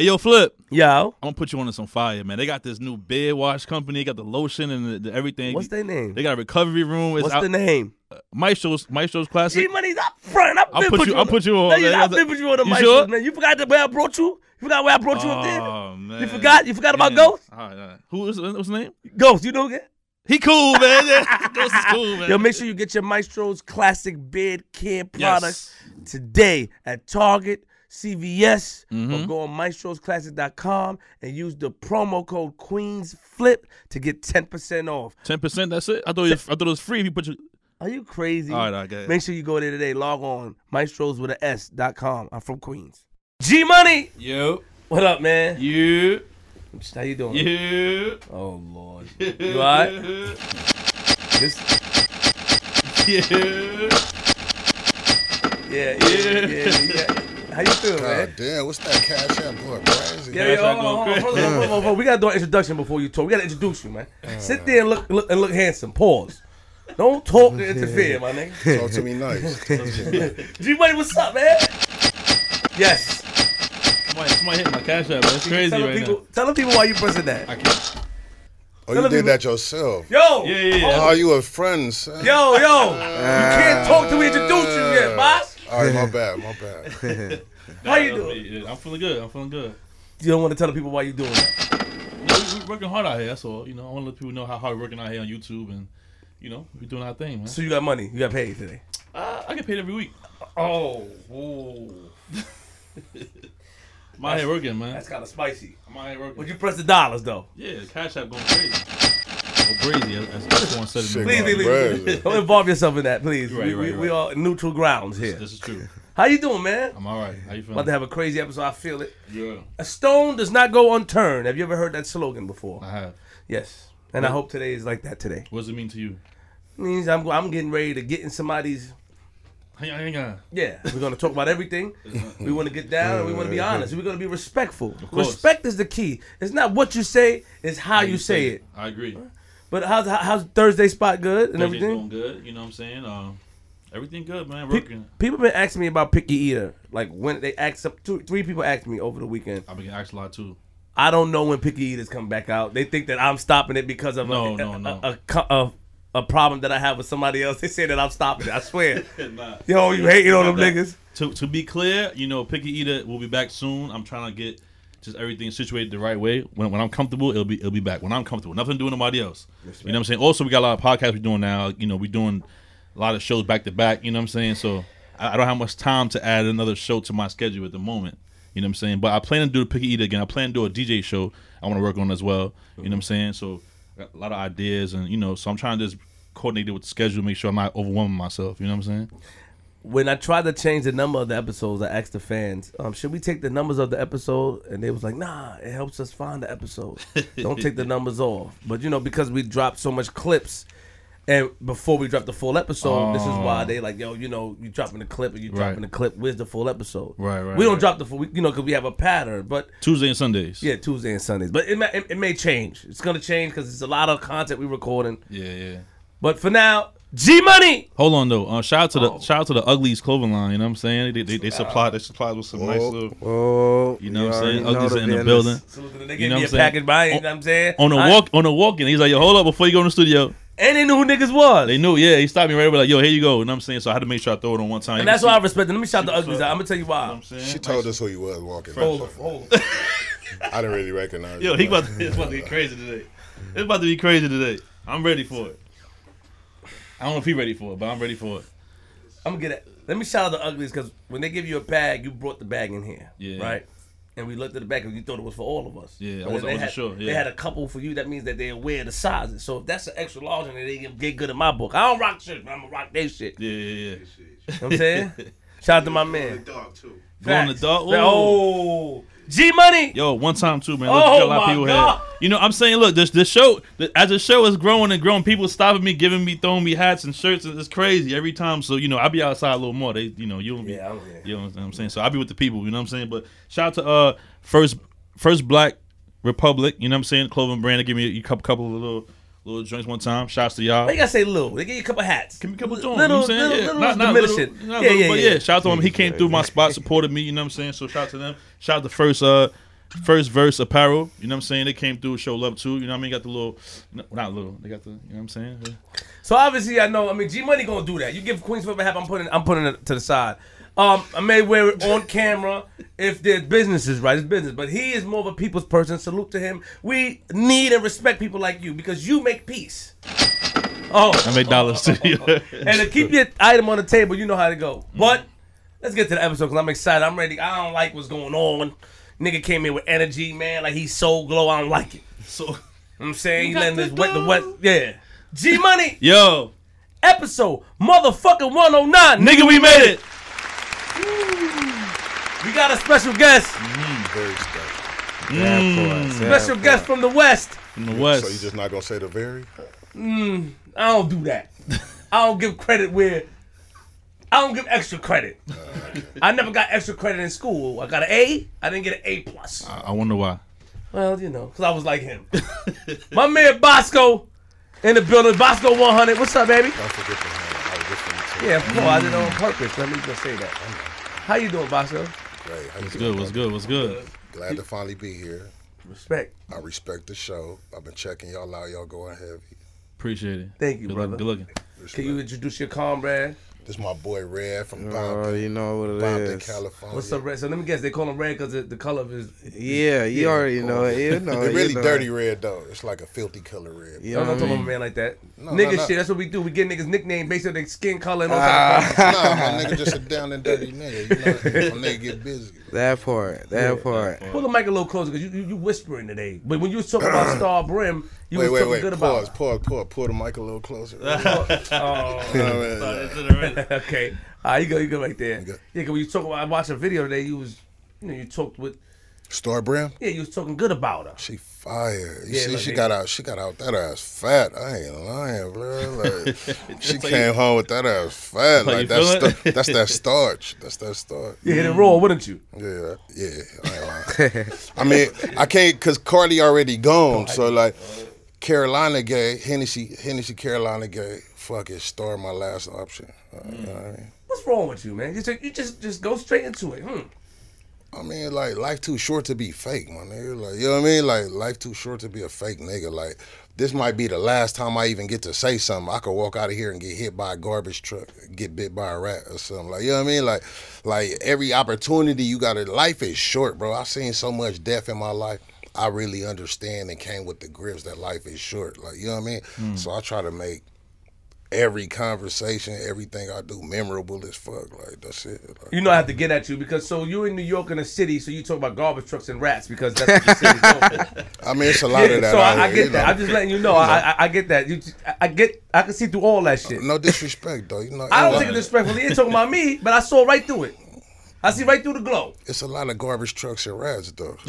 Hey, yo, Flip. Yo, I'm gonna put you on to some fire, man. They got this new beard wash company. They got the lotion and the, the everything. what's their name? They got a recovery room. It's What's out, the name? Uh, Maestro's Maestro's Classic. G Money's up front. I've I'll been put put you-. I'll put you on. No, I've yeah, been put you on the you mic, sure? man. You forgot the way I brought you. You forgot where I brought you up there. Oh man, You forgot? You forgot about Yeah. Ghost? All right, all right. Who is what's his name? Ghost, you know again? He cool, man. Yeah, Ghost is cool, man. Yo, make sure you get your Maestro's classic beard care products Yes. today at Target, CVS, Mhm. or go on maestrosclassic.com and use the promo code QueensFlip to get 10% off. Ten percent. That's it. I thought it, I thought it was free if you put your. Are you crazy? All right, I go ahead. Make sure you go there today. Log on maestros with a S dot com. I'm from Queens. G Money, Yo, what up, man? you, How you doing? you. Oh Lord, you alright? This, Yeah. yeah, yeah, yeah, yeah. How you feeling, man? God damn, what's that cash app going crazy? Yeah, yeah, Cash App hold on, hold on, hold on, hold hold. We gotta do an introduction before you talk. We gotta introduce you, man. Uh. Sit there and look, look and look handsome. Pause. Don't talk to interfere, my nigga. Talk to me nice. G Money, what's up, man? Yes. Somebody, somebody hit my cash app. Man. It's crazy tell the right people, now. tell the people why you pressing that. I can't. Oh, you the did people- that yourself. Yo, Yeah, yeah, yeah. Oh, you a friend, son. yo, yo. You can't talk till we introduce you yet, ah. boss. All right, my bad, my bad. How you doing? I'm feeling good. I'm feeling good. You don't want to tell the people why you doing that. No, we, we working hard out here. That's all. You know, I want to let people know how hard we're working out here on YouTube, and you know, we doing our thing, man. So you got money. You got paid today. Uh, I get paid every week. Oh, whoa. I'm out here working, man. That's kind of spicy. My head working. But you press the dollars though. Yeah, the cash app going crazy. Or crazy, as, as said in the Shit Please, please, please. Don't involve yourself in that, please. Right, we, we, right, we are neutral grounds here. This is true. How you doing, man? I'm all right. How you feeling? About to have a crazy episode. I feel it. Yeah, A stone does not go unturned. Have you ever heard that slogan before? I have. Yes. And I hope today is like that today. What does it mean to you? means I'm I'm getting ready to get in somebody's. Hang on. Yeah, we're gonna talk about everything. We want to get down and we want to be honest. We're gonna be respectful. course. Respect is the key. It's not what you say; it's how, you say it. I agree. But how's how's Thursday spot good and Thursday's everything? good. You know what I'm saying? Um, everything good, man. Working. people been asking me about picky eater. Like when they asked up two, three people asked me over the weekend. I've been getting asked a lot too. I don't know when picky eaters come back out. They think that I'm stopping it because of No, a, no, no. A, a, a, a problem that I have with somebody else. They say that I'm stopping it. I swear. Nah. Yo, you hating on them that. niggas? To to be clear, you know, Picky Eater will be back soon. I'm trying to get just everything situated the right way. When, when I'm comfortable, it'll be it'll be back. When I'm comfortable, nothing to do with nobody else. You know what I'm saying? Also, we got a lot of podcasts we're doing now. You know, we're doing a lot of shows back to back. You know what I'm saying? So I, I don't have much time to add another show to my schedule at the moment. You know what I'm saying? But I plan to do the Picky Eater again. I plan to do a DJ show. I want to work on as well. You know what I'm saying? So I got a lot of ideas, and you know, so I'm trying to just coordinate it with the schedule, make sure I'm not overwhelming myself. You know what I'm saying? When I tried to change the number of the episodes, I asked the fans, um, should we take the numbers of the episode? And they was like, nah, it helps us find the episode. Don't take the numbers off. But you know, because we dropped so much clips, and before we dropped the full episode, this is why they like, yo, you know, you dropping the clip and you dropping Right. the clip. Where's the full episode? Right, right, We don't right. drop the full, you know, because we have a pattern. But Tuesday and Sundays. yeah, Tuesday and Sundays. But it may, it, it may change. It's gonna change because it's a lot of content we recording. Yeah, yeah. But for now, G Money. Hold on though. Uh, shout out to the Oh. shout out to the Uglies clothing line. You know what I'm saying? They they, they supply they supply with some nice little. Oh, You know what I'm saying? know Uglies in the building. So they You gave know me what a I'm saying? package by, you know what I'm saying? On the I- walk on the walk in, he's like, yo, hold up before you go in the studio. And they knew who niggas was. They knew, yeah. He stopped me right away, like, yo, here you go. You know what I'm saying? So I had to make sure I throw it on one time. And that's can why I see- respect them. Let me shout the see uglies what's out. I'm gonna tell you You know what why. I'm saying? She told us who he was walking. Hold on, hold on. I didn't really recognize. Yo, him, he about to, it's about to be crazy today. It's about to be crazy today. I'm ready for it. I don't know if he's ready for it, but I'm ready for it. I'm gonna get it. Let me shout out the uglies because when they give you a bag, you brought the bag in here, Yeah. right? And we looked at the bag and you thought it was for all of us. Yeah, I But wasn't- I they wasn't had, sure, They had a couple for you. That means that they're aware of the sizes. So if that's an extra large and they get get good in my book, I don't rock shit, but I'm gonna rock their shit. Yeah, yeah, yeah. You know what I'm saying? Shout out to my man. The Dog too. Go in the Facts. dark. Oh, G Money. Yo, one time too, man. Oh, Look, got a lot of my people God. here. You know, I'm saying, look, this the show the, as the show is growing and growing, people stopping me, giving me, throwing me hats and shirts. and It's crazy every time. So you know, I'll be outside a little more. They, you know, you don't be, Yeah, I'm here. you know what I'm saying. So I'll be with the people. You know what I'm saying. But shout out to uh first first Black Republic. You know what I'm saying. Cloven brand. Give me a couple couple of little little joints one time. Shouts to y'all. Why you gotta say little? They give you a couple hats. Give me a couple joints. Little, you know what I'm saying? little, yeah. little not, is not little, not Yeah, little, yeah, but yeah. yeah. Shout out to him. He came through my spot, supported me. You know what I'm saying? So shout out to them. Shout out to first uh First Verse Apparel. You know what I'm saying? They came through, show love too. You know what I mean? Got the little, not little. They got the. You know what I'm saying? Yeah. So obviously, I know. I mean, G Money gonna do that. You give Queens whatever happen. I'm putting. I'm putting it to the side. Um, I may wear it on camera if their business is right. It's business, but he is more of a people's person. Salute to him. We need and respect people like you because you make peace. Oh, I made dollars too. and to keep your item on the table, you know how to go. But let's get to the episode because I'm excited. I'm ready. I don't like what's going on. Nigga came in with energy, man. Like he's so glow. I don't like it. so, I'm saying he got letting this wet the wet. Yeah. G Money yo, episode motherfucking 109. nigga, we made it. We got a special guest. Mm, very special. Mm. Yeah, of. Yeah, Special of guest from the West. From the West. So you just not gonna say the very? Mm, I don't do that. I don't give credit where I don't give extra credit. I never got extra credit in school. I got an A. I didn't get an A plus. I I wonder why. Well, you know, because I was like him. My man Bosco in the building. Bosco 100. What's up, baby? Don't forget the hand. I was just Yeah, of course. I did it on purpose. Let me just say that. How you doing, Bosco? you. Great. How you What's doing, good? What's good? What's good? Glad to finally be here. Respect. I respect the show. I've been checking y'all out. Y'all going heavy. Appreciate it. Thank you, good brother. Looking, good looking. Respect. Can you introduce your comrade? This my boy Red from Oh, Bombay, you know what it Bombay, is. California. What's up, Red? So let me guess. They call him Red because the, the color of his. Yeah, you Yeah. already know it. You know, It's you really know. dirty red though. It's like a filthy color red. You know I'm not what I talking about a man like that. No, nigga no, no. shit. That's what we do. We get niggas nickname based on their skin color and all Ah. that. nah, my nigga just a down and dirty nigga. You know, my nigga get busy. That part. That part. Pull the mic a little closer because you, you you whispering today. But when you was talking about Star Brim, you Wait, was wait, talking wait. good Pause, about. pause, pause. Pause. Pull the mic a little closer. Oh, You know what I mean? okay. All right, you go, you go right there. good. Yeah, because when you talk about, I watched a video today. You was, you know, you talked with, Star Brim, yeah, you was talking good about her. she fire. You Yeah, see, look, she nigga. got out. She got out that ass fat. I ain't lying, bro. Like she like- came home with that ass fat. Like, Like that's feel that's that starch. That's that starch. You hit it raw, wouldn't you? Yeah, yeah. I, ain't lying. I mean, I can't because Cardi already gone. So like, Carolina gay, Hennessy, Hennessy, Carolina gay. Fuck it, Star my last option. Uh, You know what I mean? What's wrong with you, man? You just, you just, just go straight into it. Hmm. I mean, like, life too short to be fake, my nigga. Like, you know what I mean? Like, life too short to be a fake nigga. Like, this might be the last time I even get to say something. I could walk out of here and get hit by a garbage truck, get bit by a rat or something. Like, you know what I mean? Like, like every opportunity you got to. Life is short, bro. I've seen so much death in my life. I really understand and came with the grips that life is short. Like, you know what I mean? Mm. So I try to make every conversation, everything I do memorable as fuck. Like, that's it. Like, You know I have to get at you because so you're in New York in the city, so you talk about garbage trucks and rats because that's what the city's known for. I mean, it's a lot Yeah, of that. so I, I here, get you that. know? I'm just letting you know. I, I, I get that. You, I- get. I can see through all that shit. No disrespect though, you know. I don't it's take it disrespectfully. You're talking about me, but I saw right through it. I see right through the glow. It's a lot of garbage trucks and rats though.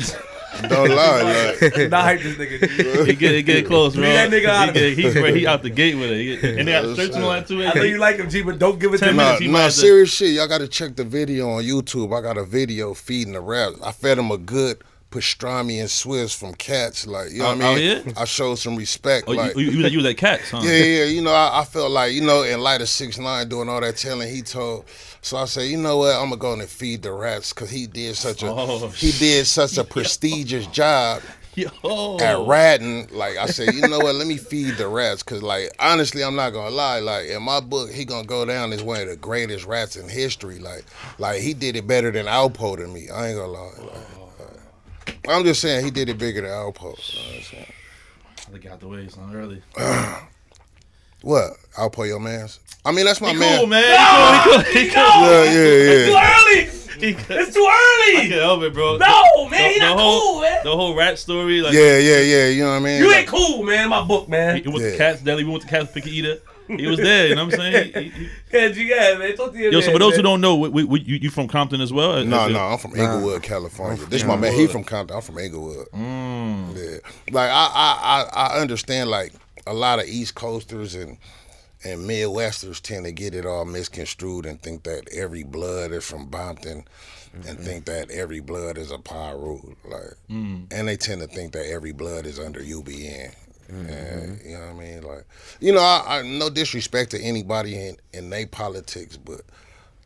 don't lie, like Not hype this nigga. He get, he get close, bro. Leave that nigga out he, get, he, he out the gate with it. He- And they got Yeah, shirts and all that too. I know you like him, G, but don't give it to Ten me. Nah, minutes, he might nah, have to- serious shit. Y'all gotta check the video on YouTube. I got a video feeding the rats. I fed him a good pastrami and Swiss from Katz's. Like, you know Oh, what I mean? oh, yeah? I showed some respect. Oh, like, you, you, you, was- you was at Katz's, huh? yeah, yeah. You know, I, I felt like, you know, in light of six nine doing all that telling, he told. So I said, you know what? I'm gonna go in and feed the rats because he did such a Oh, he did such a prestigious job Yo. at ratting. Like I said, you know what? Let me feed the rats because, like, honestly, I'm not gonna lie. Like in my book, he gonna go down as one of the greatest rats in history. Like, like he did it better than Alpo to me. I ain't gonna lie. Like, like, I'm just saying he did it bigger than Alpo. You know what I'm saying? I got the way, son, early. What? Alpo your man's? I mean, that's my He man. cool, man. He cool. He cool. He cool. Yeah, yeah, yeah. early. He cool. It's too I early. can't help it, bro. No, man, he the not whole, cool, man. The whole rat story, like Yeah, yeah, yeah. You know what I mean? You Like, ain't cool, man. in My book, man. He went Yeah. to Katz's Deli. We went to Katz's Pick Eater. He was there. You know what I'm saying? He- he- Yeah, yeah, man. Talk to your yo, man, so for those who don't know, we, we, you, you from Compton as well? No, Is no, I'm from Inglewood, California. This is my man. He from Compton. I'm from Inglewood. Mm. Yeah, like I, I, I, I understand. Like a lot of East Coasters and and Midwesters tend to get it all misconstrued and think that every blood is from Bompton, and think that every blood is a Piru. Like, and they tend to think that every blood is under UBN. Mm-hmm. And, you know what I mean? Like, you know, I, I no disrespect to anybody in in their politics, but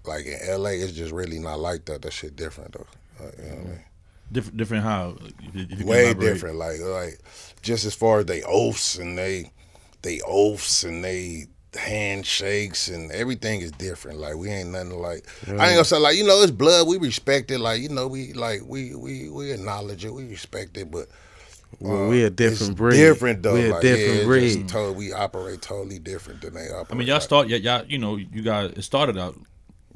like in LA, it's just really not like that. That shit different though. Like, you know what I mean? Different, different how? If, way elaborate. different. Like like just as far as they oaths and they they oaths and they handshakes and everything is different. Like we ain't nothing like I ain't gonna say like you know it's blood. We respect it. Like you know we like we we we acknowledge it. We respect it, but. Well, uh, we a it's different breed. Different though. We a like, different yeah, breed. Just to- we operate totally different than they operate. I mean, y'all like, start, y'all, y'all, know, you guys, it started out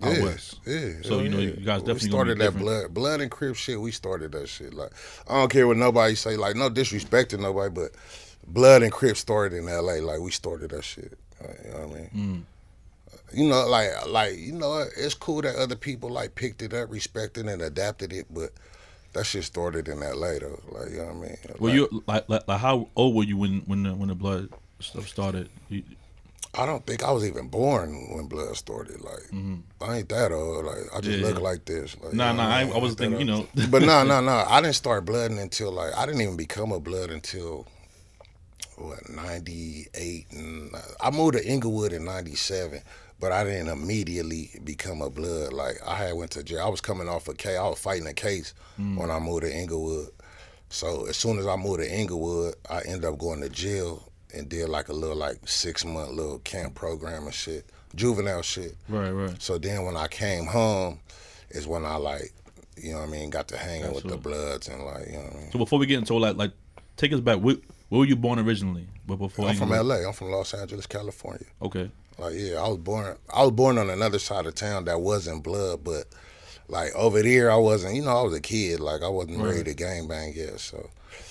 out yeah, west. Yeah. So, you know, yeah. you guys definitely gonna started that blood, blood and crib shit. We started that shit. Like I don't care what nobody say. Like no disrespect to nobody, but blood and crib started in L.A. Like we started that shit. Like, you know what I mean? You know, like like you know, it's cool that other people like picked it up, respected and adapted it, but that shit started in L.A. though. Like you know what I mean? Were Like, you like, like, like how old were you when when the when the blood stuff started? You, I don't think I was even born when blood started. Like I ain't that old. Like I just Mm-hmm. Yeah. look like this. Like, Nah, you know nah, I-? I wasn't Ain't thinking, you know. but no, no, no. I didn't start blooding until like I didn't even become a blood until what ninety eight. And I moved to Inglewood in ninety seven. But I didn't immediately become a blood. Like I had went to jail. I was coming off a case. I was fighting a case mm. when I moved to Inglewood. So as soon as I moved to Inglewood, I ended up going to jail and did like a little like six month little camp program and shit, juvenile shit. right, right. So then when I came home, is when I like, you know what I mean, got to hanging That's with the Bloods and like, you know what I mean. So before we get into like, like, take us back. Where, where were you born originally? But before I'm from LA. I'm from Los Angeles, California. Okay. Like yeah, I was born. I was born on another side of town that wasn't blood, but like over there, I wasn't. You know, I was a kid. Like I wasn't ready to gang bang yet. So,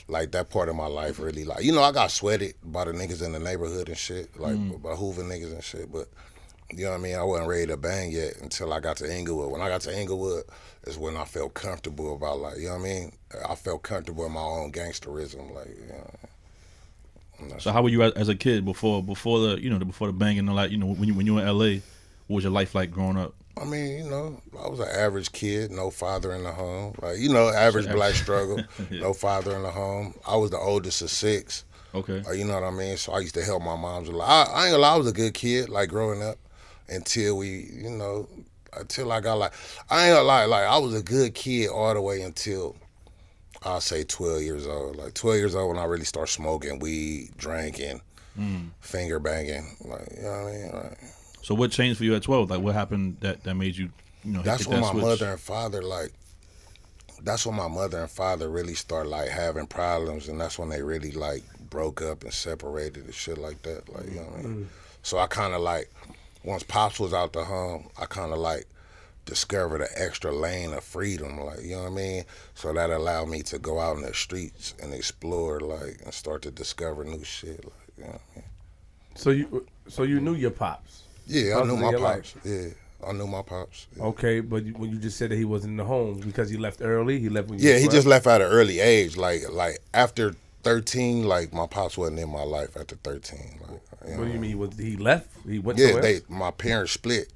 like that part of my life really, like you know, I got sweated by the niggas in the neighborhood and shit, like mm. by Hoover niggas and shit. But you know what I mean? I wasn't ready to bang yet until I got to Inglewood. When I got to Inglewood, is when I felt comfortable about like you know what I mean. I felt comfortable in my own gangsterism, like you know. So how were you as, a kid before before the you know the, before the banging and like you know when you when you were in L.A. What was your life like growing up? I mean, you know, I was an average kid, no father in the home. Like, you know, average black struggle, no father in the home. I was the oldest of six. Okay. You know what I mean? So I used to help my moms a lot. I, I ain't gonna lie, I was a good kid, like growing up, until we, you know, until I got like, I ain't gonna lie, like I was a good kid all the way until I'll say 12 years old. Like 12 years old when I really start smoking weed, drinking, mm. finger banging. Like, you know what I mean? Like, So what changed for you at twelve? Like what happened that that made you you know hit- that's hit when that my switch? mother and father like that's when my mother and father really start like having problems and that's when they really like broke up and separated and shit like that like you know what I mean mm. so I kind of like once pops was out the home I kind of like discovered an extra lane of freedom like you know what I mean so that allowed me to go out in the streets and explore like and start to discover new shit like you know what I mean? So you so you knew your pops. yeah I Pops knew my pops yeah I knew my pops yeah. Okay, but you, when you just said that he wasn't in the home because he left early, he left when you Yeah, he just left at an early age. Like like after thirteen, like my pops wasn't in my life after thirteen. Like you know. What do you mean? Was he left? He went Yeah, they my parents split.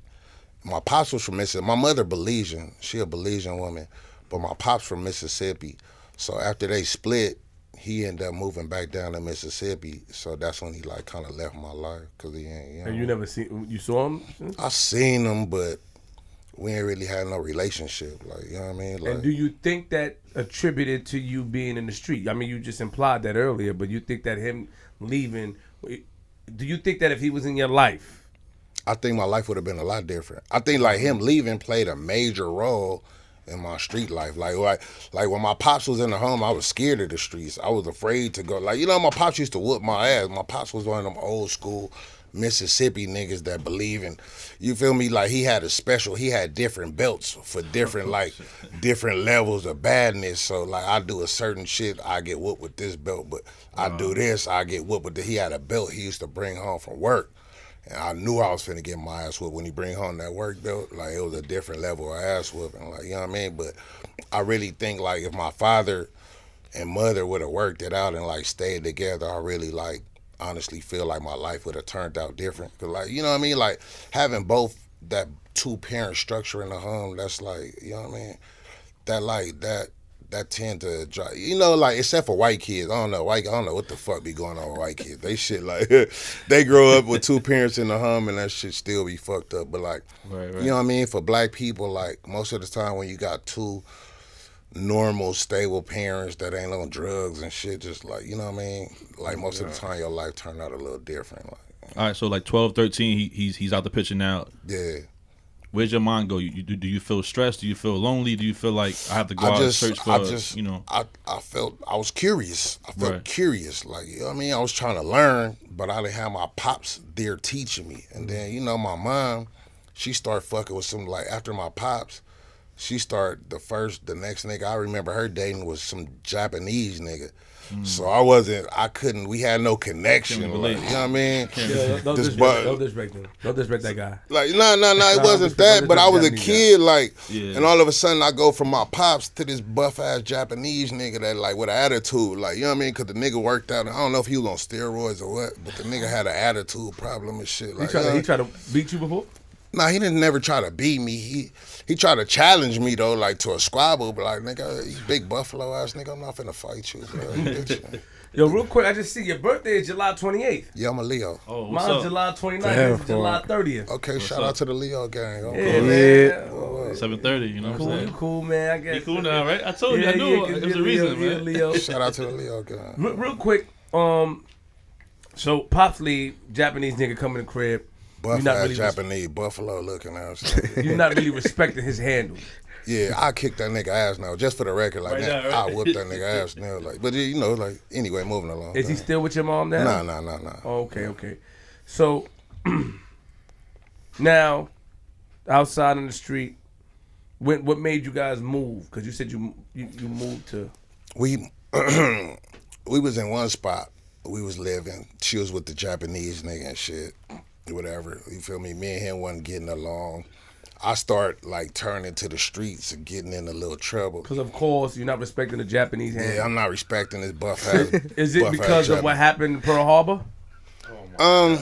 My pops was from Mississippi. My mother Belizean. She a Belizean woman, but my pops from Mississippi. So after they split, he ended up moving back down to Mississippi. So that's when he like kind of left my life because he ain't. You know, and you never seen you saw him. I seen him, but we ain't really had no relationship. Like you know what I mean? Like And do you think that attributed to you being in the street? I mean, you just implied that earlier, but you think that him leaving? Do you think that if he was in your life, I think my life would have been a lot different. I think like him leaving played a major role in my street life. Like like like when my pops was in the home, I was scared of the streets. I was afraid to go. Like you know, my pops used to whoop my ass. My pops was one of them old school Mississippi niggas that believe in. You feel me? Like he had a special. He had different belts for different like different levels of badness. So like I do a certain shit, I get whooped with this belt, but I do this, I get whooped with. The, he had a belt he used to bring home from work. And I knew I was finna get my ass whooped when he bring home that work belt. Like it was a different level of ass whooping. Like you know what I mean. But I really think like if my father and mother would have worked it out and like stayed together, I really like honestly feel like my life would have turned out different. Cause like you know what I mean. Like having both that two parent structure in the home. That's like you know what I mean. That like that that tend to dri- you know like except for white kids i don't know white i don't know what the fuck be going on with white kids they shit like they grow up with two parents in the home and that shit still be fucked up but like Right, right. you know what i mean for black people like most of the time when you got two normal, stable parents that ain't on drugs and shit. Just like you know what I mean. Like most of the time, your life turned out a little different. Like All right, so like 12, 13, he, he's he's out the picture now. yeah. Where's your mind go? You, you do, you feel stressed? Do you feel lonely? Do you feel like I have to go I out just, and search for I just, you know? I, I felt, I was curious. I felt Right. curious. Like, you know what I mean? I was trying to learn, but I didn't have my pops there teaching me. And then, you know, my mom, she started fucking with some, like, after my pops, she started, the first, the next nigga I remember her dating was some Japanese nigga. So I wasn't, I couldn't, we had no connection. Like, you know what I mean? Yeah, don't, don't disrespect, bu- don't disrespect him. Don't disrespect that guy. Like no, no, no, it wasn't that. But I was a Japanese kid, like, Yeah. and all of a sudden I go from my pops to this buff ass Japanese nigga that like with an attitude, like you know what I mean? Because the nigga worked out. I don't know if he was on steroids or what, but the nigga had an attitude problem and shit. He Like, tried, to, uh, he tried to beat you before. nah, he didn't never try to beat me. He he tried to challenge me though, like to a squabble. But like, nigga, you big buffalo ass nigga, I'm not finna fight you, bro. Yo, real quick, I just see your birthday is July 28th. yeah, I'm a Leo. Oh, what's Mine's up? July 29th. Damn, July 30th. Okay, shout up? out to the Leo gang. Yeah, cool. man. Seven thirty. You know what Cool, I'm saying? cool, man. I guess. You cool now, right? I told you. I Yeah, knew yeah, it 'cause was a reason, Leo, man. Leo. Shout out to the Leo gang. Real, real quick, um, so Pops Lee, Japanese nigga coming to the crib. Buff You're not ass really res- Japanese buffalo looking ass. You're not really respecting his handle. Yeah, I kicked that nigga ass now, just for the record. Like, Right that, now, right? I whooped that nigga ass now. Like, but you know, like, anyway, moving along. Is he still with your mom now? Nah, nah, nah, nah. Oh, okay, okay. So now, outside in the street, when what made you guys move? Because you said you, you you moved to. We we was in one spot. We was living. She was with the Japanese nigga and shit, whatever. You feel me? Me and him wasn't getting along. I start like turning to the streets and getting in a little trouble. Because of course you're not respecting the Japanese hand. Yeah, I'm not respecting this buff. Is it because of what happened in Pearl Harbor? Um,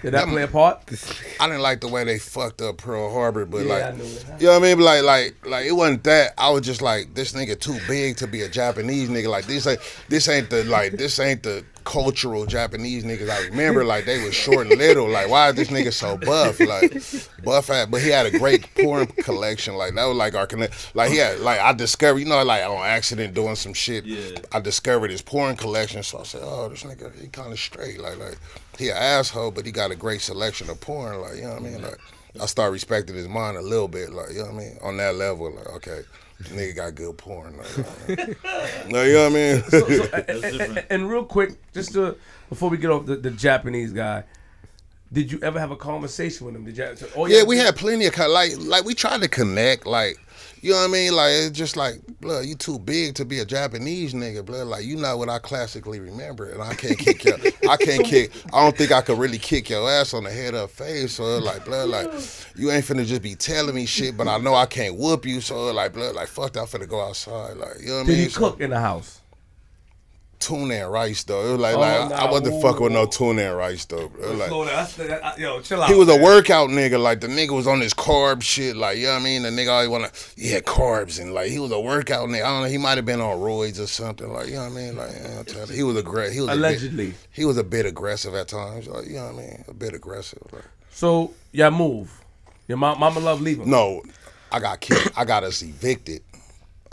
Did that play a part? I didn't like the way they fucked up Pearl Harbor, but Yeah, I like, you know what I mean? But like, like, like it wasn't that. I was just like, this nigga too big to be a Japanese nigga. Like this ain't, this ain't the like, this ain't the cultural Japanese niggas I remember. Like they was short and little. Like why is this nigga so buff? Like buff but he had a great porn collection. Like that was like our connect. Like he had, like I discovered, you know, like on accident doing some shit. Yeah. I discovered his porn collection, so I said, oh, this nigga, he kind of straight. Like, like he an asshole, but he got a great selection of porn. Like, you know what I mean? Like, I start respecting his mind a little bit. Like, you know what I mean? On that level, like, okay, nigga got good porn. Like, you know what I mean? So, so, and, and- and real quick, just to, before we get off the, the Japanese guy, did you ever have a conversation with him? Did you? so- oh, yeah, yeah, we had plenty of like, like we tried to connect. Like, you know what I mean? Like, it's just like, blood, you too big to be a Japanese nigga, blood. Like, you not what I classically remember, and I can't kick your, I can't kick. I don't think I could really kick your ass on the head or face. So like, blood, like, you ain't finna just be telling me shit, but I know I can't whoop you. So like, blood, like, fuck that, I'm finna go outside. Like, you know what I mean? Did he So- cook in the house? Tuna and rice though. It was like, Oh, like nah, I wasn't fucking with no tuna and rice though. Like, Yo, chill out. he was a workout nigga. Like the nigga was on his carb shit. Like you know what I mean. The nigga always wanna yeah carbs and like he was a workout nigga. I don't know. He might have been on roids or something. Like you know what I mean. Like yeah, he was aggressive. He was a bit- Allegedly. he was a bit aggressive at times. Like you know what I mean. A bit aggressive. Like, So y'all move. Your mom, mama love leave him. no, I got kicked. I got us evicted.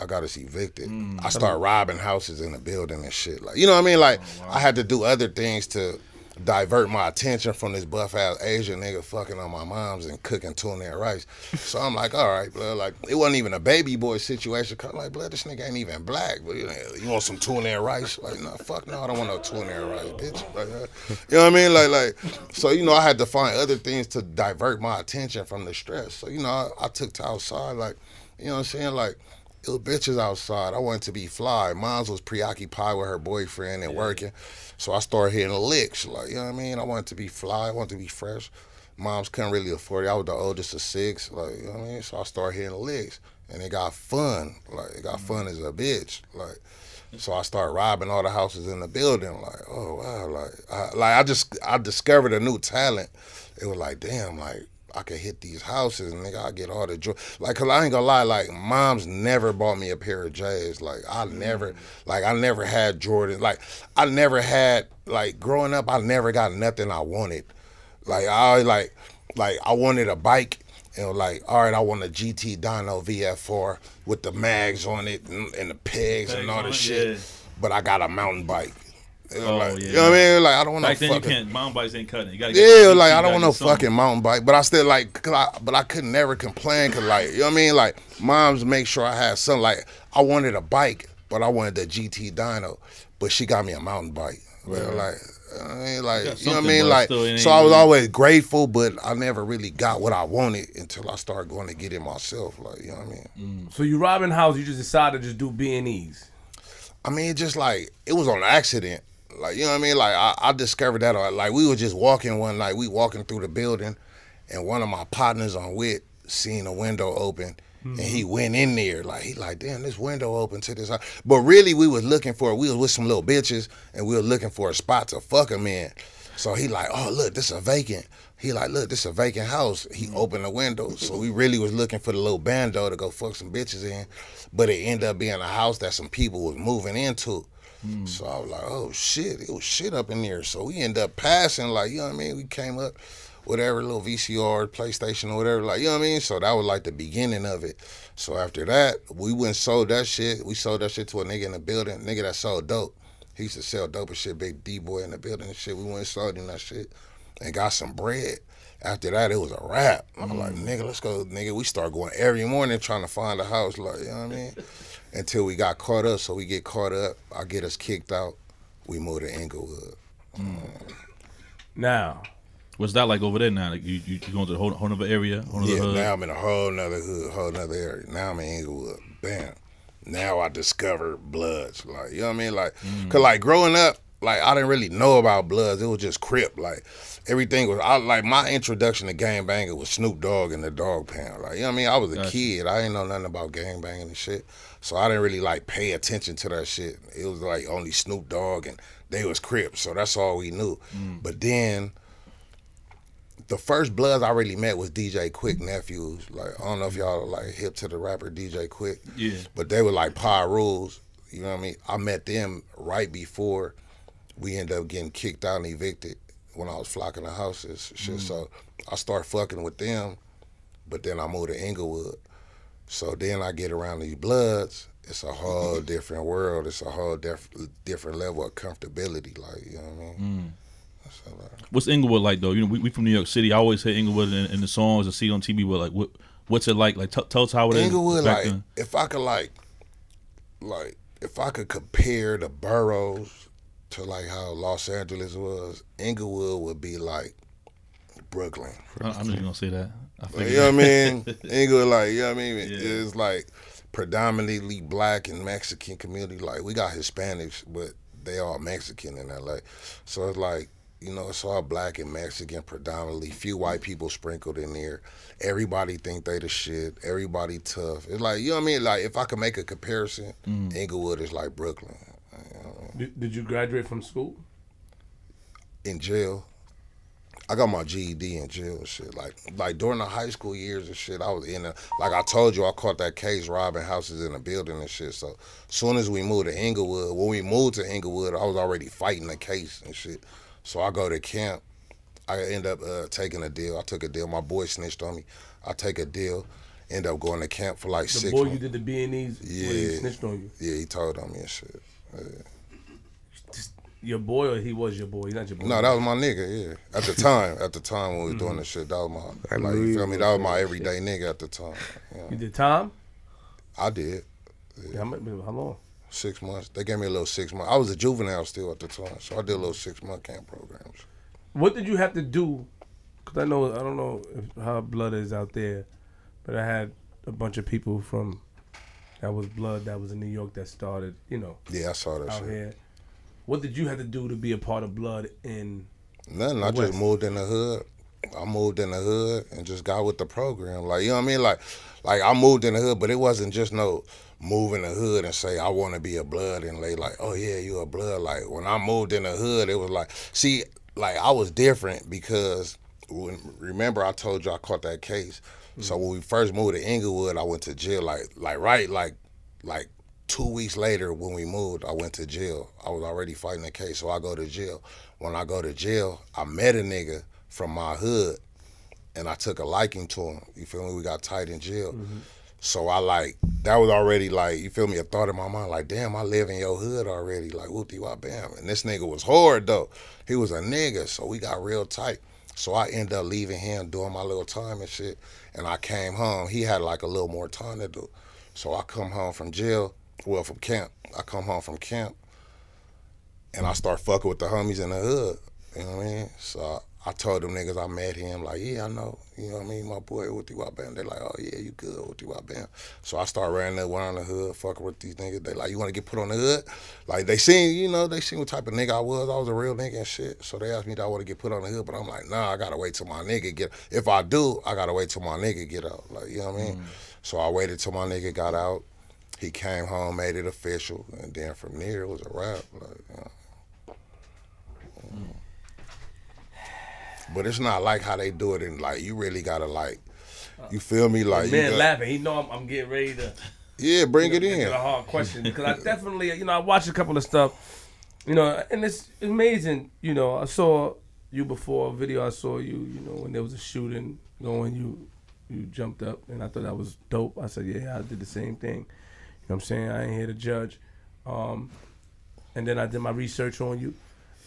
I got us evicted. I started robbing houses in the building and shit. Like, you know what I mean? Like, I had to do other things to divert my attention from this buff ass Asian nigga fucking on my mom's and cooking tuna and rice. So I'm like, all right, blood. Like, it wasn't even a baby boy situation. Cause like, blood, this nigga ain't even black. But you, know, you want some tuna and rice? Like, no, fuck no, I don't want no tuna and rice, bitch. Like, uh, you know what I mean? Like, like, so you know, I had to find other things to divert my attention from the stress. So you know, I, I took to outside, like, you know what I'm saying, like. It was bitches outside. I wanted to be fly. Mine was preoccupied with her boyfriend and working. So I started hitting licks. Like, you know what I mean? I wanted to be fly. I wanted to be fresh. Moms couldn't really afford it. I was the oldest of six. Like, you know what I mean? So I started hitting licks. And it got fun. Like, it got mm-hmm. fun as a bitch. Like, so I started robbing all the houses in the building. Like, oh wow, like, I, like I just I discovered a new talent. It was like, damn, like I could hit these houses and nigga, I get all the joy. Like, cause I ain't gonna lie, like mom's never bought me a pair of J's. Like I never, like I never had Jordan. Like I never had, like growing up, I never got nothing I wanted. Like I like, like I wanted a bike. and like, all right, I want a GT Dyno VF4 with the mags on it and, and the pegs and all this shit. But I got a mountain bike. It was Oh, like, yeah. You know what I mean? Like I don't want no Back then you fucking. can't. Mountain bikes ain't cutting. You gotta get Yeah, like you I don't want no get something. fucking mountain bike, but I still like, cause I, but I could never complain, cause like, you know what I mean? Like, moms make sure I had something. Like, I wanted a bike, but I wanted the GT Dyno, but she got me a mountain bike. But like, I mean, like, got you know what I mean? Like, still, so I was always grateful, but I never really got what I wanted until I started going to get it myself. Like, you know what I mean? Mm. So you robbing house, you just decided to just do B and E's. I mean, just like it was on accident. Like you know what I mean? Like I, I discovered that like we were just walking one night. We walking through the building, and one of my partners on wit seen a window open, and he mm-hmm. went in there. Like he like, damn, this window open to this. house." But really, we was looking for. We was with some little bitches, and we were looking for a spot to fuck him in. So he like, oh look, this a vacant. He like, look, this a vacant house. He mm-hmm. opened the window, so we really was looking for the little bando to go fuck some bitches in, but it ended up being a house that some people was moving into. Hmm. So I was like, oh shit, it was shit up in there. So we end up passing, like, you know what I mean? We came up, whatever, little VCR, PlayStation or whatever, like, you know what I mean? So that was like the beginning of it. So after that, we went and sold that shit. We sold that shit to a nigga in the building, nigga that sold dope. He used to sell dope and shit, big D boy in the building and shit. We went and sold him that shit and got some bread. After that, it was a wrap. I was like, hmm. nigga, let's go, nigga. We start going every morning trying to find a house, like, you know what I mean? Until we got caught up. So we get caught up. I get us kicked out. We move to Inglewood. Mm. Now, What's that like over there now? Like you, you, you going to a whole, whole other area, whole Yeah, hood? now I'm in a whole nother hood, whole nother area. Now I'm in Inglewood. Bam. Now I discover Bloods. Like, you know what I mean? Like, mm. cause like growing up, like I didn't really know about Bloods. It was just Crip. Like everything was. I like my introduction to gang banging was Snoop Dogg and the Dogg Pound. Like, you know what I mean? I was a Gotcha. kid. I didn't know nothing about gang banging and shit. So I didn't really like pay attention to that shit. It was like only Snoop Dogg and they was Crips. So that's all we knew. Mm. But then the first Bloods I really met was DJ Quik nephews. Like I don't know if y'all are like hip to the rapper DJ Quik. Yeah. But they were like Pirus. You know what I mean? I met them right before we ended up getting kicked out and evicted when I was flocking the houses. Shit. Mm. So I started fucking with them, but then I moved to Inglewood. So then I get around these Bloods. It's a whole different world. It's a whole diff- different level of comfortability. Like you know what I mean? Mm. So, like, What's Inglewood like though? You know, we, we from New York City. I always hear Inglewood in, in the songs and see it on TV. But like, what what's it like? Like, t- tell us how it is. Inglewood, back like then. if I could like, like if I could compare the boroughs to like how Los Angeles was, Inglewood would be like Brooklyn. I'm just gonna say that. I Like, you know what I that. mean? Inglewood, like you know what I mean? Yeah. It's like predominantly black and Mexican community. Like we got Hispanics, but they all Mexican in LA. So it's like you know, it's all black and Mexican predominantly. Few white people sprinkled in there. Everybody think they the shit. Everybody tough. It's like you know what I mean. Like if I could make a comparison, Mm. Inglewood is like Brooklyn. did, did you graduate from school? In jail, I got my GED in jail and shit. Like like during the high school years and shit, I was in a like I told you, I caught that case robbing houses in a building and shit. So soon as we moved to Inglewood, when we moved to Inglewood, I was already fighting the case and shit. So I go to camp. I end up uh, taking a deal. I took a deal. My boy snitched on me. I take a deal. End up going to camp for like The six boy months. you did the B and E's, yeah, he Yeah. snitched on you. Yeah, he told on me and shit. Your boy or he was your boy? He's not your boy. No, that was my nigga. Yeah, at the time, at the time when we was doing this mm-hmm. shit, that was my I like you you feel me. That was my that everyday nigga at the time. Yeah. You did time? I did Yeah, how, much, how long? six months. They gave me a little six months. I was a juvenile still at the time, so I did a little six month camp programs. What did you have to do? Because I know I don't know if, how blood is out there, but I had a bunch of people from that was blood that was in New York that started, you know, Yeah, I saw that out shit. here. What did you have to do to be a part of blood in? Nothing. I The just moved in the hood. I moved in the hood and just got with the program. Like you know what I mean? Like, like I moved in the hood, but it wasn't just no move in the hood and say I want to be a blood and they like, oh yeah, you a blood. Like when I moved in the hood, it was like, see, like I was different because when, remember I told you I caught that case. So mm. when we first moved to Inglewood, I went to jail. Like, like right, like, like two weeks later when we moved, I went to jail. I was already fighting the case, so I go to jail. When I go to jail, I met a nigga from my hood, and I took a liking to him. You feel me? We got tight in jail. Mm-hmm. So I like that was already like you feel me a thought in my mind like damn I live in your hood already like whoopty wop bam and this nigga was hard though he was a nigga so we got real tight so I ended up leaving him doing my little time and shit and I came home he had like a little more time to do so I come home from jail well from camp I come home from camp and I start fucking with the homies in the hood you know what I mean so I told them niggas I met him, like, yeah, I know. You know what I mean? My boy Uti Wap Bam. They like, oh yeah, you good, Uti Bam. So I start running that one on the hood, fucking with these niggas. They like, you wanna get put on the hood? Like they seen, you know, they seen what type of nigga I was. I was a real nigga and shit. So they asked me, if I wanna get put on the hood? But I'm like, nah, I gotta wait till my nigga get if I do, I gotta wait till my nigga get out. Like, you know what I mean? Mm. So I waited till my nigga got out. He came home, made it official, and then from there it was a wrap. Like, you know. But it's not like how they do it, and like you really gotta like, you feel me? Like, you Man laughing. He know I'm, I'm getting ready to yeah, bring it It's in. a hard question because I definitely, you know, I watched a couple of stuff, you know, and it's amazing. You know, I saw you before a video. I saw you, you know, when there was a shooting going, you you jumped up, and I thought that was dope. I said, yeah, I did the same thing. You know what I'm saying? I ain't here to judge. Um, and then I did my research on you,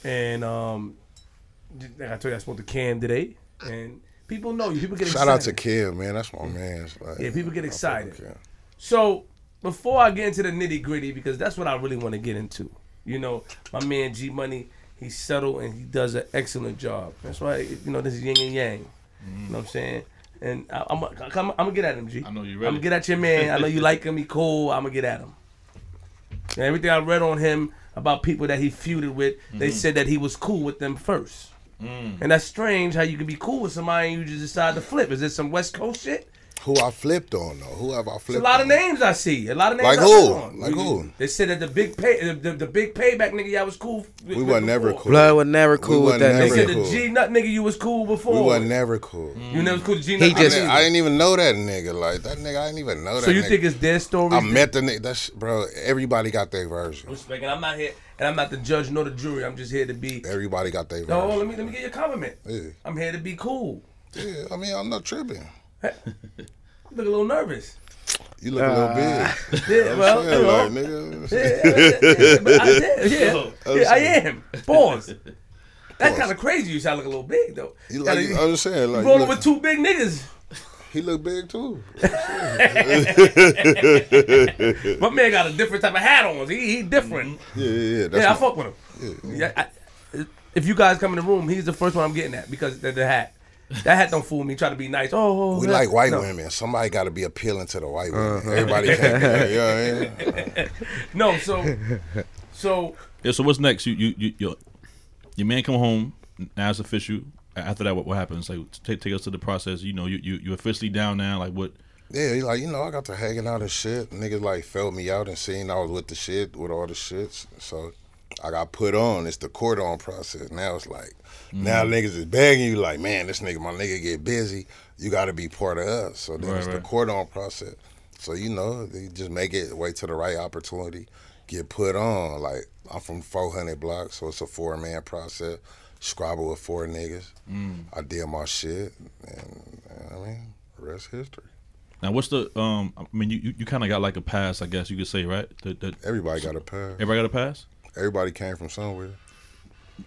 and um, like I told you, I spoke to Cam today, and people know you. People get Shout excited. out to Kim, man. That's my man. Like, Yeah, people get I fuck with excited. So before I get into the nitty gritty, because that's what I really want to get into. You know, my man G Money, he's subtle and he does an excellent job. That's why you know this is yin and yang. You know what I'm saying? And I, I'm, I'm, I'm gonna get at him, G. I know you ready. I'm gonna get at your man. I know you like him. He cool. I'm gonna get at him. And everything I read on him about people that he feuded with, they Mm-hmm. said that he was cool with them first. Mm. And that's strange how you can be cool with somebody and you just decide to flip. Is this some West Coast shit? Who I flipped on though? Who have I flipped? It's a lot of names I see. A lot of names. Like I who? on. Like We- who? Mm-hmm. They said that the big pay, the, the, the big payback nigga, y'all was cool. with- We with wasn't never before. cool. Blood was never cool with that They said nigga. the. G Nut nigga you was cool before. We wasn't never cool. Mm-hmm. You never was cool with G He Nut. I, just- didn't, I didn't even know that nigga. Like that nigga, I didn't even know that. so you nigga. think it's their story? I met the nigga? That's bro. Everybody got their version. Respect, and I'm not here, and I'm not the judge nor the jury. I'm just here to be. Everybody got their No, version. let me let me get your compliment. Yeah, I'm here to be cool. yeah. I mean, I'm not tripping. You look a little nervous. You look a little ah. big. Yeah, well, Yeah, you know. like, nigga. Yeah, yeah, yeah, but I yeah, I'm yeah, I am. Pause. That's kind of crazy. You sound like a little big though. You like, Gotta- I'm just saying, like, rolling look- with two big niggas. he look big too. My man got a different type of hat on. He he different. Yeah, yeah, yeah. That's yeah, I fuck with him. yeah. Yeah, I, if you guys come in the room, he's the first one I'm getting at because the, the hat. That hat don't fool me. Try to be nice. Oh, oh We yeah. like white no. women. Somebody got to be appealing to the white women. Uh-huh. Everybody can't be. Like, you know what I mean? No, so so Yeah. So what's next? You you you your, your man come home. Now it's official. After that, what, what happens? Like take take us to the process. You know, you you you officially down now. Like what? Yeah, he like, you know, I got to hanging out and shit. Niggas like felt me out and seen I was with the shit, with all the shits. So I got put on. It's the court on process. Now it's like, now Mm-hmm. niggas is begging you, like, man, this nigga, my nigga get busy. You got to be part of us. So then Right, it's the right. court on process. So, you know, they just make it, wait till the right opportunity, get put on. Like, I'm from 400 blocks, so it's a four man process. Scribble with four niggas. Mm. I did my shit, and, and I mean, rest history. Now what's the um? I mean, you you, you kind of got like a pass, I guess you could say, right? That, that Everybody got a pass. everybody got a pass. Everybody came from somewhere.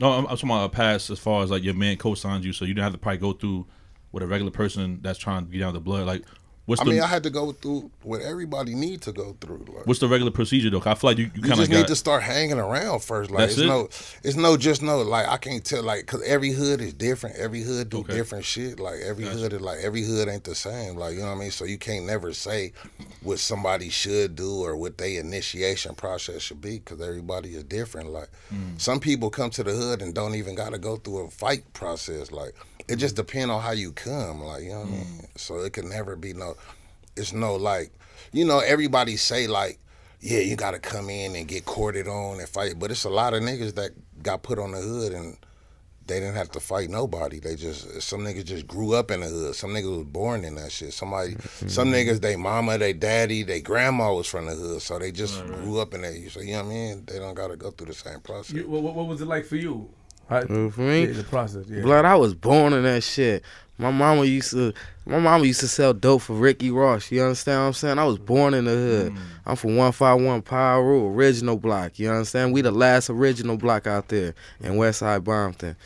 No, I'm, I'm talking about a pass as far as like your man co-signs you, so you don't have to probably go through with a regular person that's trying to get down the blood. Like, what's I the mean, I had to go through what everybody need to go through. Like, what's the regular procedure though? I feel like you, you you kind of just got need to start hanging around first. Like, it's it? no, it's no, just no. Like, I can't tell. Like, cause every hood is different. Every hood do Okay. different shit. Like, every hood is like every hood ain't the same. Like, you know what I mean? So you can't never say what somebody should do or what their initiation process should be, cause everybody is different. Like, Mm. some people come to the hood and don't even got to go through a fight process. Like, it just depends on how you come. Like, you know what I mm. mean? So it can never be no. It's no like, you know, everybody say like, yeah, you got to come in and get courted on and fight. But it's a lot of niggas that got put on the hood and they didn't have to fight nobody. They just some niggas just grew up in the hood. Some niggas was born in that shit. Somebody, some mm-hmm. niggas, they mama, they daddy, they grandma was from the hood, so they just grew up in that. So you know what I mean? They don't got to go through the same process. you, what, what was it like for you? How, You know, for me, yeah, the process. Yeah. blood, I was born in that shit. My mama used to, my mama used to sell dope for Ricky Ross. You understand what I'm saying? I was born in the hood. Mm. I'm from 151 Power Rule, original block. You understand? We the last original block out there in Westside Bompton.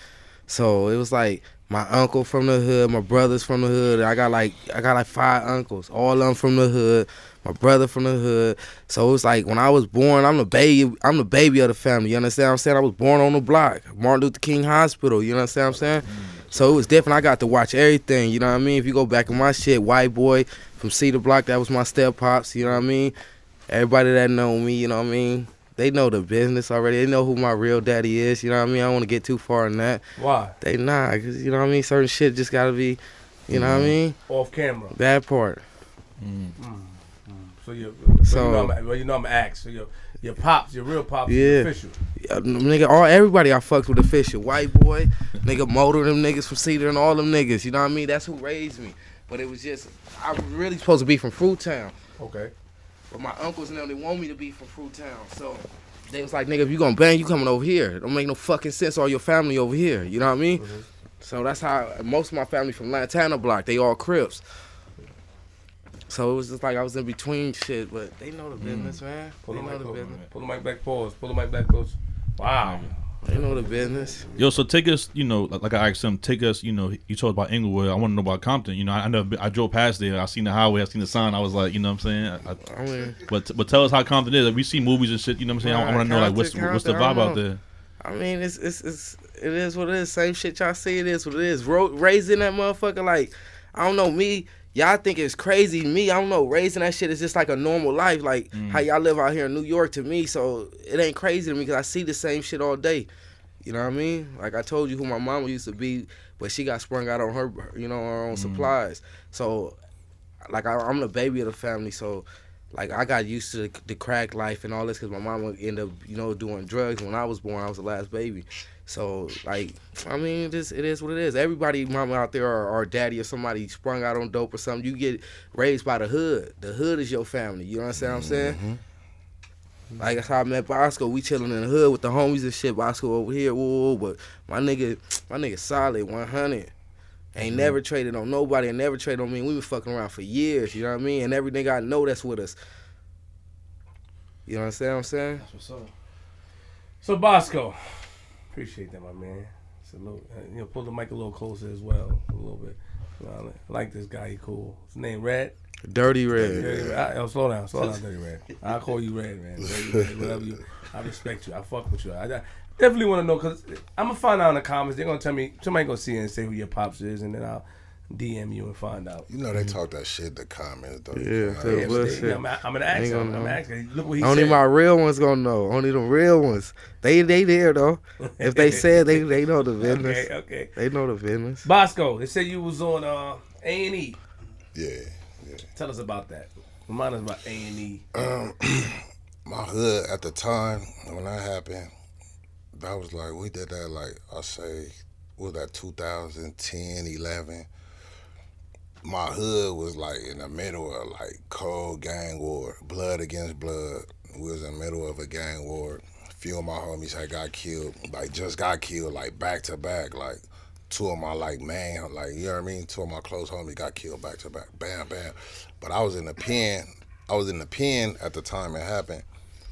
So it was like my uncle from the hood, my brothers from the hood. I got like I got like five uncles, all of them from the hood. My brother from the hood. So it was like when I was born, I'm the baby. I'm the baby of the family. You understand what I'm saying? I was born on the block, Martin Luther King Hospital. You understand what I'm saying? So it was different. I got to watch everything. You know what I mean? If you go back in my shit, white boy from Cedar Block, that was my step pops. You know what I mean? Everybody that know me, you know what I mean? They know the business already. They know who my real daddy is. You know what I mean? I don't want to get too far in that. Why? They not, cause you know what I mean. Certain shit just gotta be, you know what I mm. mean. Off camera. That part. Mm. Mm. So you, So- you know, I'm, well, you know I'm asked. So your your pops, your real pops, Yeah. official. Uh, nigga, all everybody I fucked with official. White boy, nigga, motor them niggas from Cedar and all them niggas. You know what I mean? That's who raised me. But it was just, I was really supposed to be from Fruit Town. Okay. But my uncles and them, they want me to be from Fruit Town. So they was like, nigga, if you gonna bang, you coming over here. Don't make no fucking sense. All your family over here. You know what I mean? So that's how most of my family from Lantana Block. They all Crips. So it was just like I was in between shit, but they know the business, mm. man. Pull They the know mic the business. man. Pull the mic back. Pause. Pull the mic back. Close. Wow. They know the business. Yo, so take us, you know, like, like I asked him, take us, you know, you told about Inglewood. I want to know about Compton. You know, I, I never, been, I drove past there. I seen the highway. I seen the sign. I was like, you know what I'm saying? I, I, I mean, but but tell us how Compton is. Like, we see movies and shit. You know what I'm saying? I, Right, want to know like what's Compton, what's the vibe out there. I mean, it's it's it's it is what it is. Same shit y'all see. It is what it is. Ro- raising that motherfucker like I don't know me. Y'all think it's crazy. Me, I don't know. Raising that shit is just like a normal life, like mm. how y'all live out here in New York. To me, so it ain't crazy to me because I see the same shit all day. You know what I mean? Like I told you who my mama used to be, but she got sprung out on her, you know, her own mm. supplies. So, like I, I'm the baby of the family, so like I got used to the, the crack life and all this because my mama ended up, you know, doing drugs when I was born. I was the last baby, so like I mean, this it is what it is. Everybody, mama out there or, or daddy or somebody sprung out on dope or something. You get raised by the hood. The hood is your family. You know what I'm saying? Mm-hmm. Like that's how I met Bosco. We chilling in the hood with the homies and shit. Bosco over here, whoa, whoa, but my nigga, my nigga solid, 100. Ain't never traded on nobody and never traded on me. We been fucking around for years, you know what I mean? And every nigga I know that's with us. You know what I'm saying? That's what's up. So Bosco, appreciate that, my man. Salute. Uh, you know, pull the mic a little closer as well, a little bit. You know, I like this guy. He cool. His name Red. Dirty Dirty Red. Red. I, oh, slow down, slow down, Dirty Red. I'll call you Red, man. Dirty Red, whatever you. I respect you. I fuck with you. I, I definitely want to know because I'm gonna find out in the comments. They're gonna tell me somebody gonna see it and say who your pops is, and then I'll DM you and find out. You know they talk that shit in the comments though. Yeah, Like, too. Yeah, but bullshit. they- I'm, I'm gonna ask Ain't him. gonna I'm know. asking. Look what he Only said. my real ones gonna know. Only the real ones. They they there though. If they said they they know the business. okay, okay. They know the business. Bosco, they said you was on uh A and E. yeah, yeah. Tell us about that. Remind us about A and E. Um, my hood at the time when that happened, that was like we did that like I say, was that 2010, 11. My hood was like in the middle of like cold gang war, blood against blood. We was in the middle of a gang war. A few of my homies had got killed, like just got killed, like back to back, like two of my like man, like you know what I mean. Two of my close homies got killed back to back, bam, bam. But I was in the pen. I was in the pen at the time it happened.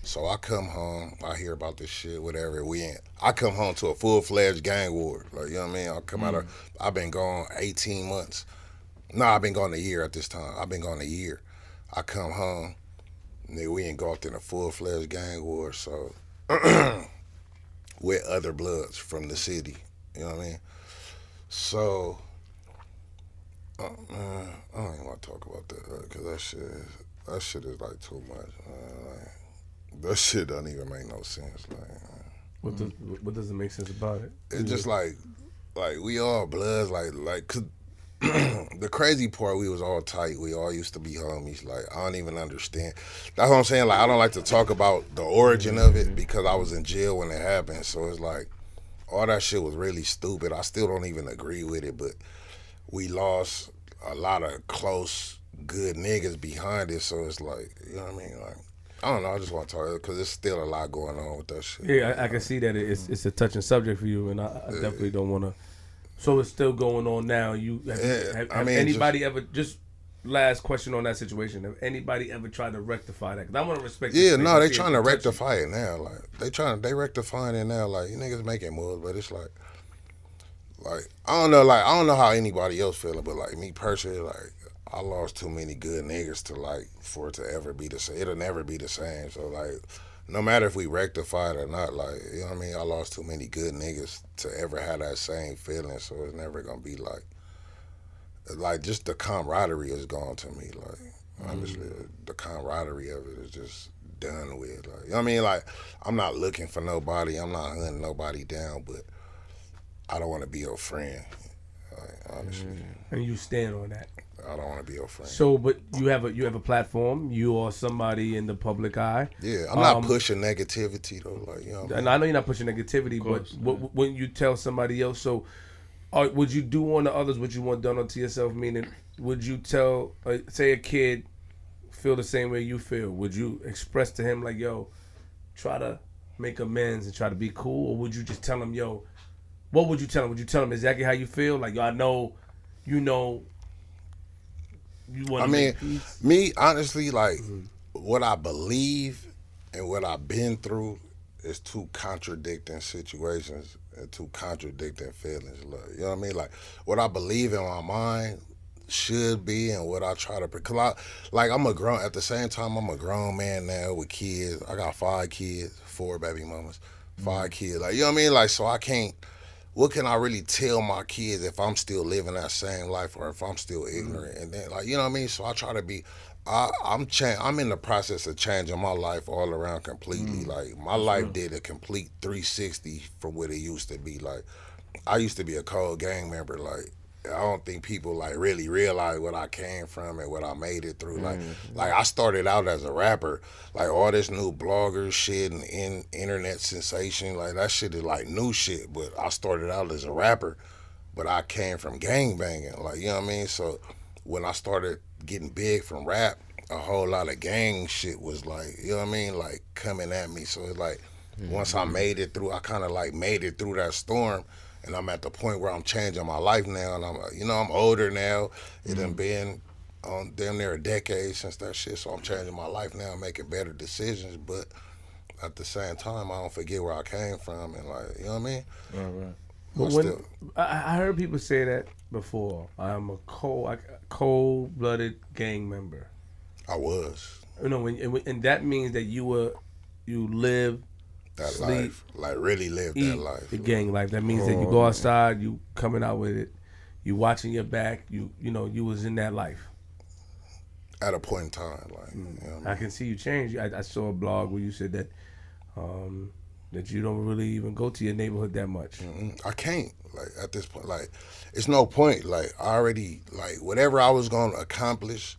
So I come home, I hear about this shit, whatever we in. I come home to a full fledged gang war. Like you know what I mean? I come out of I've been gone eighteen months. No, I've been gone a year at this time. I've been gone a year. I come home, nigga, we engulfed in a full fledged gang war, so with other bloods from the city. You know what I mean? So uh, man, I don't even want to talk about that because that shit, is, that shit is like too much. Man. Like, that shit doesn't even make no sense. Like, What does what doesn't make sense about it? it's just like, like we all bloods. Like, like, cause the crazy part, we was all tight. We all used to be homies. Like, I don't even understand. That's what I'm saying. Like, I don't like to talk about the origin of it because I was in jail when it happened. So it's like, all that shit was really stupid. I still don't even agree with it, but we lost a lot of close, good niggas behind it. So it's like, you know what I mean? Like, I don't know. I just want to talk because there's still a lot going on with that shit. Yeah, I, I can see that it's it's a touching subject for you, and I, I definitely don't want to. So it's still going on now. You have, Yeah, have, have mean, anybody ever just last question on that situation? Have anybody ever tried to rectify that? Because I want to respect. Yeah, no, they trying to rectify it now. Like they trying, to they rectifying it now. Like you niggas making moves, but it's like, like I don't know, like I don't know how anybody else feeling, but like me personally, like I lost too many good niggas to like for it to ever be the same. It'll never be the same. So like, no matter if we rectify it or not, like you know what I mean. I lost too many good niggas to ever have that same feeling. So it's never gonna be like, like just the camaraderie is gone to me. Like honestly, mm. the camaraderie of it is just done with. Like you know what I mean, like I'm not looking for nobody. I'm not hunting nobody down, but I don't want to be your friend. Like, honestly, mm. and you stand on that. I don't want to be your friend. So, but you have a you have a platform. You are somebody in the public eye, Yeah, I'm not Um, pushing negativity though. Like you know, what I and I know you're not pushing negativity. But course, what, when you tell somebody else, so or would you do on to others what you want done unto yourself? Meaning, would you tell, uh, say, a kid feel the same way you feel? Would you express to him like, "Yo, try to make amends and try to be cool," or would you just tell him, "Yo"? What would you tell him? Would you tell him exactly how you feel? Like, yo, I know, you know, you want I mean, me honestly, like what I believe and what I've been through is two contradicting situations and two contradicting feelings. Like, you know what I mean? Like what I believe in my mind should be and what I try to because I like I'm a grown at the same time I'm a grown man now with kids. I got five kids, four baby mamas, 5 kids. Like you know what I mean? Like so I can't what can I really tell my kids if I'm still living that same life or if I'm still mm-hmm. ignorant? And then, like, you know what I mean? So I try to be. I, I'm cha- I'm in the process of changing my life all around completely. Mm. Like my life did a complete 360 from what it used to be. Like I used to be a cold gang member. Like I don't think people like really realize what I came from and what I made it through. Like mm-hmm. like I started out as a rapper. Like all this new blogger shit and in, internet sensation. Like that shit is like new shit. But I started out as a rapper. But I came from gang banging. Like you know what I mean? So when I started getting big from rap, a whole lot of gang shit was like, you know what I mean? Like coming at me. So it's like once I mm-hmm. made it through, I kind of like made it through that storm. And I'm at the point where I'm changing my life now, and I'm, uh, you know, I'm older now. It done mm. been on damn near a decade since that shit, so I'm changing my life now, making better decisions. But at the same time, I don't forget where I came from, and like, you know what I mean? Right, right. But I'm when still- I, I heard people say that before, I'm a cold, cold blooded gang member. I was You know, when, and, and that means that you were, you live, that Sleep, life, like really live eat that life. the gang life. That means that you go outside, you coming out with it, you watching your back. You, you know, you was in that life. At a point in time, like, you know I mean? I can see you change. I, I saw a blog where you said that, um, that you don't really even go to your neighborhood that much. Mm, I can't like at this point. Like, it's no point. Like, I already like whatever I was gonna accomplish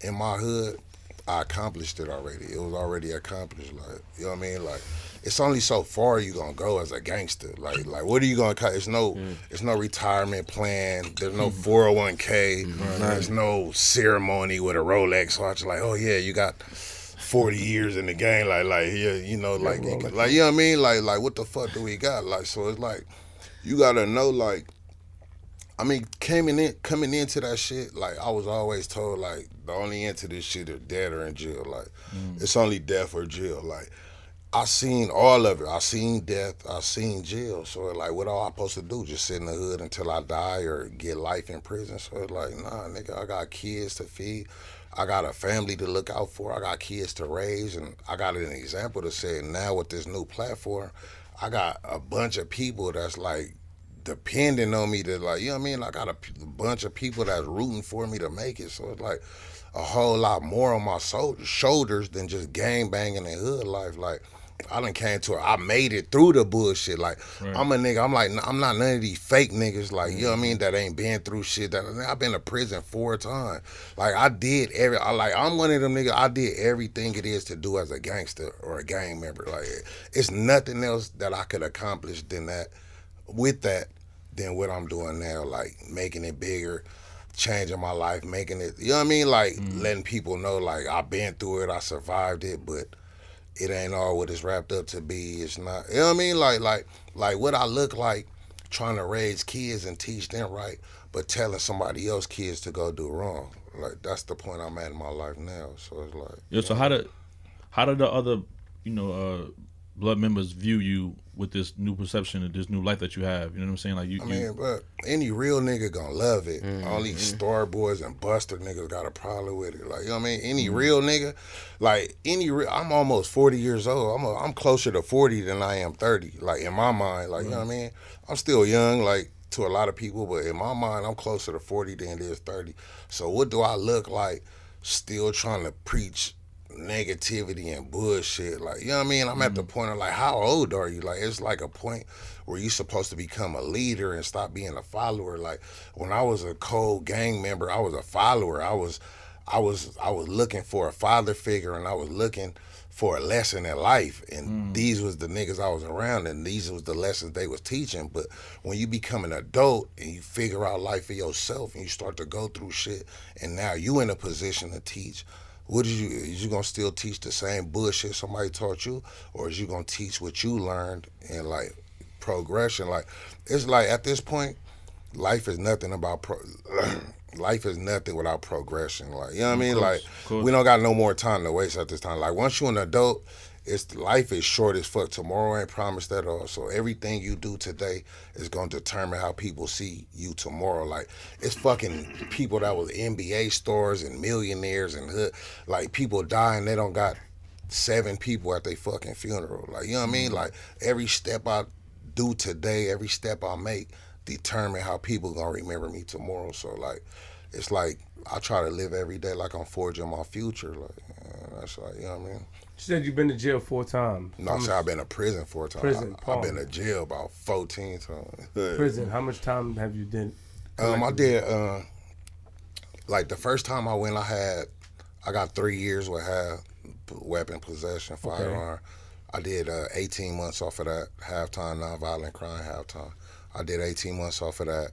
in my hood, I accomplished it already. It was already accomplished. Like, you know what I mean? Like, it's only so far you gonna go as a gangster. Like, like what are you gonna? cut? It's no, it's no retirement plan. There's no 401k. There's no ceremony with a Rolex watch. Like, oh yeah, you got. 40 years in the game, like, like, yeah, you know, like, you like, you know what I mean? Like, like, what the fuck do we got? Like, so it's like, you gotta know, like, I mean, coming in, coming into that shit, like, I was always told, like, the only end to this shit is dead or in jail. Like, it's only death or jail. Like, I seen all of it. I seen death. I seen jail. So like, what am I supposed to do? Just sit in the hood until I die or get life in prison? So it's like, nah, nigga, I got kids to feed. I got a family to look out for. I got kids to raise, and I got an example to say. Now with this new platform, I got a bunch of people that's like depending on me to like, you know what I mean? I got a, bunch of people that's rooting for me to make it. So it's like a whole lot more on my so- shoulders than just gang banging and hood life. Like I done came to it. I made it through the bullshit. Like I'm a nigga. I'm like I'm not none of these fake niggas. Like you know what I mean? That ain't been through shit. That I've been to prison four times. Like I did every. I like I'm one of them niggas. I did everything it is to do as a gangster or a gang member. Like it's nothing else that I could accomplish than that. With that, than what I'm doing now. Like making it bigger changing my life, making it. You know what I mean? Like Mm. letting people know, like I've been through it, I survived it, but it ain't all what it's wrapped up to be. It's not. You know what I mean? Like like like what I look like trying to raise kids and teach them right, but telling somebody else kids to go do wrong. Like that's the point I'm at in my life now. So it's like Yo, so how did how did the other you know uh, blood members view you with this new perception and this new life that you have? You know what I'm saying? Like you, I you mean, but any real nigga gonna love it. Mm-hmm. All these star boys and buster niggas got a problem with it. Like you know what I mean? Any mm-hmm. real nigga, like any real. I'm almost 40 years old. I'm a, I'm closer to 40 than I am 30. Like in my mind, like you know what I mean? I'm still young, like to a lot of people, but in my mind, I'm closer to 40 than it is 30. So what do I look like? Still trying to preach negativity and bullshit. Like, you know what I mean? I'm at the mm-hmm. point of like, how old are you? Like, it's like a point where you're supposed to become a leader and stop being a follower. Like, when I was a cold gang member, I was a follower. I was, I was, I was looking for a father figure, and I was looking for a lesson in life. And mm. these was the niggas I was around, and these was the lessons they was teaching. But when you become an adult and you figure out life for yourself, and you start to go through shit, and now you in a position to teach what is you is you gonna still teach the same bullshit somebody taught you or is you gonna teach what you learned and like progression? Like it's like at this point life is nothing about pro life is nothing without progression. Like you know what i mean? course, like course. we don't got no more time to waste at this time. Like once you're an adult it's life is short as fuck. Tomorrow ain't promised at all. So everything you do today is going to determine how people see you tomorrow. Like it's fucking people that was nba stars and millionaires and hood like people dying. They don't got seven people at their fucking funeral. Like you know what i mean? Mm-hmm. Like every step i do today every step i make determine how people gonna remember me tomorrow. So like it's like i try to live every day like i'm forging my future. Like that's like you know what i mean You said you've been to jail four times. no, How I much- said I've been to prison four times. Prison, I, have been to jail about 14 times. prison. How much time have you did? Um, I did, uh, like the first time I went, I had, I got three years with half weapon possession, firearm. I did uh, 18 months off of that, halftime nonviolent crime halftime. I did 18 months off of that.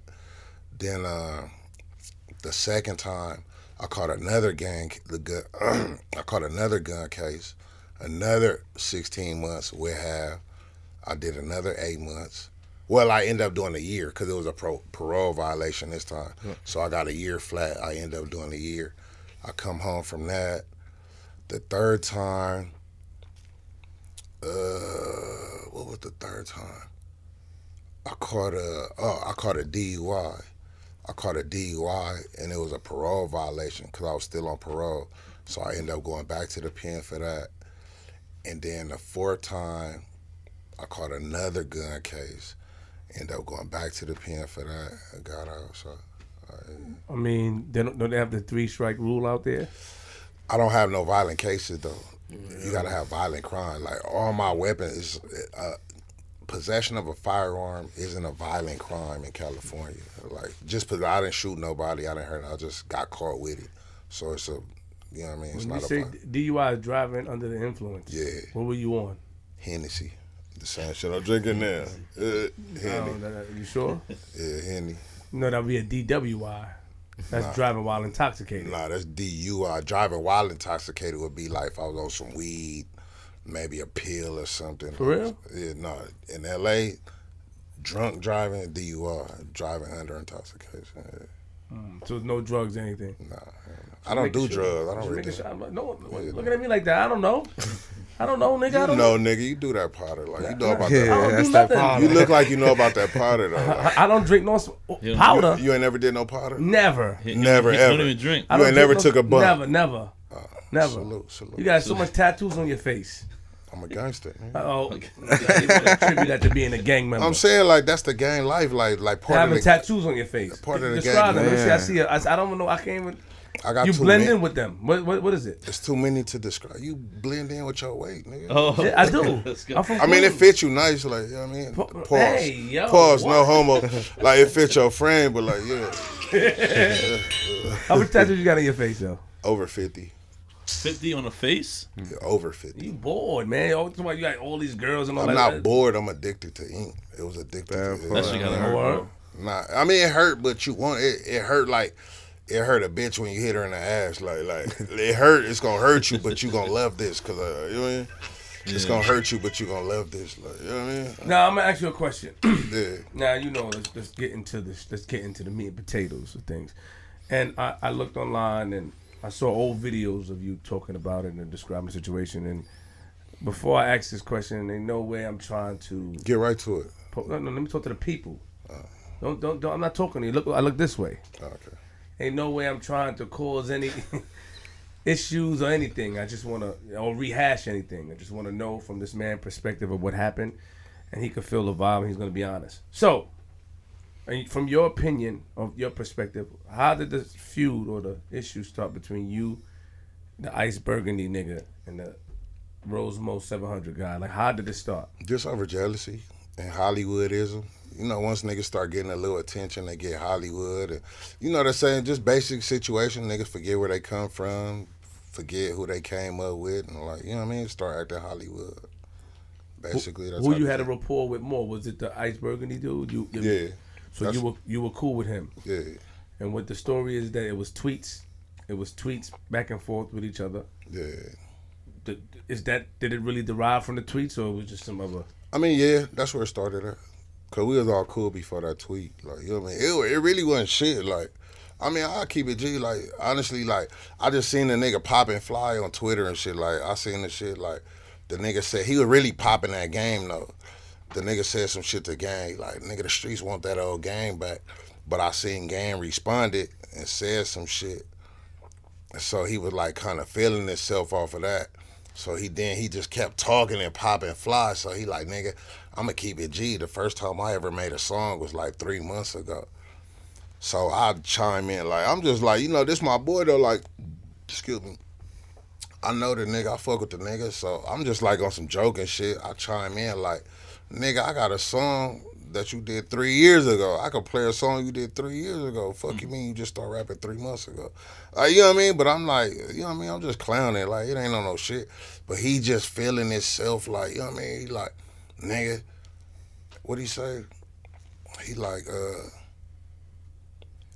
Then uh, the second time, I caught another gang, the gun, I caught another gun case, another 16 months with half. I did another eight months. Well, I ended up doing a year because it was a pro- parole violation this time. So I got a year flat. I ended up doing a year. I come home from that. The third time, uh, what was the third time? I caught a, oh, I caught a DUI. I caught a DUI and it was a parole violation because I was still on parole. So I ended up going back to the pen for that. And then the fourth time, I caught another gun case. Ended up going back to the pen for that. I got out. So I mean, they don't, don't they have the three strike rule out there? I don't have no violent cases though. You gotta have violent crime. Like all my weapons, uh, possession of a firearm isn't a violent crime in California. Like just because I didn't shoot nobody, I didn't hurt. I just got caught with it. So it's a, you know what I mean? It's When you say DUI is driving under the influence. Yeah. What were you on? Hennessy. The same shit I'm drinking now. Uh, Henny. that- that- you sure? Yeah, Henny. No, that'd be a DWI. That's driving while intoxicated. Nah, that's DUI. Driving while intoxicated would be like if I was on some weed, maybe a pill or something. For real? Yeah, no. In LA, drunk driving, DUI. Driving under intoxication. Yeah. So no drugs, anything. Nah, I don't do sure. drugs. I don't Just really making do. sure- I'm like, no, looking at me like that. I don't know. I don't know, nigga. I You don't know, know. nigga, you do that powder. Like you know about Yeah, that. I don't that's do that nothing. powder. You look like you know about that powder though. Like, I, I don't drink no s- powder. you, you ain't never did no powder. never. He- Never, he, ever. Don't even drink. I You don't ain't drink never no- took a bump. Never, never, uh, never. Salute, salute. You got so much tattoos on your face. I'm a gangster. Man. Oh, attribute that to being a gang member. I'm saying like that's the gang life. Like like part having of the. tattoos on your face. part of the Describe gang, them. Let me see. I see. it. I, I don't know. I can't even. I got You too blend many. in with them. What, what? What is it? It's too many to describe. You blend in with your weight, nigga. Oh, Yeah, I do. I'm from I mean, it fits you nice, like you know what I mean. Pause. hey, yo, Pause. No homo. like it fits your frame, but like yeah, How much tattoos you got on your face, though? over fifty. Fifty on the face. Yeah, over fifty. You bored, man. Oh, you got all these girls and all that. I'm not bored. I'm addicted to ink. It was addicted Bad to part. That shit it. gotta Oh, hurt. Nah, I mean it hurt, but you want it. It hurt like it hurt a bitch when you hit her in the ass. Like like it hurt. It's gonna hurt you, but you gonna love this because uh, you know what I mean. It's gonna hurt you, but you gonna love this. Like you know what I mean. Now I'm gonna ask you a question. Yeah. now you know let's let's get into this. Let's get into the meat and potatoes of things. And I, I looked online and I saw old videos of you talking about it and describing the situation. And before I ask this question, in no way I'm trying to. Get right to it. po- No, no, let me talk to the people. Don't, don't, don't. I'm not talking to you. Look, I look this way. Okay. Ain't no way I'm trying to cause any issues or anything. I just want to or rehash anything. I just want to know from this man perspective of what happened, and he could feel the vibe. and He's to be honest. So, from your opinion of your perspective, how did this feud or the issue start between you, the Ice Burgundy nigga, and the Rosemo 700 guy? Like, how did it start? Just over jealousy and Hollywoodism. You know, once niggas start getting a little attention, they get Hollywood. And, you know, they're saying just basic situation. Niggas forget where they come from, forget who they came up with, and like, you know what I mean? Start acting Hollywood. Basically, that's Who you had a rapport with more? Was it the Ice Burgundy dude? You, you- Yeah, So you were you were cool with him. yeah, And what the story is that it was tweets, it was tweets back and forth with each other. yeah. Did, is that did it really derive from the tweets or it was just some other? I mean, yeah, that's where it started at. Cause we was all cool before that tweet. Like, you know what I mean? It, it really wasn't shit. Like, I mean, I keep it G. Like, honestly, like, I just seen the nigga pop and fly on Twitter and shit. Like, I seen the shit. Like, the nigga said he was really popping that game though. The nigga said some shit to gang. Like, nigga, the streets want that old game back. But I seen gang responded and said some shit. So he was like kind of feeling himself off of that. So he then he just kept talking and popping fly. So he like, nigga, I'ma keep it G. The first time I ever made a song was like three months ago. So I chime in like I'm just like, you know, this my boy though, like, excuse me. I know the nigga, I fuck with the nigga, so I'm just like on some joking shit. I chime in like, nigga, I got a song that you did three years ago. I could play a song you did three years ago. Fuck you mean you just start rapping three months ago? Like, you know what I mean? But I'm like, you know what I mean? I'm just clowning. Like, it ain't on no shit. But he just feeling himself like, you know what I mean? He like, nigga, what he say? He like, uh,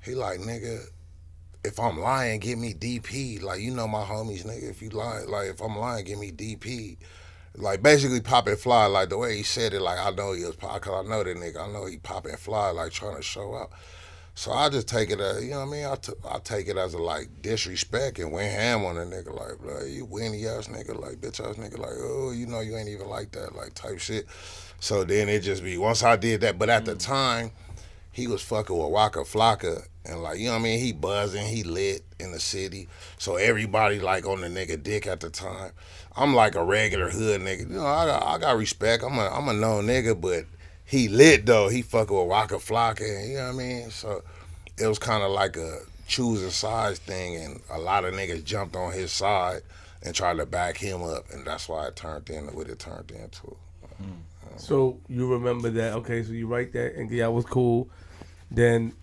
he like, nigga, if I'm lying, give me DP. Like, you know my homies, nigga. If you lie, like, if I'm lying, give me DP. Like, basically pop and fly. Like, the way he said it, like, I know he was pop, cause I know that nigga. I know he pop and fly, like, trying to show out. So I just take it as, you know what I mean? I, t- I take it as a, like, disrespect and went ham on a nigga. Like, like you winny ass nigga, like, bitch ass nigga. Like, oh, you know you ain't even like that, like, type shit. So then it just be, once I did that, but at the mm. time, he was fucking with Waka Flocka and like you know what I mean he buzzing he lit in the city so everybody like on the nigga dick at the time I'm like a regular hood nigga you know I got, I got respect I'm a I'm a known nigga but he lit though he fucking with Waka Flocka you know what I mean so it was kind of like a choosing sides thing and a lot of niggas jumped on his side and tried to back him up and that's why it turned into what it turned into mm. So you remember that? Okay, so you write that and yeah, was cool. Then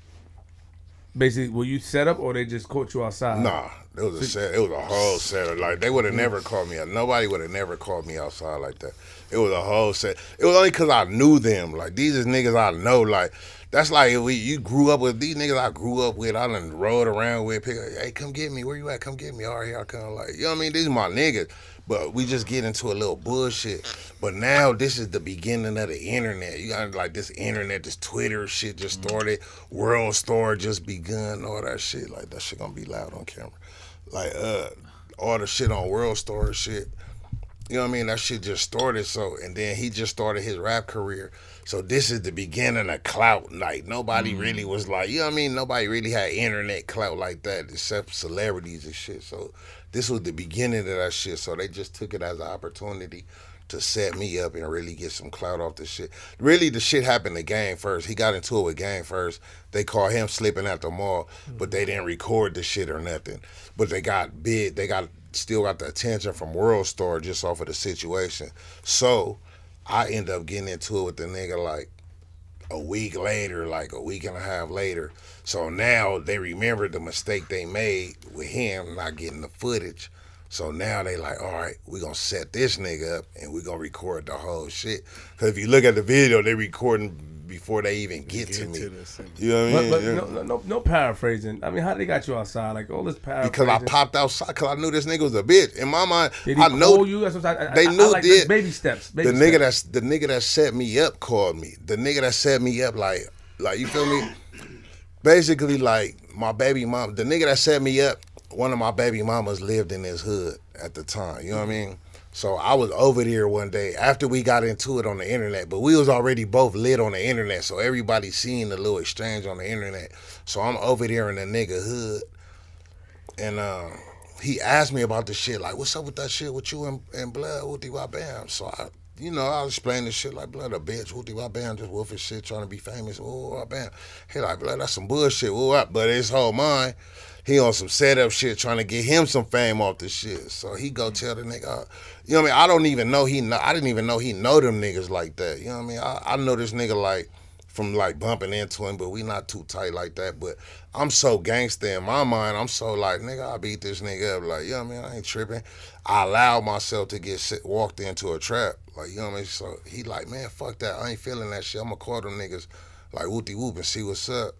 basically, were you set up or they just caught you outside? Nah, it was a set. It was a whole set. Like they would have hmm. never called me out. Nobody would have never called me outside like that. It was a whole set. It was only because I knew them. Like these is niggas I know. Like that's like if we you grew up with these niggas I grew up with. I done rode around with. Pick, hey, come get me. Where you at? Come get me. All right, here I come. Like you know what I mean. These are my niggas. But we just get into a little bullshit. But now this is the beginning of the internet. You got like this internet, this Twitter shit just hmm. started. World Star just begun. All that shit. Like that shit gonna be loud on camera. Like uh, all the shit on World Star and shit. You know what I mean? That shit just started. So and then he just started his rap career. So this is the beginning of clout. Like nobody really was like, you know what I mean? Nobody really had internet clout like that except celebrities and shit. So this was the beginning of that shit. So they just took it as an opportunity to set me up and really get some clout off the shit. Really, the shit happened to Gang first. He got into it with Gang first. They caught him slipping at the mall, but they didn't record the shit or nothing. But they got big. They got still got the attention from World Star just off of the situation. So I end up getting into it with the nigga like a week later, like a week and a half later. So now they remember the mistake they made with him not getting the footage. So now they like, all right, we're gonna set this nigga up and we're gonna record the whole shit. Cause if you look at the video, they recording before they even get, to Get me. to the you know what I But, mean? but Yeah. no, no, no, no paraphrasing. I mean, how they got you outside? Like all this paraphrasing. because I popped outside because I knew this nigga was a bitch. In my mind, Did he I know call you? That's what I, I, they knew I like did. this baby steps. Baby the nigga steps. that's the nigga that set me up called me. The nigga that set me up like like you feel me? Basically like my baby mom, the nigga that set me up, one of my baby mamas lived in this hood at the time. You know what I mean? So I was over there one day after we got into it on the internet, but we was already both lit on the internet, so everybody seeing the little exchange on the internet. So I'm over there in the nigga hood, and uh, he asked me about the shit, like, "What's up with that shit with you and, and Blood, Wooty Wah Bam?" So I, you know, I was explaining the shit like, "Blood, a bitch, Wooty Wah Bam, just wolf his shit, trying to be famous, Woo Wah Bam." He like, "Blood, that's some bullshit, Woo Wah," but it's whole mind, he on some setup shit, trying to get him some fame off the shit. So he go tell the nigga, uh, you know what I mean? I don't even know he, know, I didn't even know he know them niggas like that. You know what I mean? I, I know this nigga like from like bumping into him, but we not too tight like that. But I'm so gangster in my mind. I'm so like, nigga, I beat this nigga up. Like, you know what I mean? I ain't tripping. I allowed myself to get sit, walked into a trap. Like, you know what I mean? So he like, man, fuck that. I ain't feeling that shit. I'm gonna call them niggas like whoopty whoop and see what's up.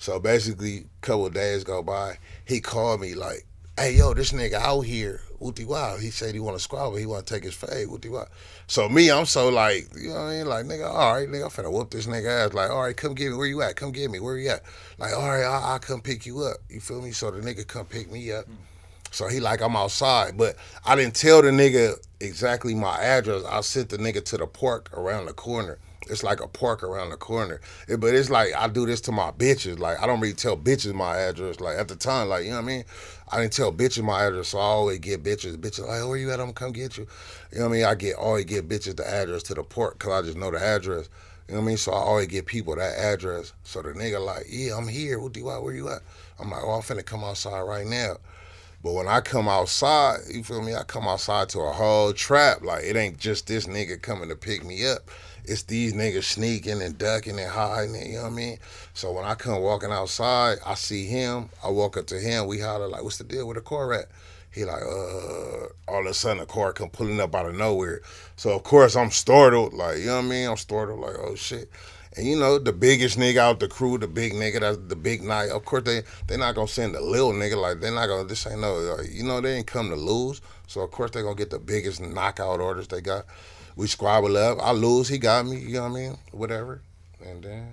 So basically, a couple days go by, he called me like, hey, yo, this nigga out here, whoopty wow. He said he want to squabble, he want to take his fade, whoopty wow. So me, I'm so like, you know what I mean? Like, nigga, all right, nigga, I'm finna whoop this nigga ass. Like, all right, come get me. Where you at? Come get me. Where you at? Like, all right, I- I'll come pick you up. You feel me? So the nigga come pick me up. So he like, I'm outside. But I didn't tell the nigga exactly my address. I sent the nigga to the park around the corner. It's like a park around the corner. It- but it's like I do this to my bitches. Like I don't really tell bitches my address. Like at the time, like you know what I mean. I didn't tell bitches my address, so I always get bitches. Bitches like, where you at? I'm gonna come get you. You know what I mean? I get always get bitches the address to the park because I just know the address. You know what I mean? So I always get people that address. So the nigga like, yeah, I'm here. What do want? Where you at? I'm like, oh, I'm finna come outside right now. But when I come outside, you feel me? I come outside to a whole trap. Like it ain't just this nigga coming to pick me up. It's these niggas sneaking and ducking and hiding. You know what I mean? So when I come walking outside, I see him. I walk up to him. We holler like, "What's the deal with the car at?" He like, uh, all of a sudden a car come pulling up out of nowhere. So of course I'm startled. Like you know what I mean? I'm startled. Like oh shit. And you know, the biggest nigga out the crew, the big nigga, that's the big night. Of course, they they not gonna send the little nigga like they're not gonna. This ain't no, like, you know, they ain't come to lose. So of course they gonna get the biggest knockout orders they got. We squabble up. I lose, he got me. You know what I mean? Whatever. And then,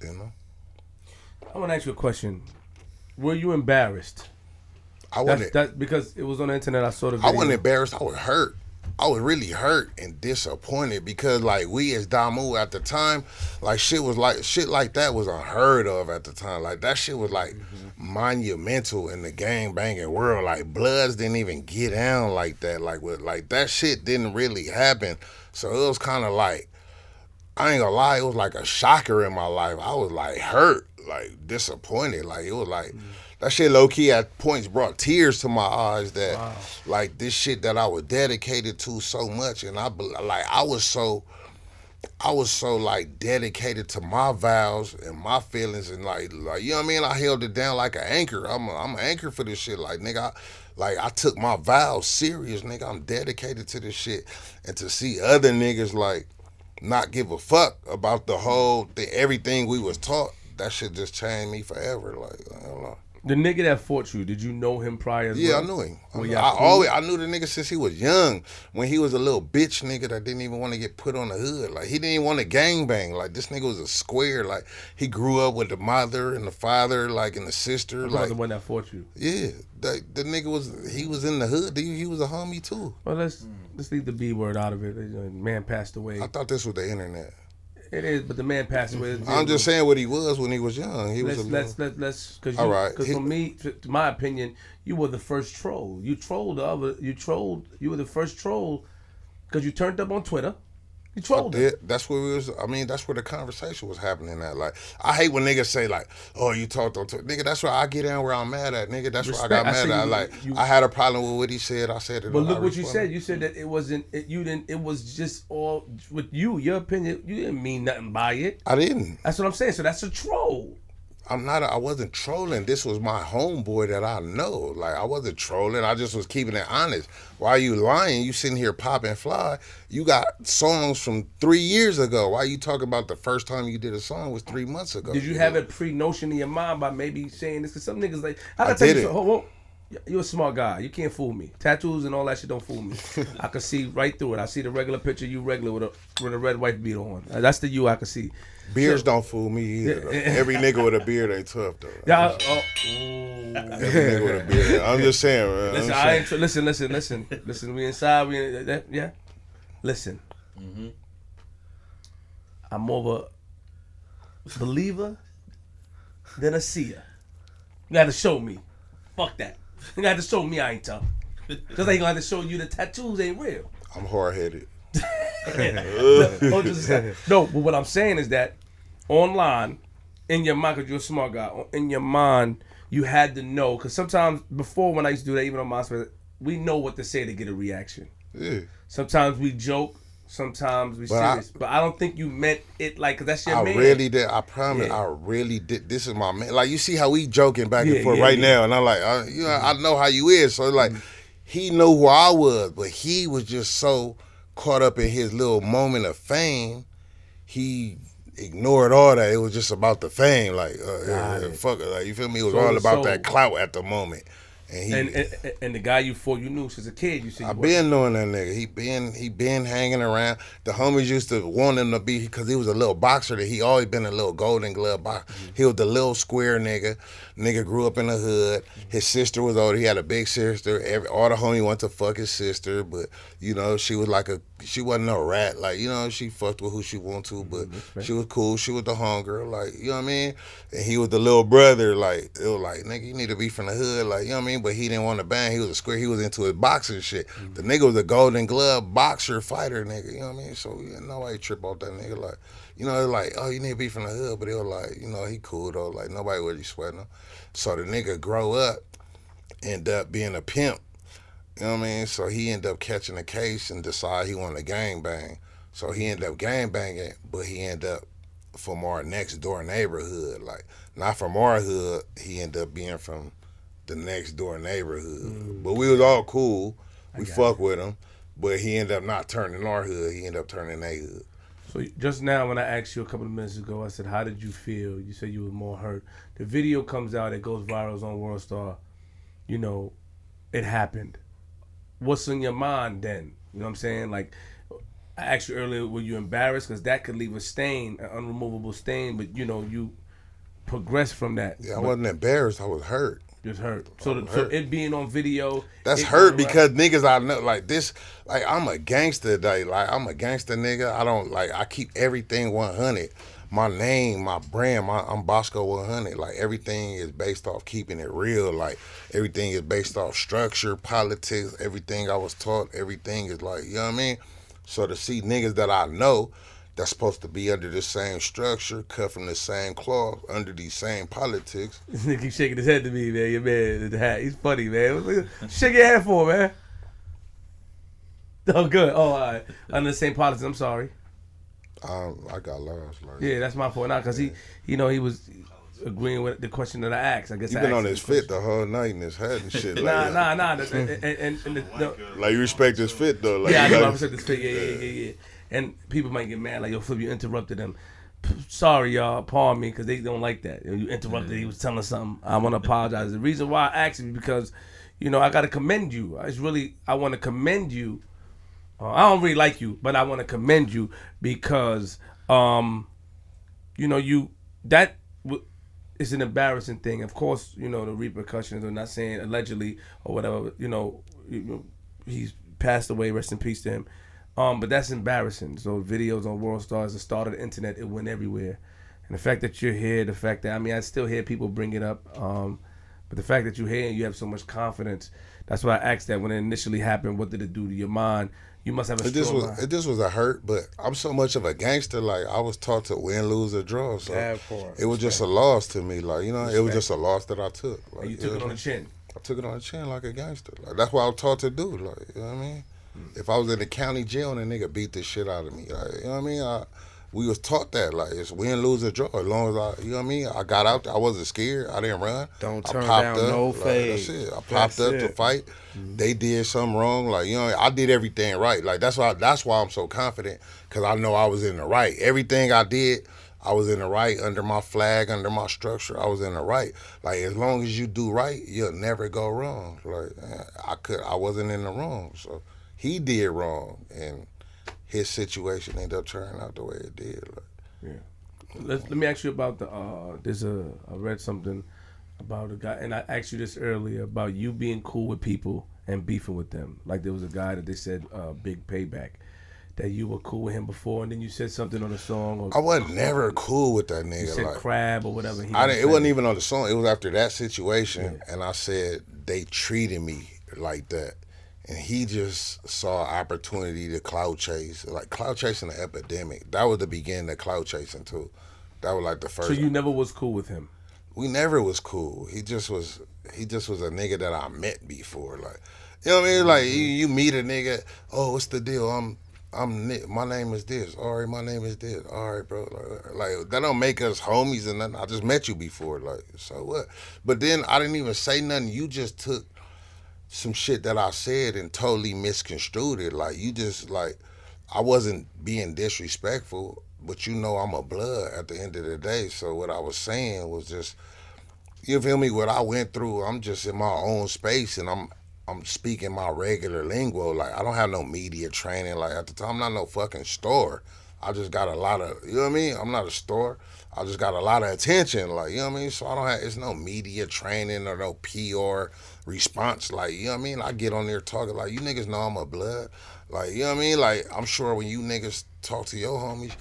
you know, I want to ask you a question. Were you embarrassed? I wasn't. that because it was on the internet. I saw the I wasn't embarrassed. I was hurt. I was really hurt and disappointed because like we as Damu at the time, like shit was like shit like that was unheard of at the time. Like that shit was like mm-hmm. monumental in the gang banging world. Like Bloods didn't even get down like that. Like with like that shit didn't really happen. So it was kind of like I ain't gonna lie, it was like a shocker in my life. I was like hurt, like disappointed. Like it was like mm-hmm. That shit low key at points brought tears to my eyes that like this shit that I was dedicated to so much and I like I was so I was so like dedicated to my vows and my feelings and like like you know what I mean. I held it down like an anchor. I'm a, I'm an anchor for this shit. Like nigga, I, like I took my vows serious, nigga. I'm dedicated to this shit, and to see other niggas like not give a fuck about the whole thing, everything we was taught. That shit just changed me forever. Like I don't know. The nigga that fought you, did you know him prior? As Yeah, well? I knew him. I, knew- I always I knew the nigga since he was young. When he was a little bitch nigga that didn't even want to get put on the hood. Like he didn't even want to gang bang. Like this nigga was a square. Like he grew up with the mother and the father, like and the sister. Like the one that fought you. yeah, the, the nigga was he was in the hood. He, he was a homie too. Well, let's let's leave the B word out of it. Man passed away. I thought this was the internet. It is, but the man passed away. I'm just saying what he was when he was young. He was Let's a let's let's let's because All right. Because for me, to, to my opinion, you were the first troll. You trolled the other. You trolled. You were the first troll because you turned up on Twitter. I trolled it. That's where we was. I mean, that's where the conversation was happening at. Like, I hate when niggas say like, "Oh, you talked on Twitter." Nigga, that's where I get in where I'm mad at. Nigga, that's where I got Respect. I mad at. you- Like, you- I had a problem with what he said. I said it. But look what you said. You said that it wasn't. It, you didn't. It was just all with you. Your opinion. You didn't mean nothing by it. I didn't. That's what I'm saying. So that's a troll. I'm not. I wasn't trolling. This was my homeboy that I know. Like I wasn't trolling. I just was keeping it honest. Why you lying? You sitting here popping fly. You got songs from three years ago. Why you talking about the first time you did a song was three months ago? Did you have a pre notion in your mind by maybe saying this? Because some niggas like I I did you, it. so- hold. You're a smart guy. You can't fool me. Tattoos and all that shit don't fool me. I can see right through it. I see the regular picture, you regular with a with a red white beat on. That's the you I can see. Beards don't fool me either. Though. Every nigga with a beard ain't tough though. Yeah. I- oh, Every nigga with a beard. I'm just saying, man. Listen, just I ain't. tr- Listen, listen, listen, listen. We inside. We in, that, yeah. Listen. Mm-hmm. I'm more of a believer than a seer. You got to show me. Fuck that. You got to show me I ain't tough. Just like you got to show you the tattoos ain't real. I'm hard headed. no, no, but what I'm saying is that online, in your mind, because you're a smart guy, in your mind, you had to know. Because sometimes before, when I used to do that, even on MySpace, we know what to say to get a reaction. Yeah. Sometimes we joke, sometimes we But I- serious. but I don't think you meant it like, because that's your I man. really did. I promise. Yeah. I really did. This is my man. Like you see how we joking back Yeah, and forth yeah, right now, and I'm like, I, you know, I mm-hmm. know how you is. So like, mm-hmm. he knew who I was, but he was just so caught up in his little moment of fame, he ignored all that. It was just about the fame. Like, uh, yeah, fuck it. Like you feel me? It was So- all about so- that clout at the moment. And he, And, and and the guy you fought, you knew since a kid. You said you I been knowing that nigga. He been he been hanging around. The homies used to want him to be because he was a little boxer. That he always been a little Golden Glove boxer. He was the little square nigga. Nigga grew up in the hood. His sister was older. He had a big sister. Every all the homie wanted to fuck his sister, but you know she was like a she wasn't no rat. Like you know she fucked with who she want to, but mm-hmm, she was cool. She was the homegirl. Like you know what I mean. And he was the little brother. Like it was like nigga, you need to be from the hood. Like you know what I mean. But he didn't want to bang. He was a square. He was into his boxing shit. Mm-hmm. The nigga was a Golden Glove boxer fighter nigga. You know what I mean. So yeah, nobody trip off that nigga. Like you know, like oh you need to be from the hood, but it was like you know he cool though. Like nobody really sweating him. So the nigga grow up, end up being a pimp. You know what I mean? So he end up catching a case and decide he want to gang bang. So he end up gang banging, but he end up from our next door neighborhood. Like not from our hood, he end up being from the next door neighborhood. But we was all cool. We fuck with him. But he ended up not turning our hood. He ended up turning their hood. So just now, when I asked you a couple of minutes ago, I said, "How did you feel?" You said you were more hurt. The video comes out, it goes viral on World Star. You know, it happened. What's in your mind then? You know what I'm saying? Like, I asked you earlier, were you embarrassed? Because that could leave a stain, an unremovable stain. But you know, you progressed from that. Yeah, I But wasn't embarrassed. I was hurt. Just hurt. So, the, I'm so it being on video, That's hurt going because niggas I know like this like I'm a gangster like, like I'm a gangster nigga. I don't like I keep everything 100. My name, my brand, my I'm Bosco 100. Like everything is based off keeping it real. Like everything is based off structure, politics, everything I was taught, everything is like, you know what I mean? So to see niggas that I know that's supposed to be under the same structure, cut from the same cloth, under these same politics, This nigga keep shaking his head to me, man. Your man, in the hat. He's funny, man. Shake your head for, man. Oh, good. Oh, all right. Under the same politics. I'm sorry. um, I got lost. Like, Yeah, that's my fault. Now, because he, you know, he was agreeing with the question that I asked. I guess You I been on his fit the whole night in his hat and shit. question. Like, Nah, nah, nah. And, and, and, and the, the, Like you respect his fit though. Like, yeah, I you know. like- I said this thing. Yeah, yeah, yeah, yeah. And people might get mad, like, yo, Flip, you interrupted them P- Sorry, y'all. Pardon me, because they don't like that. You interrupted. He was telling something. I want to apologize. The reason why I asked is because, you know, I got to commend you. It's really, I want to commend you. Uh, I don't really like you, but I want to commend you because, um, you know, you that w- is an embarrassing thing. Of course, you know the repercussions. I'm not saying allegedly or whatever. You know, you know, he's passed away. Rest in peace to him. Um, but that's embarrassing. So videos on World Stars, the start of the internet, it went everywhere. And the fact that you're here, the fact that I mean, I still hear people bring it up. Um, but the fact that you're here and you have so much confidence, that's why I asked that when it initially happened. What did it do to your mind? You must have a It just was mind. it just was a hurt, but I'm so much of a gangster. Like I was taught to win, lose, or draw. So it was just a loss to me. Like you know, it was just a loss that I took. Like And you took know it on the chin. I took it on the chin like a gangster. Like that's what I was taught to do. Like you know what I mean. If I was in the county jail and a nigga beat the shit out of me, like, you know what I mean. I we was taught that like it's win, lose, or draw. As long as I, you know what I mean, I got out there, I wasn't scared. I didn't run. Don't I turn popped down up, no like, fade. That's it. I popped That's up to it. fight. Mm-hmm. They did something wrong. Like you know, I did everything right. Like that's why. That's why I'm so confident because I know I was in the right. Everything I did. I was in the right under my flag, under my structure. I was in the right. Like as long as you do right, you'll never go wrong. Like I could, I wasn't in the wrong. So he did wrong, and his situation ended up turning out the way it did. Like, Let, let me ask you about the. Uh, there's a. I read something about a guy, and I asked you this earlier about you being cool with people and beefing with them. Like there was a guy that they said, uh, "Big Payback," that you were cool with him before, and then you said something on the song, or I wasn't never cool with that you nigga. said Like crab or whatever. I didn't didn't, it wasn't even on the song. It was after that situation, and I said they treated me like that, and he just saw opportunity to cloud chase, like cloud chasing the epidemic. That was the beginning of cloud chasing too. That was like the first. So you never was cool with him. we never was cool. He just was. He just was a nigga that I met before. Like, you know what I mean? Like you, mm-hmm. you meet a nigga. Oh, what's the deal? I'm. I'm Nick. My name is this. All right, my name is this. All right, bro. Like, like that don't make us homies and nothing. I just met you before. Like, so what? But then I didn't even say nothing. You just took some shit that I said and totally misconstrued it. Like you just like I wasn't being disrespectful, but you know I'm a blood at the end of the day. So what I was saying was just you feel me? What I went through, I'm just in my own space and I'm I'm speaking my regular lingo. Like I don't have no media training. Like at the time, I'm not no fucking store. I just got a lot of you know what I mean. I'm not a store. I just got a lot of attention. Like you know what I mean. So I don't have it's no media training or no PR response. Like you know what I mean. I get on there talking like you niggas know I'm a blood. Like you know what I mean. Like I'm sure when you niggas talk to your homies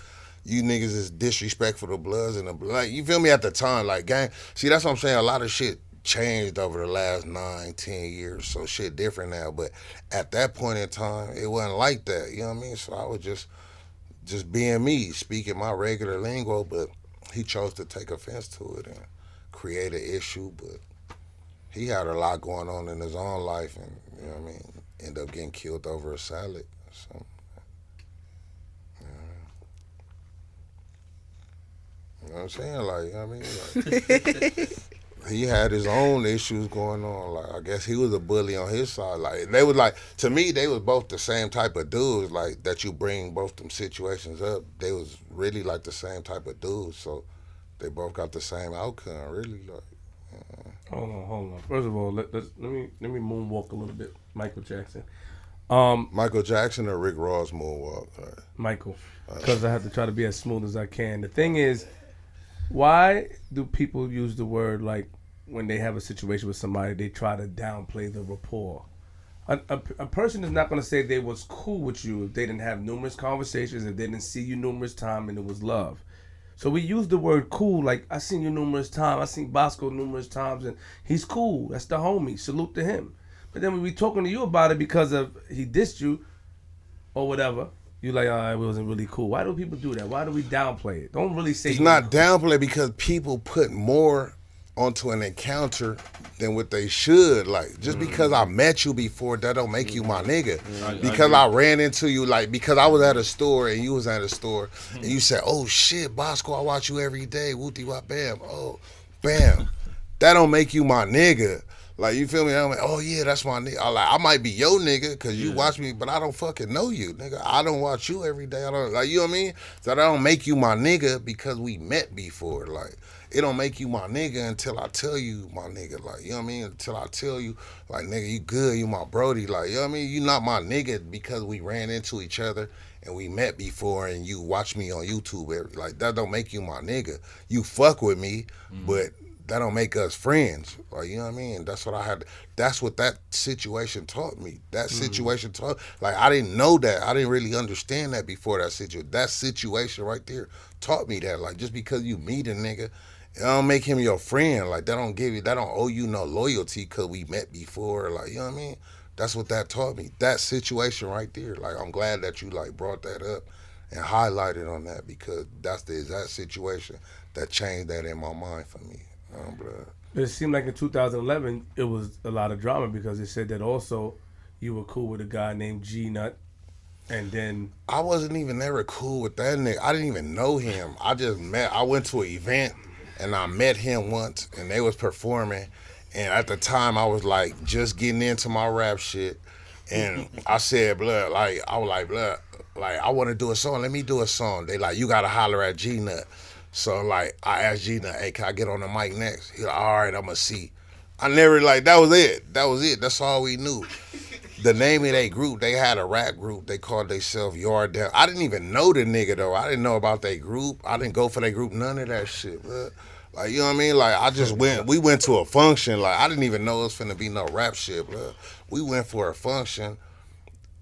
you niggas is disrespectful to bloods and the like you feel me at the time like gang see that's what i'm saying a lot of shit changed over the last nine ten years so shit different now but at that point in time it wasn't like that you know what i mean so i was just just being me speaking my regular lingo but he chose to take offense to it and create an issue but he had a lot going on in his own life and you know what i mean end up getting killed over a salad so You know what I'm saying? Like, you know what I mean? Like, he had his own issues going on. Like, I guess he was a bully on his side. Like, they was like, to me, they was both the same type of dudes. Like, that you bring both them situations up. They was really like the same type of dudes. So, they both got the same outcome. Really, like. Hold on, hold on. First of all, let, let's, let me let me moonwalk a little bit. Michael Jackson. Um, Michael Jackson or Rick Ross moonwalk. Like, Michael, because I have to try to be as smooth as I can. The thing is, why do people use the word like when they have a situation with somebody, they try to downplay the rapport? A, a, a person is not going to say they was cool with you if they didn't have numerous conversations, if they didn't see you numerous times and it was love. So we use the word cool, like I seen you numerous times, I seen Bosco numerous times, and he's cool. That's the homie. Salute to him. But then when we talking to you about it because of he dissed you or whatever, you like, oh, it wasn't really cool. Why do people do that? Why do we downplay it? Don't really say It's not downplay because people put more onto an encounter than what they should. Like just mm. because I met you before, that don't make you my mm. nigga. I- I Because agree. I, ran into you, like because I was at a store and you was at a store, and mm. you said, "Oh shit, Bosco, I watch you every day." Wooty wop bam. Oh, bam. That don't make you my nigga. Like you feel me? I'm like, oh yeah, that's my nigga. I like I might be your nigga because you watch me, but I don't fucking know you, nigga. I don't watch you every day. I don't like you know what I mean. So that don't make you my nigga because we met before. Like it don't make you my nigga until I tell you my nigga. Like you know what I mean. Until I tell you like nigga, you good, you my brody. Like you know what I mean. You not my nigga because we ran into each other and we met before and you watch me on YouTube. Every, like that don't make you my nigga. You fuck with me, mm. but that don't make us friends. Like you know what I mean? That's what I had. That's what that situation taught me. That mm. situation taught. Like I didn't know that. I didn't really understand that before that situation. That situation right there taught me that. Like just because you meet a nigga, it don't make him your friend. Like that don't give you. That don't owe you no loyalty because we met before. Like you know what I mean? That's what that taught me. That situation right there. Like I'm glad that you like brought that up and highlighted on that because that's the exact situation that changed that in my mind for me. Oh, Blood. But it seemed like in 2011 it was a lot of drama because it said that also you were cool with a guy named G Nut. and then I wasn't even ever cool with that nigga. I didn't even know him. I just met. I went to an event and I met him once, and they was performing. And at the time, I was like just getting into my rap shit, and I said, "Blood," like I was like, "Blood," like I want to do a song. Let me do a song. They like, you gotta holler at G Nut. So like, I asked G Nut, "Hey, can I get on the mic next?" He like, "All right, I'm gonna see." I never like that was it. That was it. That's all we knew the name of that group, they had a rap group. They called themselves Yard Down. I didn't even know the nigga though. I didn't know about that group. I didn't go for that group. None of that shit. But like you know what I mean? Like I just went. We went to a function. Like I didn't even know it was finna be no rap shit. But we went for a function.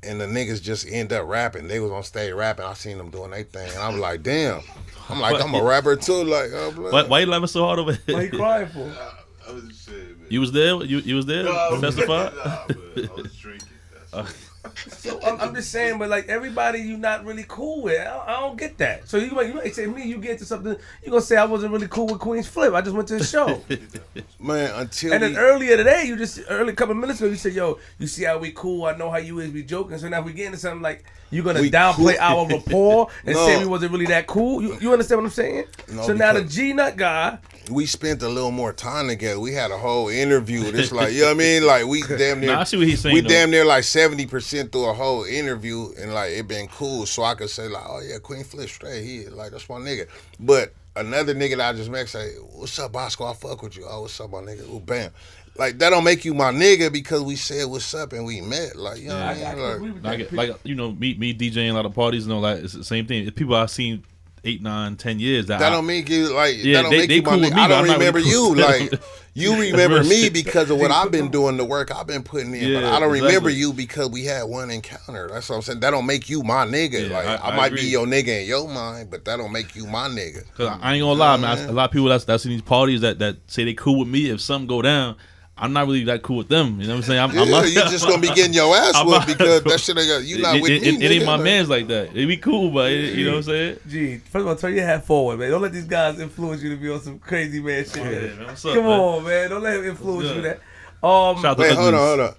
And the niggas just end up rapping. They was on stage rapping. I seen them doing their thing, and I'm like, damn. I'm like, I'm a rapper too. Like, blood. Why, why you laughing so hard over what are you crying for? I was just saying, man. You was there? You you was there? No, I was- Testify? Nah, I was drinking. So I'm, I'm just saying, but like everybody, you not really cool with. I, I don't get that. So you might, you might say me, you get to something, you gonna say I wasn't really cool with Queen's Flip. I just went to the show. man, until and then we, earlier today, you just early couple minutes ago, you said, "Yo, you see how we cool? I know how you is. We joking. So now we get into something like you gonna We downplay cool. our rapport and No. say we wasn't really that cool. You, you understand what I'm saying? No, so now the G Nut guy, we spent a little more time together. We had a whole interview. It's like, you know what I mean? Like we damn near Nah, I see what he's saying, We though. damn near like 70% through a whole interview and like it been cool. So I could say like, oh yeah, Queen Flip straight. He like that's my nigga. But another nigga that I just met say, What's up, Bosco? I fuck with you. Oh, what's up, my nigga? Ooh, bam. Like that don't make you my nigga because we said what's up and we met. Like, you know Yeah. I, I I mean? Like, like, like you know, me me DJing a lot of parties and all that. It's the same thing. It's people I've seen eight, nine, ten years. That, That I- don't make you like Yeah, that don't they- make they you cool with nigga. me, I but don't I'm remember really you. cool with. Like you remember me because of what I've been doing, the work I've been putting in. but I don't remember you because we had one encounter. That's what I'm saying. That don't make you my nigga. Yeah, like I- I, I might agree. be your nigga in your mind, but that don't make you my nigga. Cause I ain't gonna lie, man. man. A lot of people that's that's in these parties that, that say they cool with me. If something go down, I'm not really that cool with them. You know what I'm saying? I'm, Yeah, I'm not, you just gonna be getting your ass I'm whooped not- because that shit ain't got you not it, with it, me. it, it ain't my Like, man's like that. It be cool, but it, you know what I'm saying? Gee, first of all, turn your hat forward, man. Don't let these guys influence you to be on some crazy man shit. Yeah, man. man. What's up, Come man? on, man. Don't let him influence you that. Um, Shout out to Wait, hold on, hold on.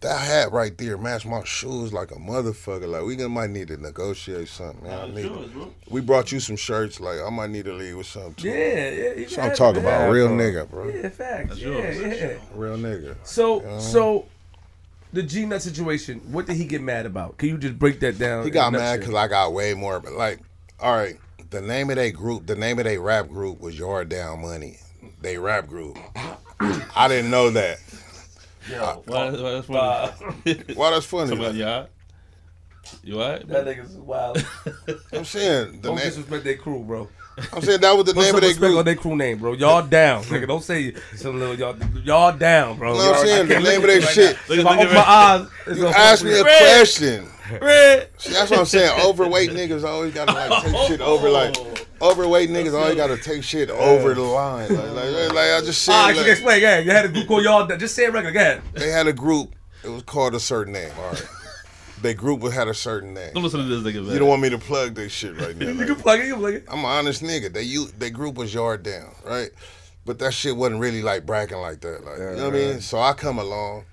That hat right there match my shoes like a motherfucker. Like we gonna might need to negotiate something, man. I need, we brought you some shirts. Like I might need to leave with something too. yeah, yeah. you So I'm talking about man. real nigga, bro. Yeah, facts. That's yeah, yours. yeah. Real nigga. So, so the G Nut situation. What did he get mad about? Can you just break that down? He got mad because I got way more. But like, all right, the name of their group, the name of their rap group was Yard Down Money. They rap group. I didn't know that. Why, why that's funny. Why that's funny? Somebody, you alright? You alright? That nigga's wild. I'm saying the Don't name. disrespect their crew, bro. I'm saying that was the Put name some of their respect on their crew name, bro. Y'all down, nigga. Don't say some little y'all. Y'all down, bro. You know what I'm Y'all- I saying? The can't name look of at their you shit. now. Look If at- I look open my Red. eyes, it's You gonna asked fuck me a with- question. Red. See, that's what I'm saying. Overweight niggas always gotta like take shit over like oh. Overweight niggas always gotta take shit over the line. Like, like, like I just said, Ah, I like, can explain. Yeah, you had a group called y'all. Just say it regular. Go ahead. they had a group. It was called a certain name. All right, their group had a certain name. Don't listen to this nigga, man. You don't want me to plug this shit right now. You like- can plug it. You can plug it. I'm an honest nigga. They you they group was yard down, right? But that shit wasn't really like bragging like that. Like you know what I mean? So I come along,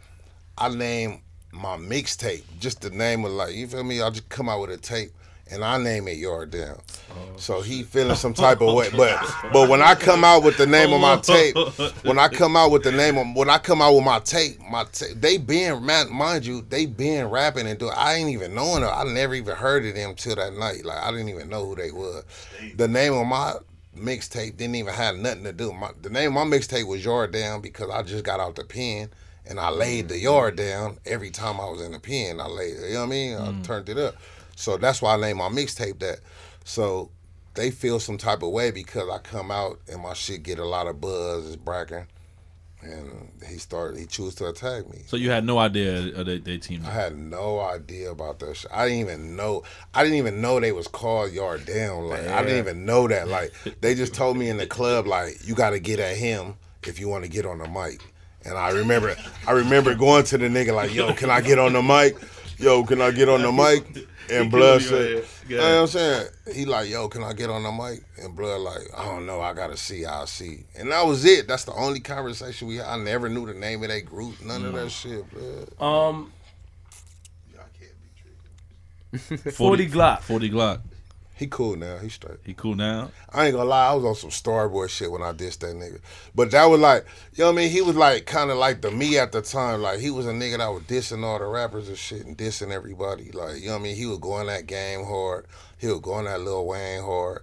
I name my mixtape, just the name of like, you feel me? I just come out with a tape and I name it Yard Down. Oh, so he feeling some type of way. But but when I come out with the name of my oh, tape, when I come out with the name of when I come out with my tape, my tape, they been man, mind you, they been rapping and doing. I ain't even knowing them. I never even heard of them till that night. Like I didn't even know who they were. The name of my mixtape didn't even have nothing to do. My, the name of my mixtape was Yard Down because I just got out the pen and I laid the mm. yard down every time I was in the pen. I laid, you know what I mean? I mm. turned it up. So that's why I named my mixtape that. So they feel some type of way because I come out and my shit get a lot of buzz, it's bracking. And he started, he chose to attack me. So you had no idea of they, they team. I had no idea about that shit. I didn't even know. I didn't even know they was called Yard Down. Like I didn't even know that. Like they just told me in the club, like you got to get at him if you want to get on the mic. And I remember, I remember going to the nigga like, "Yo, can I get on the mic? Yo, can I get on the mic?" And Blood you said, "You know what I'm saying?" He like, "Yo, can I get on the mic?" And Blood like, "I don't know. I gotta see. I'll see." And that was it. That's the only conversation we had. I never knew the name of that group. None of that shit, blood. Um, Y'all can't be drinking. 40 Glock. 40 Glock. He cool now. He straight. He cool now. I ain't gonna lie, I was on some Starboy shit when I dissed that nigga. But that was like, you know what I mean? He was like kind of like the me at the time. Like he was a nigga that was dissing all the rappers and shit and dissing everybody. Like, you know what I mean? He was going that game hard. He was going that Lil Wayne hard.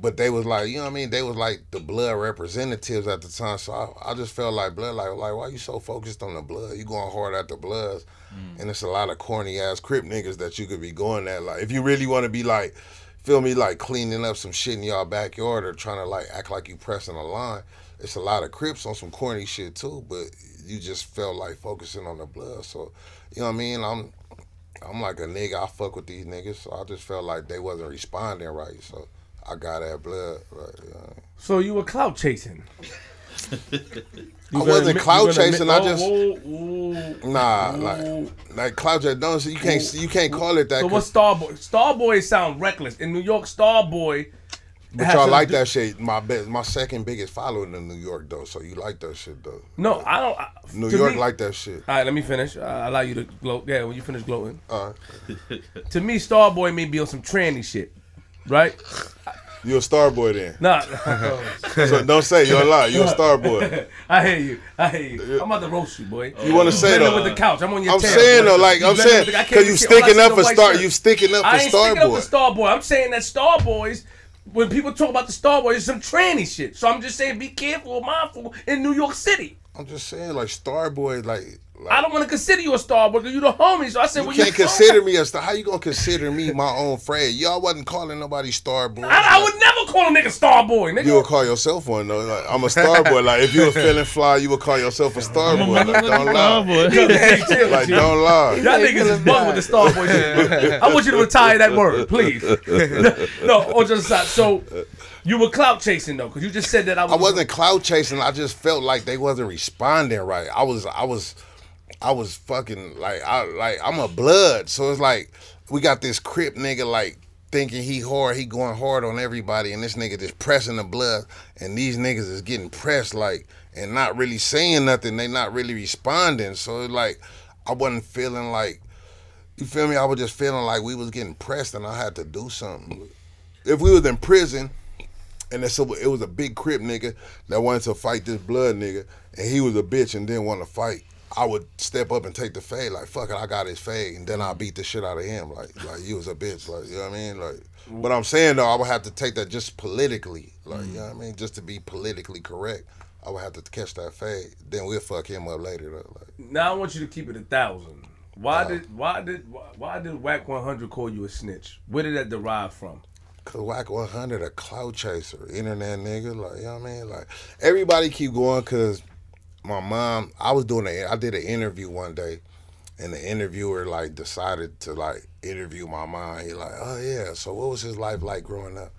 But they was like, you know what I mean? They was like the blood representatives at the time. So I, I just felt like blood, like, like why you so focused on the blood? You going hard at the bloods. Mm. And it's a lot of corny ass crip niggas that you could be going at. Like, if you really want to be like, feel me, like cleaning up some shit in y'all backyard or trying to like act like you pressing a line, it's a lot of crips on some corny shit too. But you just felt like focusing on the blood. So, you know what I mean? I'm I'm like a nigga. I fuck with these niggas. So I just felt like they wasn't responding right. So I got that blood. Right, you know? So you were clout chasing. I wasn't cloud chasing. I just Oh, nah like like clout chasing. Don't you can't you can't call it that. So what's Starboy? Starboy sound reckless. In New York, Starboy. but y'all like do- that shit. My best, my second biggest following in New York though. So you like that shit though. No, I don't. I, New York me- like that shit. All right, let me finish. I allow you to gloat. Yeah, when you finish gloating. Uh, To me, Starboy may be on some tranny shit, right? You a star boy then. Nah, So don't say you're a lie. You a star boy. I hear you. I hear you. I'm about to roast you, boy. You want to say though? with the couch. I'm on your I'm tail, saying boy. though, like You I'm saying, with the- I can't because you sticking up for star, you sticking up I for ain't star sticking up boy. for Starboy. I'm saying that star boys. when people talk about the Star Starboys, it's some tranny shit. So I'm just saying, be careful, mindful in New York City. I'm just saying, like star boy, like. Like I don't want to consider you a Starboy because you the homie. So I said, You well, can't you consider me a star. How you gonna consider me my own friend? Y'all wasn't calling nobody star boy. I, I would never call a nigga Starboy, nigga. You would call yourself one though. Like, I'm a star boy. Like if you were feeling fly, you would call yourself a star boy. Like, don't lie. boy. Like chill. don't lie. Y'all niggas is bugging with the Starboy shit. I want you to retire that word, please. no, on just aside. So you were clout chasing though, because you just said that I was. I wasn't cloud chasing. I just felt like they wasn't responding right. I was, I was, I was fucking like, I like, I'm a blood. So it's like we got this crip nigga like thinking he hard, he going hard on everybody, and this nigga just pressing the blood, and these niggas is getting pressed like and not really saying nothing. They not really responding. So it's like I wasn't feeling like. You feel me? I was just feeling like we was getting pressed, and I had to do something. If we was in prison, and a, it was a big crip nigga that wanted to fight this blood nigga, and he was a bitch and didn't want to fight. I would step up and take the fade, like fuck it, I got his fade, and then I beat the shit out of him, like like you was a bitch, like you know what I mean, like. Mm. But I'm saying though, I would have to take that just politically, like you know mm. what I mean, just to be politically correct. I would have to catch that fade. Then we'll fuck him up later though. Like Now I want you to keep it a thousand. Why uh-huh. did why did why, why did Wack 100 call you a snitch? Where did that derive from? Cause Wack 100 a cloud chaser, internet nigga, like you know what I mean. Like everybody keep going, cause my mom. I was doing a, I did an interview one day, and the interviewer like decided to like interview my mom. He like, oh yeah, so what was his life like growing up?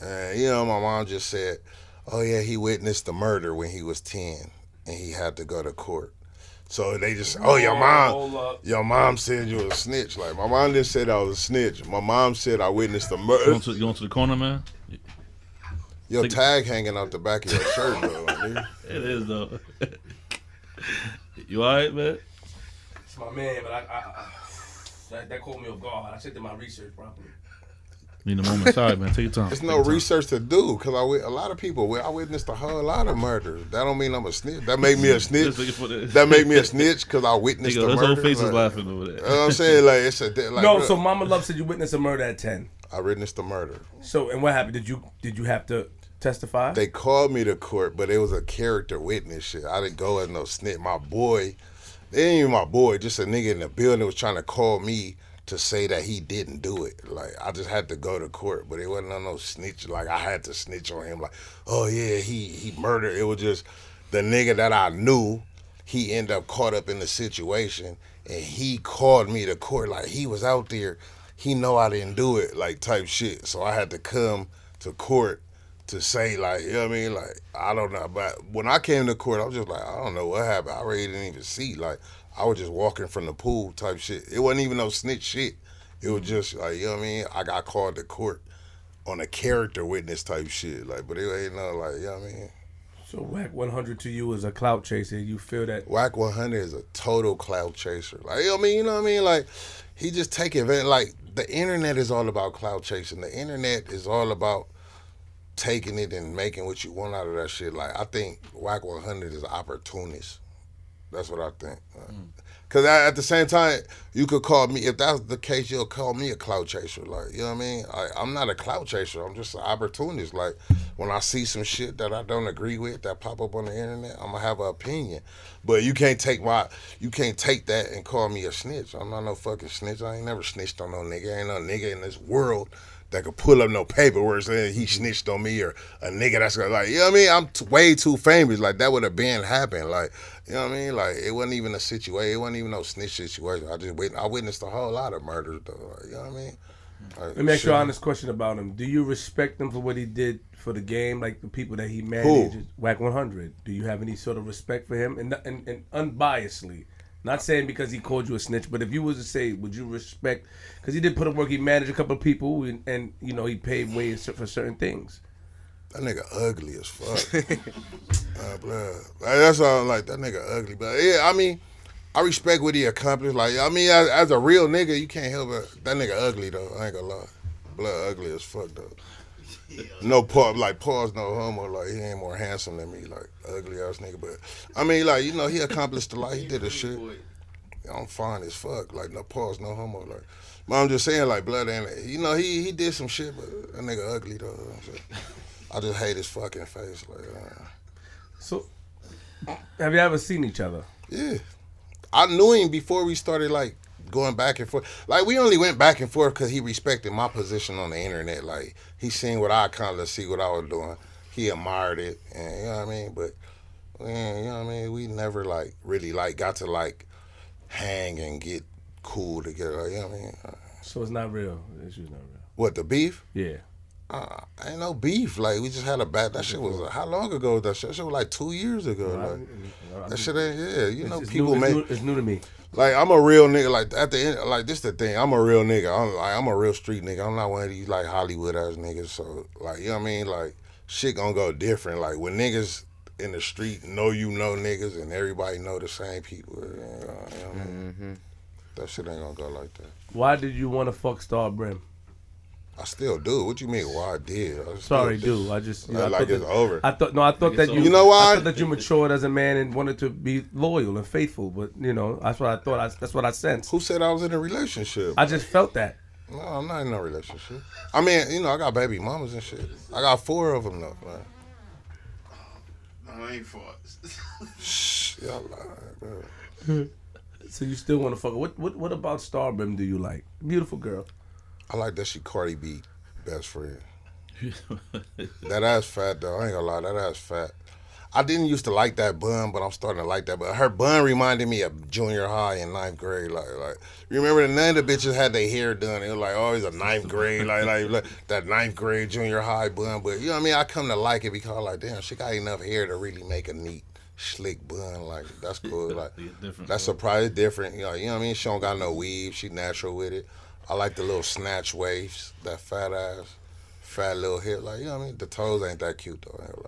And you know, my mom just said, oh yeah, he witnessed the murder when he was ten, and he had to go to court. So they just, oh your mom, your mom said you was a snitch. Like my mom didn't say I was a snitch. My mom said I witnessed the murder. You Going to, going to the corner, man. Your Take- tag hanging out the back of your shirt, though. nigga. It is though. you alright, man? It's my man, but I, I, I that, that caught me off guard. I checked in my research properly. Need a moment. Sorry, man. Take your time. There's Take no time. research to do because I wi- a lot of people. I witnessed a whole lot of murders. That don't mean I'm a snitch. That made me a snitch. This nigga for the- That made me a snitch because I witnessed Nigga, the his murder. whole face is laughing over You know there. what I'm saying? Like it's a like. no, look, so Mama Love said you witnessed a murder at ten. I witnessed the murder. So and what happened? Did you did you have to testify? They called me to court, but it was a character witness shit. I didn't go as no snitch. My boy, it ain't even my boy, just a nigga in the building was trying to call me to say that he didn't do it. Like I just had to go to court, but it wasn't on no snitch. Like I had to snitch on him. Like, oh yeah, he he murdered. It was just the nigga that I knew. He ended up caught up in the situation, and he called me to court. Like he was out there. He know I didn't do it. Like type shit. So I had to come to court to say like, you know what I mean? Like, I don't know. But when I came to court, I was just like, I don't know what happened. I really didn't even see. Like, I was just walking from the pool type shit. It wasn't even no snitch shit. It was mm-hmm. just like, you know what I mean? I got called to court on a character witness type shit. Like, but it ain't no like, you know what I mean? so Wack 100 to you is a clout chaser. You feel that? Wack 100 is a total cloud chaser. Like, you know what I mean? You know what I mean? Like, he just take advantage. Like, the internet is all about cloud chasing. The internet is all about taking it and making what you want out of that shit. Like I think Wack 100 is opportunist. That's what I think. Mm. Cause I, at the same time, you could call me if that's the case. You'll call me a cloud chaser. Like you know what I mean? I, I'm not a cloud chaser. I'm just an opportunist. Like when I see some shit that I don't agree with that pop up on the internet, I'm gonna have an opinion. But you can't take my you can't take that and call me a snitch. I'm not no fucking snitch. I ain't never snitched on no nigga. Ain't no nigga in this world that could pull up no paperwork saying he snitched on me or a nigga that's gonna like you know what I mean. I'm t- way too famous. Like that would have been happened. Like you know what I mean. Like it wasn't even a situation. It wasn't even no snitch situation. I just wit- I witnessed a whole lot of murders though. Like, you know what I mean. Like, Let me ask you an honest question about him. Do you respect him for what he did for the game, like the people that he managed? Wack 100. Do you have any sort of respect for him, and, and, and unbiasedly? Not saying because he called you a snitch, but if you was to say, would you respect? Because he did put in work. He managed a couple of people, and, and you know he paid way for certain things. That nigga ugly as fuck. uh, blood. Like, that's all I'm like. That nigga ugly. But yeah, I mean, I respect what he accomplished. Like, I mean, as, as a real nigga, you can't help it. That nigga ugly though. I ain't gonna lie. Blood ugly as fuck though. No Paul, like Paul's no homo. Like he ain't more handsome than me. Like ugly ass nigga. But I mean, like you know, he accomplished a lot. He did a shit. I'm fine as fuck. Like no Paul's no homo. Like, but I'm just saying, like blood and you know, he he did some shit, but that nigga ugly though. I just hate his fucking face. Like, uh, So, have you ever seen each other? yeah, I knew him before we started like going back and forth. Like we only went back and forth because he respected my position on the internet. Like he seen what I kind of see what I was doing. He admired it, and you know what I mean. But yeah, you know what I mean. We never like really like got to like hang and get cool together. You know what I mean? Uh, So it's not real. The issue's not real. What the beef? Yeah. Uh, ain't no beef. Like we just had a bad. That shit was how long ago? That shit, that shit was like two years ago. Like that shit ain't. Yeah, you know people new, make. it's, new, it's new to me. Like I'm a real nigga. Like at the end, like this the thing. I'm a real nigga. I'm like I'm a real street nigga. I'm not one of these like Hollywood ass niggas. So like you know what I mean. Like shit gonna go different. Like when niggas in the street know you know niggas and everybody know the same people. You know, you know what I mean? Mm-hmm. That shit ain't gonna go like that. Why did you want to fuck Star Brim? I still do. What you mean? Why I did? I Sorry, do. I just you Like, know, I like thought it's that- over. I thought no, I thought that it's you. You know why? I thought that you matured as a man and wanted to be loyal and faithful. But you know, that's what I thought. I, that's what I sensed. Who said I was in a relationship? I just felt that. No, I'm not in no relationship. I mean, you know, I got baby mamas and shit. I got four of them though. Man. No, I ain't fought. Shh, y'all lying, bro. So you still want to fuck? What what what about Star Brim? Do you like? Beautiful girl. I like that she Cardi B best friend. That ass fat though. I ain't gonna lie, that ass fat. I didn't used to like that bun, but I'm starting to like that. But her bun reminded me of junior high and ninth grade. Like, like remember none of the bitches had their hair done. It was like oh, always a ninth grade, like, like like that ninth grade junior high bun. But you know what I mean? I come to like it because like, damn, she got enough hair to really make a neat, slick bun. Like that's cool. Like that's surprise different. You know, you know what I mean? She don't got no weave. She natural with it. I like the little snatch waves, that fat ass, fat little hip. Like you know what I mean? The toes ain't that cute though. I ain't.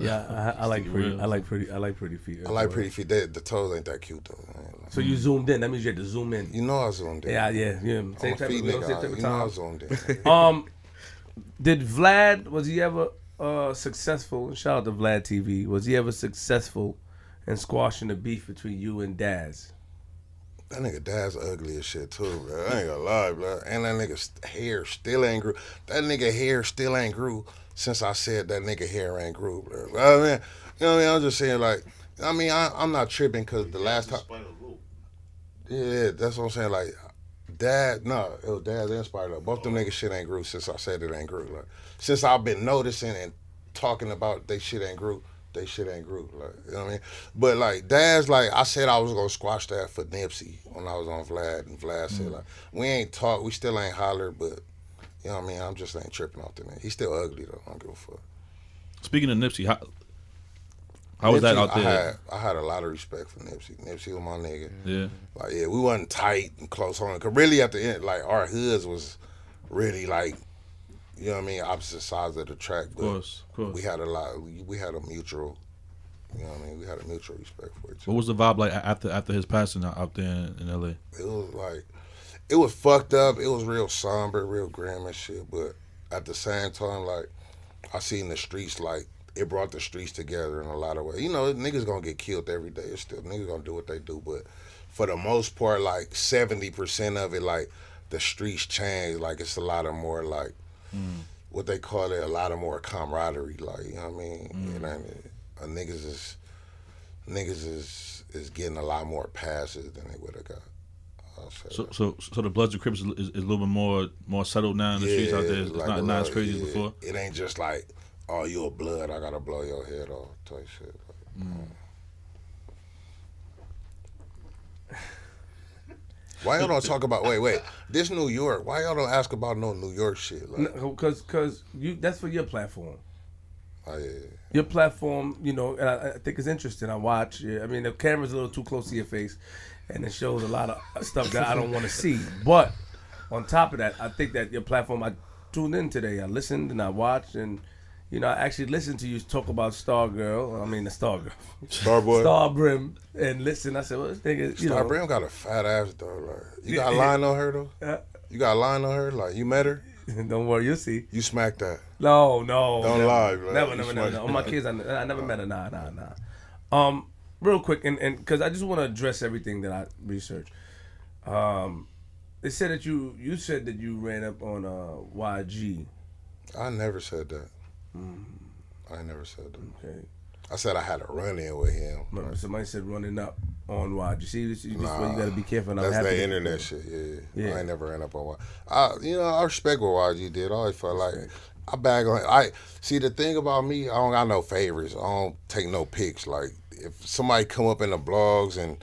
Yeah, I, I like pretty. real. I like pretty. I like pretty feet. I like pretty feet. They, the toes ain't that cute though. I ain't gonna lie. So you zoomed in. That means you had to zoom in. You know I zoomed in. Yeah, yeah, yeah. I'm Same a type of, you know, nigga. same I- type of you know I zoomed in. Um, did Vlad was he ever uh successful? Shout out to Vlad TV. Was he ever successful in squashing the beef between you and Daz? That nigga Daz ugly as shit too, bro. I ain't gonna lie, bro. And that nigga's hair still ain't grew. That nigga hair still ain't grew since I said that nigga hair ain't grew, bro. I mean, you know what I mean? I'm just saying, like, I mean, I, I'm not tripping because the last time, yeah, that's what I'm saying. Like, Daz, no, it was Daz and Spider. Both them niggas shit ain't grew since I said it ain't grew. Like, since I've been noticing and talking about they shit ain't grew, they shit ain't grew. Like, you know what I mean? But like, Daz like, I said I was gonna squash that for Nipsey when I was on Vlad, and Vlad said mm. like, we ain't talk, we still ain't holler, but. You know what I mean? I'm just ain't tripping off the nigga. He's still ugly though. I don't give a fuck. Speaking of Nipsey, how, how was that Nipsey, out I there? had, I had a lot of respect for Nipsey. Nipsey was my nigga. Yeah. Like, yeah, we wasn't tight and close on it. Cause really at the end, like our hoods was really like, you know what I mean, opposite sides of the track. Of But course, of course. we had a lot. We, we had a mutual. You know what I mean? We had a mutual respect for each other. What was the vibe like after after his passing out, out there in, in L.A.? It was like, it was fucked up. It was real somber, real grim and shit. But at the same time, like I seen the streets, like it brought the streets together in a lot of ways. You know, niggas gonna get killed every day. It's still niggas gonna do what they do, but for the most part, like seventy percent of it, like the streets changed. Like it's a lot of more like Mm. what they call it, a lot of more camaraderie. Like you know what I mean? It ain't uh, niggas is niggas is is getting a lot more passes than they would have got. So, that. so, so the Bloods and Crips is, is, is a little bit more more settled now in the streets out there. It's like not, not as crazy yeah, as before. It ain't just like, oh, you a blood, I gotta blow your head off type shit. Like, mm. um, Why y'all don't talk about? Wait, wait. This New York. Why y'all don't ask about no New York shit? Like, Because because you that's for your platform. oh, yeah. Your platform, you know, and I, I think it's interesting. I watch. Yeah, I mean, the camera's a little too close to your face, and it shows a lot of stuff that I don't want to see. But on top of that, I think that your platform. I tuned in today. I listened and I watched, and you know, I actually listened to you talk about Stargirl. I mean, the Stargirl, Starboy. Star Brim, and listen. I said, well, this nigga, you Star know, Brim got a fat ass though. Like, you got a line on her though. Uh, You got a line on her. Like, you met her. don't worry, you'll see. You smacked that. No, no. Don't never, lie, bro. Never, never, never, never. On my kids, I, I never met her. Nah, nah, nah. Um, real quick, and and because I just want to address everything that I researched. Um, it said that you you said that you ran up on uh YG. I never said that. Mm. I never said that. Okay, I said I had a run in with him. somebody said running up on YG. See, this, is where you got to be careful. That's that internet shit. Yeah. Yeah. I ain't never ran up on one. I, you know, I respect what YG did. I always felt like I bag on. I see the thing about me. I don't got no favorites. I don't take no pics. Like if somebody come up in the blogs and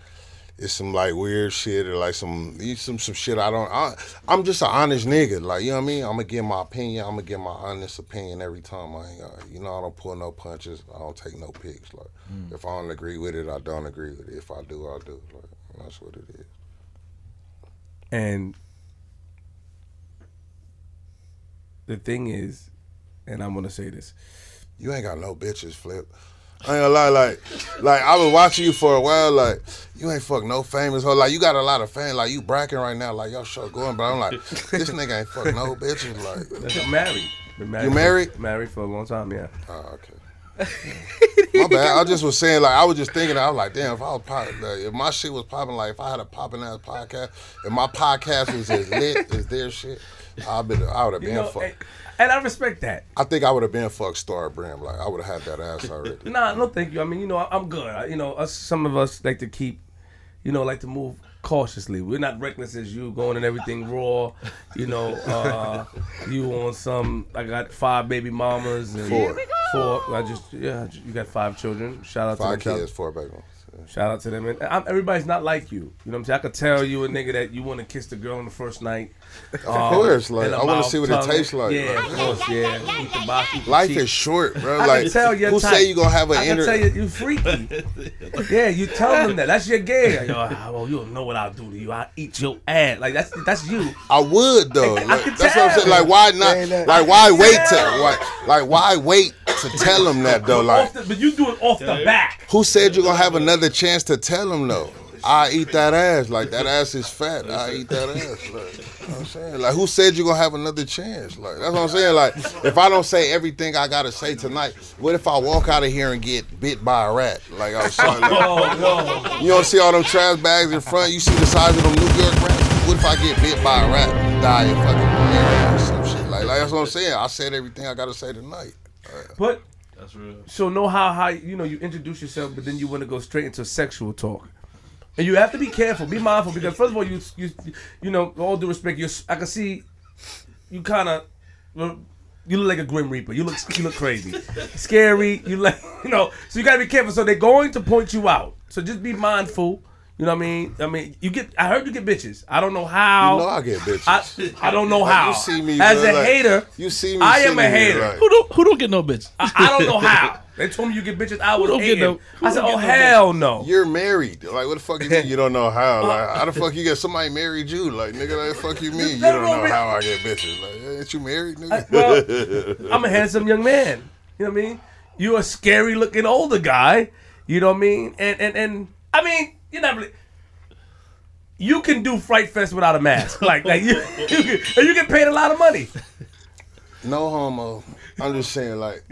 it's some like weird shit or like some some some shit I don't. I, I'm just an honest nigga. Like you know what I mean. I'm gonna give my opinion. I'm gonna give my honest opinion every time. I ain't, uh, you know I don't pull no punches. I don't take no pics. Like if I don't agree with it, I don't agree with it. If I do, I do. Like that's what it is. And the thing is, and I'm gonna say this. You ain't got no bitches, Flip. I ain't gonna lie, like, like I was watching you for a while, like, you ain't fuck no famous hoe. Like, you got a lot of fans, like, you bracking right now, like, your show going, but I'm like, this nigga ain't fuck no bitches, like, I'm married. Been married You married? married for a long time. Yeah. oh, okay. My bad. I just was saying, like, I was just thinking, I was like, damn, if I was pop, like, if my shit was popping, like, if I had a popping ass podcast, if my podcast was as lit as their shit, I'd been, I would have You been know, fuck. Eh, and, I respect that. I think I would have been fuck Star Brim. Like, I would have had that ass already. Nah, no, thank you. I mean, you know, I'm good. I, you know, us, some of us like to keep, you know, like to move cautiously. We're not reckless as you, going and everything raw. You know, uh, you on some. I got five baby mamas and Four. Four. I just yeah, you got five children. Shout out Five to them. kids, four baby ones. Shout out to them. And I'm, everybody's not like you. You know what I'm saying? I could tell you a nigga that you want to kiss the girl on the first night. Of oh, course, like, I want to see what it tastes like. Yeah, Like, of course, yeah. Eat the box, Life cheek. is short, bro. I like, can tell you're who tight. say you gonna have an I can inter? tell you, you freaky. yeah, you tell them that. That's your game. Yo, well, you don't know what I'll do to you. I'll eat your ass. Like that's that's you. I would though. I Like, can that's what I'm saying. Like, why Ain't not? that- Like, why wait to? tell. Like, why wait to tell them that though? Like, the, but you do it off the back. who said you're gonna have another chance to tell them though? I eat that ass. Like that ass is fat. I eat that ass. Like, you know I'm saying, like, who said you're gonna have another chance? Like, that's what I'm saying. Like, if I don't say everything I gotta say tonight, what if I walk out of here and get bit by a rat? Like I was saying. Like, Oh no. You don't see all them trash bags in front. You see the size of them New York rats. What if I get bit by a rat and die in fucking malaria or some shit? Like, like that's what I'm saying. I said everything I gotta say tonight. Uh, but That's real. so know how how you know you introduce yourself, but then you want to go straight into sexual talk. And you have to be careful, be mindful, because first of all, you you you know, all due respect, you I can see you kind of you look like a grim reaper. You look you look crazy, scary. You like you know, so you gotta be careful. So they're going to point you out. So just be mindful. You know what I mean? I mean, you get. I heard you get bitches. I don't know how. You know I get bitches. I, I don't know Like, how. you see me, as bro, a like, hater. you see me I am a sitting here, hater. like- Who don't who don't get no bitch? I, I don't know how. They told me you get bitches. I was don't get no- I said, don't oh get no hell no. You're married. Like, what the fuck you mean you don't know how? Like, how the fuck you get somebody married you? Like, nigga, like, the fuck you mean you don't know how I get bitches? Like, ain't you married, nigga? Uh, well, I'm a handsome young man. You know what I mean? You're a scary looking older guy. You know what I mean? And and and I mean, you're not really. you can do Fright Fest without a mask. Like, like you, you, can, and you get paid a lot of money. No homo. I'm just saying, like,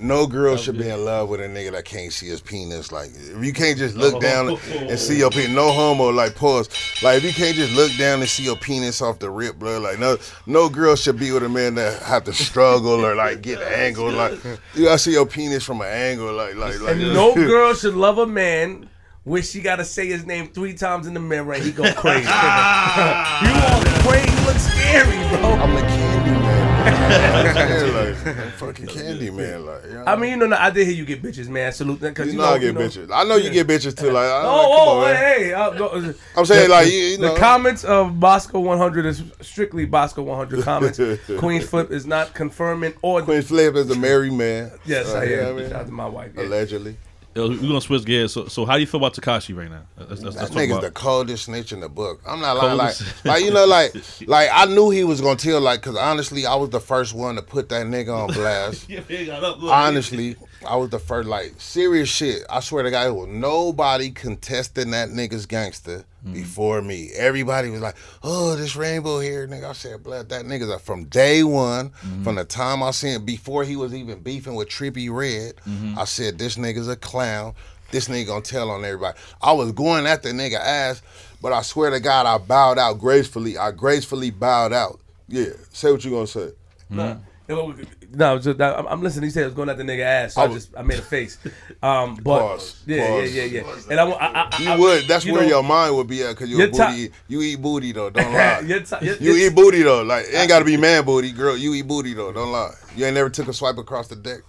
no girl should be in love with a nigga that can't see his penis. Like, if you can't just look down and see your penis, no homo. Like, pause. Like, if you can't just look down and see your penis off the rip, bro. Like, no, no girl should be with a man that have to struggle or like get angled. Like, you gotta see your penis from an angle. Like, like, like. And no girl should love a man where she gotta say his name three times in the mirror and he go crazy. you all crazy, you look scary, bro. I'm the candy man. like, I'm fucking candy man. Like, you know? I mean, you know, no, I did hear you get bitches, man. Salute them because you know, I get bitches. I know you get bitches too. Like, I'm Oh, like, oh, on, man. hey, hey. uh, no, I'm saying, the- like, you, you the comments of Bosco 100 is strictly Bosco 100 comments. Queen Flip is not confirming or. Queen Flip is a married man. Yes, Uh, I you know am. what Shout out to my wife. yeah. Allegedly. We're gonna switch gears. So, so how do you feel about Tekashi right now? Let's, let's, That let's nigga's about. the coldest snitch in the book. I'm not lying. Like, Coldest. like you know, like, like I knew he was gonna tell. Like, cause honestly, I was the first one to put that nigga on blast. honestly, I was the first. Like, serious shit. I swear to God, was nobody contesting that nigga's gangster Mm-hmm. before me. Everybody was like, "Oh, this rainbow here, nigga." I said, "Blood, that nigga's a, from day one, mm-hmm. from the time I seen him before he was even beefing with Trippie Redd." Mm-hmm. I said, "This nigga's a clown." This nigga gonna tell on everybody. I was going at the nigga ass, but I swear to God, I bowed out gracefully. I gracefully bowed out. Yeah, say what you gonna say. No, no, just, I'm, I'm listening. He said I was going at the nigga ass, so I, I just I made a face. Um, but Pause. yeah, Pause. yeah, yeah, yeah. And I, I, I, You would. That's you where know, your mind would be at because you Your booty. You eat booty though. Don't lie. your ti- your- you your- eat booty though. Like it ain't got to be man booty, girl. You eat booty though. Don't lie. You ain't never took a swipe across the deck.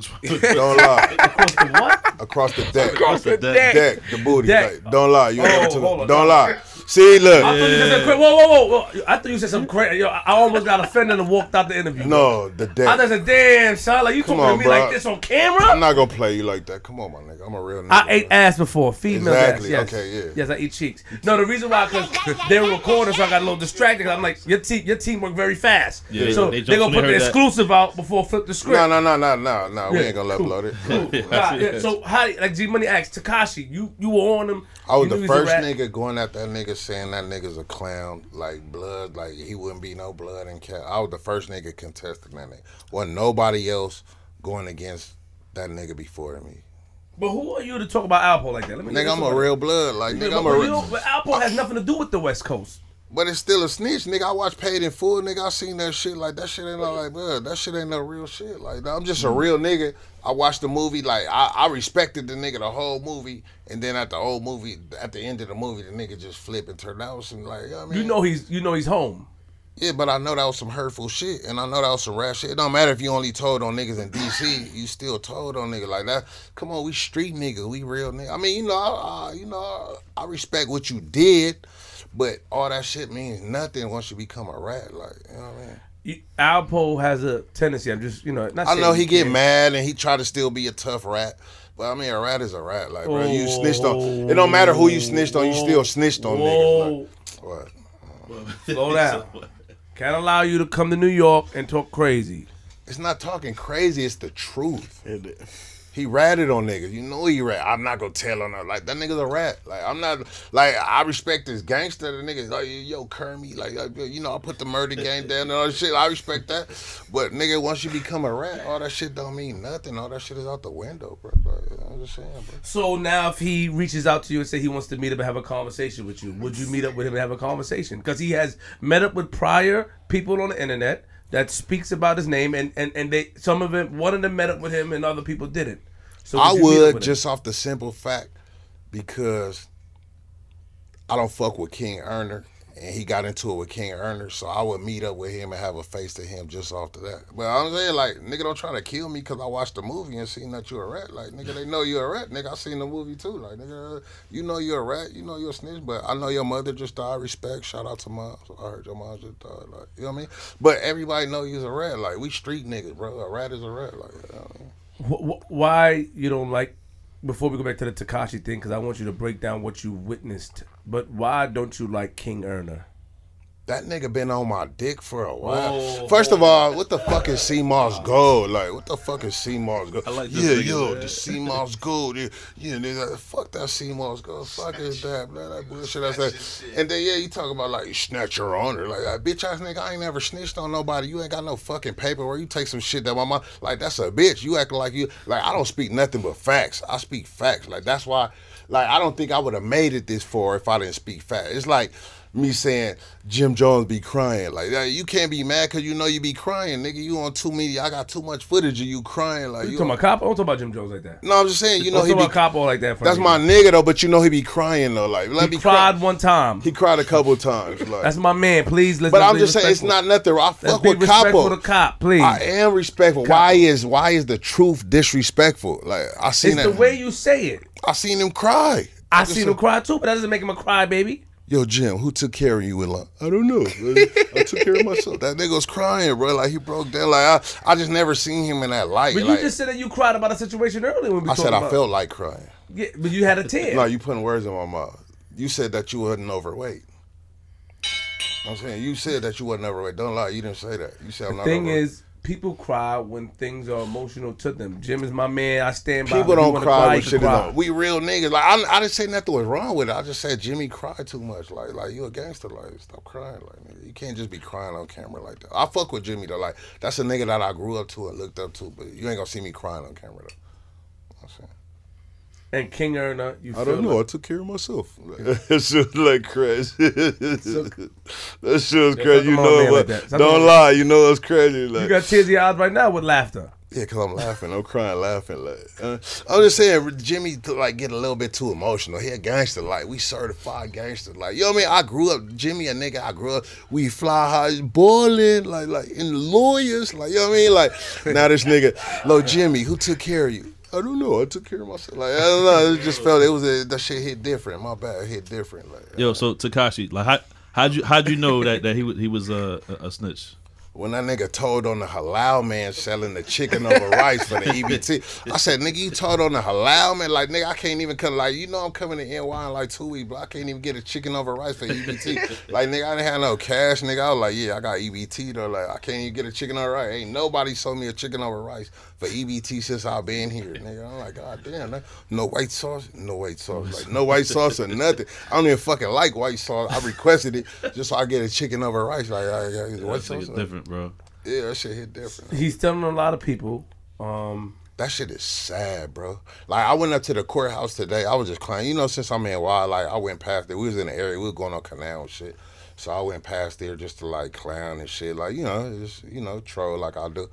don't lie. Across the what? Across the deck. Across the deck. deck. deck. The booty. Deck. Like, don't lie. You ain't Oh, never took. A, don't lie. See, look. I thought you said some cra- whoa, whoa, whoa, whoa! I thought you said some crazy. Yo, I almost got offended and walked out the interview. No, the damn. I deck. thought said, damn, son, like you Come talking on, to me bro. like this on camera? I'm not gonna play you like that. Come on, my nigga. I'm a real nigga. I ate bro. ass before, female Exactly, ass. Yes. okay, yeah. Yes, I eat cheeks. No, the reason why because they were recording, so I got a little distracted. I'm like, your team, your team work very fast. Yeah, so they they, jumped gonna put the heard that. exclusive out before flip the script. No, no, no, no, no, no. We Yeah, ain't gonna cool. upload it. Nah, yeah, so how like G Money asked Tekashi, you you were on him. I was the was first nigga going at that nigga saying that nigga's a clown, like blood, like he wouldn't be no blood and cat. I was the first nigga contesting that nigga. Wasn't nobody else going against that nigga before me. But who are you to talk about Alpo like that? Let me Nigga, I'm a real blood. Like nigga, I'm a real. but Alpo has nothing to do with the West Coast. But it's still a snitch, nigga. I watch Paid in Full, nigga. I seen that shit. Like that shit ain't no like, blood. That shit ain't no real shit. Like I'm just a real nigga. I watched the movie. Like I, I respected the nigga the whole movie, and then at the whole movie, at the end of the movie, the nigga just flip and turn out some like, you know I mean? You know he's you know he's home. Yeah, but I know that was some hurtful shit, and I know that was some rap shit. It don't matter if you only told on niggas in DC, you still told on niggas like that. Come on, we street niggas, we real niggas. I mean, you know, I, I, you know, I respect what you did, but all that shit means nothing once you become a rat. Like, you know what I mean? You- Alpo has a tendency. I'm just you know. Not I know you he get can't- mad and he try to still be a tough rat. But I mean, a rat is a rat. Like, bro, you Oh. snitched on. It don't matter who you snitched on. You still snitched on Whoa. niggas. Like, what? Slow down. Can't allow you to come to New York and talk crazy. It's not talking crazy. It's the truth. He ratted on niggas. You know he rat. I'm not gonna tell on her. Like that nigga's a rat. Like I'm not. Like I respect this gangster. The niggas like yo Kermit. Like, you know I put the murder game down and all that shit. I respect that. But nigga, once you become a rat, all that shit don't mean nothing. All that shit is out the window, bro. I'm just saying, bro. So now, if he reaches out to you and say he wants to meet up and have a conversation with you, would you meet up with him and have a conversation? Because he has met up with prior people on the internet that speaks about his name, and and and they some of them one of them met up with him and other people didn't. So I you meet up would with him? just off the simple fact because I don't fuck with King Erner and he got into it with King Erner, so I would meet up with him and have a face to him just of that. But I'm saying like nigga don't try to kill me because I watched the movie and seen that you're a rat. Like nigga, they know you're a rat. Nigga, I seen the movie too. Like nigga, you know you're a rat. You know you're a snitch. But I know your mother just died. Respect. Shout out to mom. I heard your mom just died. Like you know what I mean. But everybody know you's a rat. Like we street niggas, bro. A rat is a rat. Like you know I mean. Wh- wh- why you don't like before we go back to the Tekashi thing because I want you to break down what you witnessed. But why don't you like King Erner? That nigga been on my dick for a while. Whoa, First of all, what the fuck is sea moss gold? Like, what the fuck is sea moss gold? I like yeah, yo, the sea moss gold. Yeah, yeah, nigga, fuck that sea moss gold. Fuck is that, man? That bullshit. I said. And then yeah, you talk about like you snatch your honor, like that bitch ass nigga. I ain't never snitched on nobody. You ain't got no fucking paper where you take some shit that my mom like. That's a bitch. You acting like you like I don't speak nothing but facts. I speak facts. Like that's why. Like I don't think I would have made it this far if I didn't speak facts. It's like me saying Jim Jones be crying. Like that, you can't be mad because you know you be crying, nigga. You on too media. I got too much footage of you crying. Like You you. talking about Capo? Don't talk about Jim Jones like that. no, I'm just saying. You know Don't he talk be. Capo like that. for That's me. my nigga though, but you know he be crying though. Like let He me cry. cried one time. He cried a couple times. Like. That's my man. Please listen. but I'm just saying it's not nothing. I Let's fuck with respectful Capo. to cop, please. I am respectful. Why is why is the truth disrespectful? Like I seen it's that. the way you say it. I seen him cry. I just seen him cry too, but that doesn't make him a cry baby. Yo, Jim, who took care of you in life? I don't know. I took care of myself. That nigga was crying, bro. Like he broke down. Like I, I just never seen him in that light. But like, you just said that you cried about a situation earlier when we I talked said I felt like crying. Yeah, but you had a tear. No, you putting words in my mouth. You said that you wasn't overweight. I'm saying you said that you wasn't overweight. Don't lie. You didn't say that. You said I'm the not thing overweight. is, people cry when things are emotional to them. Jim is my man. I stand by. People. Don't cry you when shit is cry. We real niggas. Like I, I didn't say nothing was wrong with it. I just said Jimmy cried too much. Like, like you a gangster. Like, stop crying. Like, nigga, you can't just be crying on camera like that. I fuck with Jimmy though. Like, that's a nigga that I grew up to and looked up to. But you ain't gonna see me crying on camera though. I'm saying. And King Erna, you I feel don't know. I took care of myself. that shit was like crazy. that shit was crazy. You know what? like that. Something don't on- lie. You know it's crazy. Like, You got tears in your eyes right now with laughter. Yeah, cause I'm laughing. I'm crying, laughing. Like uh, I'm just saying, Jimmy like get a little bit too emotional. He a gangster. Like we certified gangster. Like you know what I mean. I grew up, Jimmy a nigga. I grew up. We fly high, boiling like like in the lawyers. Like you know what I mean. Like now this nigga, Lo Jimmy, who took care of you? I don't know. I took care of myself. Like I don't know. It just felt it was a, that shit hit different. My bad, it hit different. Like Yo, so Tekashi, like, how how'd you how'd you know that that he was he was uh, a, a snitch? When that nigga told on the halal man selling the chicken over rice for the EBT, I said, nigga, you told on the halal man? Like, nigga, I can't even come. Like, you know, I'm coming to NY in like two weeks, but I can't even get a chicken over rice for EBT. like, nigga, I didn't have no cash, nigga. I was like, yeah, I got EBT though. Like, I can't even get a chicken over rice. Ain't nobody sold me a chicken over rice for EBT since I've been here, nigga. I'm like, god damn, no white sauce, no white sauce, like no white sauce or nothing. I don't even fucking like white sauce. I requested it just so I get a chicken over rice. Like, I, I, white That sauce. is different, bro. Yeah, that shit hit different. He's telling a lot of people. Um, That shit is sad, bro. Like I went up to the courthouse today. I was just crying. You know, since I'm in wild, like I went past there. We was in the area. We was going on canal and shit. So I went past there just to like clown and shit. Like you know, just you know, troll like I do.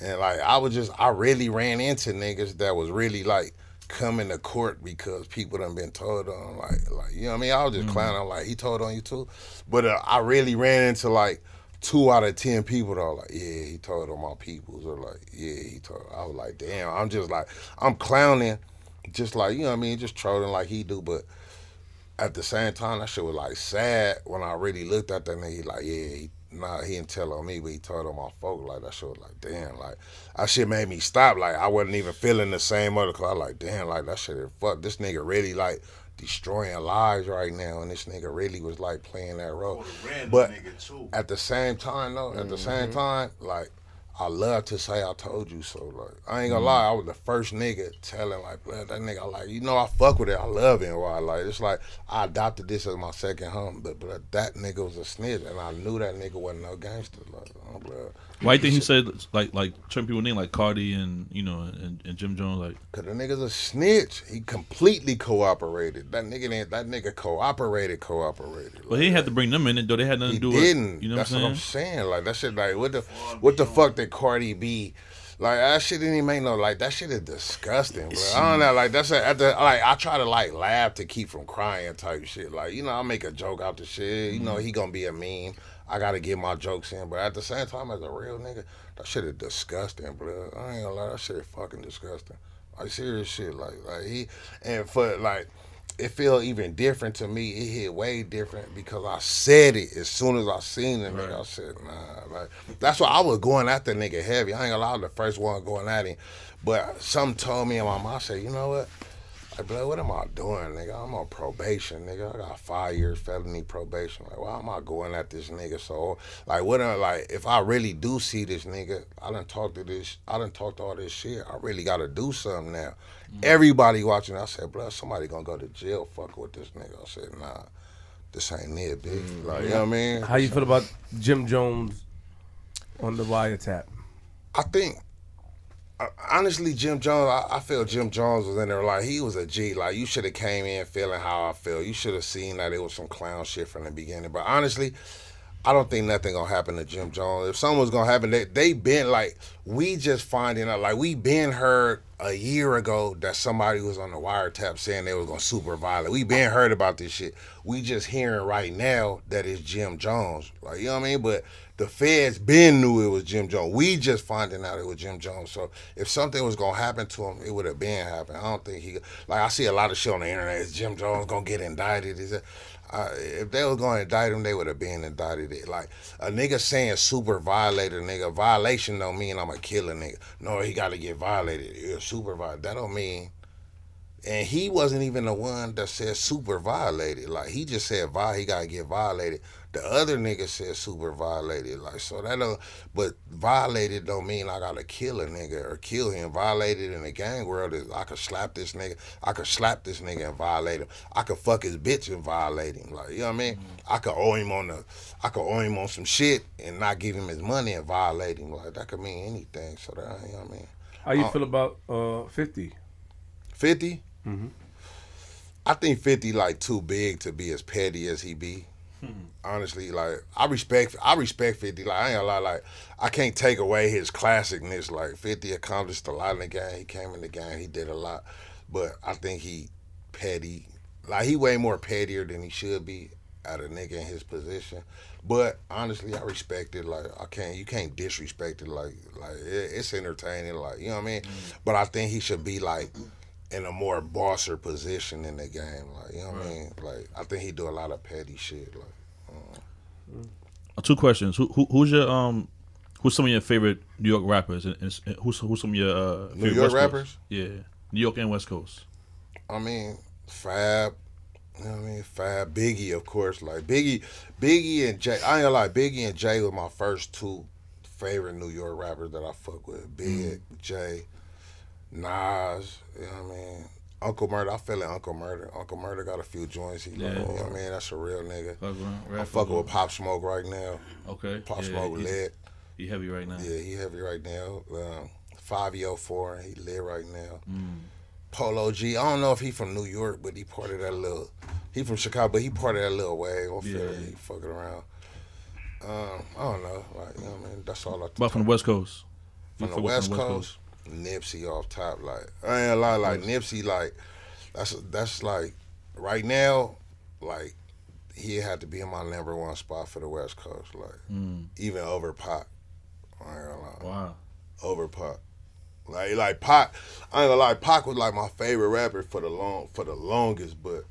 And like I was just, I really ran into niggas that was really like coming to court because people done been told on. Like, like you know what I mean? I was just clowning. I'm like, he told on you too. But uh, I really ran into like two out of ten people that were like, yeah, he told on my peoples, or like, yeah, he told. I was like, damn, I'm just like, I'm clowning, just like you know what I mean, just trolling like he do, but at the same time, that shit was like sad when I really looked at that nigga. He like, yeah, he, nah, he didn't tell on me, but he told on my folk. Like that shit was like, damn, like that shit made me stop. Like I wasn't even feeling the same other. Cause I like, damn, like that shit. Fuck, this nigga really like destroying lives right now, and this nigga really was like playing that role. Oh, But nigga too. at the same time, though, at the same mm-hmm. time, like I love to say I told you so. Like I ain't gonna mm. lie, I was the first nigga telling like "Blood, that nigga like you know I fuck with it, I love. Why like it's like I adopted this as my second home, but but that nigga was a snitch, and I knew that nigga wasn't no gangster. Like oh, blood. Why you think he said like like certain people name like Cardi and you know and, and Jim Jones like Cause the nigga's a snitch. He completely cooperated. That nigga didn't. That nigga cooperated. Cooperated. Well, he ain't had to bring them in it though. They had nothing to do He didn't. with you know That's what what I'm I'm saying. Like that shit. Like what the what the fuck did Cardi B? Like that shit didn't even make no like that shit is disgusting, bro. I don't know. Like that's a, at the like I try to like laugh to keep from crying type shit. Like you know I make a joke out the shit. You know he gonna be a meme. I gotta get my jokes in, but at the same time as a real nigga, that shit is disgusting, bro. I ain't gonna lie, that shit is fucking disgusting. Like serious shit. Like like he and for like it feel even different to me. It hit way different because I said it as soon as I seen the nigga. I said, nah, like that's why I was going at the nigga heavy. I ain't gonna lie, I was the first one going at him. But something told me in my mind, I said, you know what? Like, blood, what am I doing, nigga? I'm on probation, nigga. I got five years felony probation. Like, why am I going at this nigga? So, like, what? am- Like, if I really do see this nigga, I done talked to this. I done talked to all this shit. I really got to do something now. Mm. Everybody watching, I said, blood, somebody gonna go to jail fucking with this nigga. I said, nah, this ain't it, bitch. Mm, like, you know what I mean? How you feel about Jim Jones on the wiretap? I think honestly, Jim Jones. I, I feel Jim Jones was in there like he was a G. Like you should have came in feeling how I feel. You should have seen that it was some clown shit from the beginning. But honestly, I don't think nothing gonna happen to Jim Jones. If something was gonna happen, they they been like we just finding out. Like we been heard a year ago that somebody was on the wiretap saying they was gonna super violent. We been heard about this shit. We just hearing right now that it's Jim Jones. Like you know what I mean? But the feds been knew it was Jim Jones. We just finding out it was Jim Jones. So if something was gonna happen to him, it would have been happened. I don't think he like I see a lot of shit on the internet. Is Jim Jones gonna get indicted? Is it? If they was going to indict him, they would have been indicted. It like a nigga saying super violated, nigga. Violation don't mean I'm a killer, nigga. No, he got to get violated. You're super violated. That don't mean. And he wasn't even the one that said super violated. Like he just said he got to get violated. The other nigga said super violated. Like so that don't. But violated don't mean I gotta kill a nigga or kill him. Violated in the gang world is I could slap this nigga. I could slap this nigga and violate him. I could fuck his bitch and violate him. Like you know what I mean? I could owe him on the. I could owe him on some shit and not give him his money and violate him. Like that could mean anything. So that you know what I mean? How you Uh, feel about uh, 50? 50 I think fifty like too big to be as petty as he be. Honestly, like I respect I respect fifty. Like I ain't gonna lie, like I can't take away his classicness. Like fifty accomplished a lot in the game. He came in the game, he did a lot. But I think he petty. Like he way more pettier than he should be at a nigga in his position. But honestly, I respect it. Like I can't, you can't disrespect it. Like like it, it's entertaining. Like you know what I mean. Mm. But I think he should be like in a more bosser position in the game. Like you know what I mean. Like I think he do a lot of petty shit. Like Uh, Two questions. Who, who who's your um who's some of your favorite New York rappers and, and who's who's some of your uh, favorite York West Coast? rappers? Yeah, New York and West Coast. I mean, Fab. You know what I mean? Fab, Biggie, of course. Like Biggie, Biggie and Jay. I ain't gonna lie, Biggie and Jay were my first two favorite New York rappers that I fuck with. Big, Jay, Nas. You know what I mean? Uncle Murda. I feel like Uncle Murda. Uncle Murda got a few joints. He Yeah. you know what I mean? That's a real nigga. Fuck around, I'm fucking with Pop Smoke right now. Okay. Pop yeah, Smoke lit. he heavy right now. Yeah, he heavy right now. Um, Fivio Foreign, he lit right now. Mm. Polo G, I don't know if he from New York, but he part of that little. He from Chicago, but he part of that little wave. I feel Yeah. like he fucking around. Um, I don't know, like you know what I mean. That's all I. But from the West Coast. from the with West some Coast, Nipsey off top. Like I ain't gonna lie, like Nipsey, like that's that's like right now, like he had to be in my number one spot for the West Coast, like Mm. even over Pop. I ain't gonna lie Wow. over Pac. Like like Pac, I ain't gonna lie, Pac was like my favorite rapper for the long for the longest, but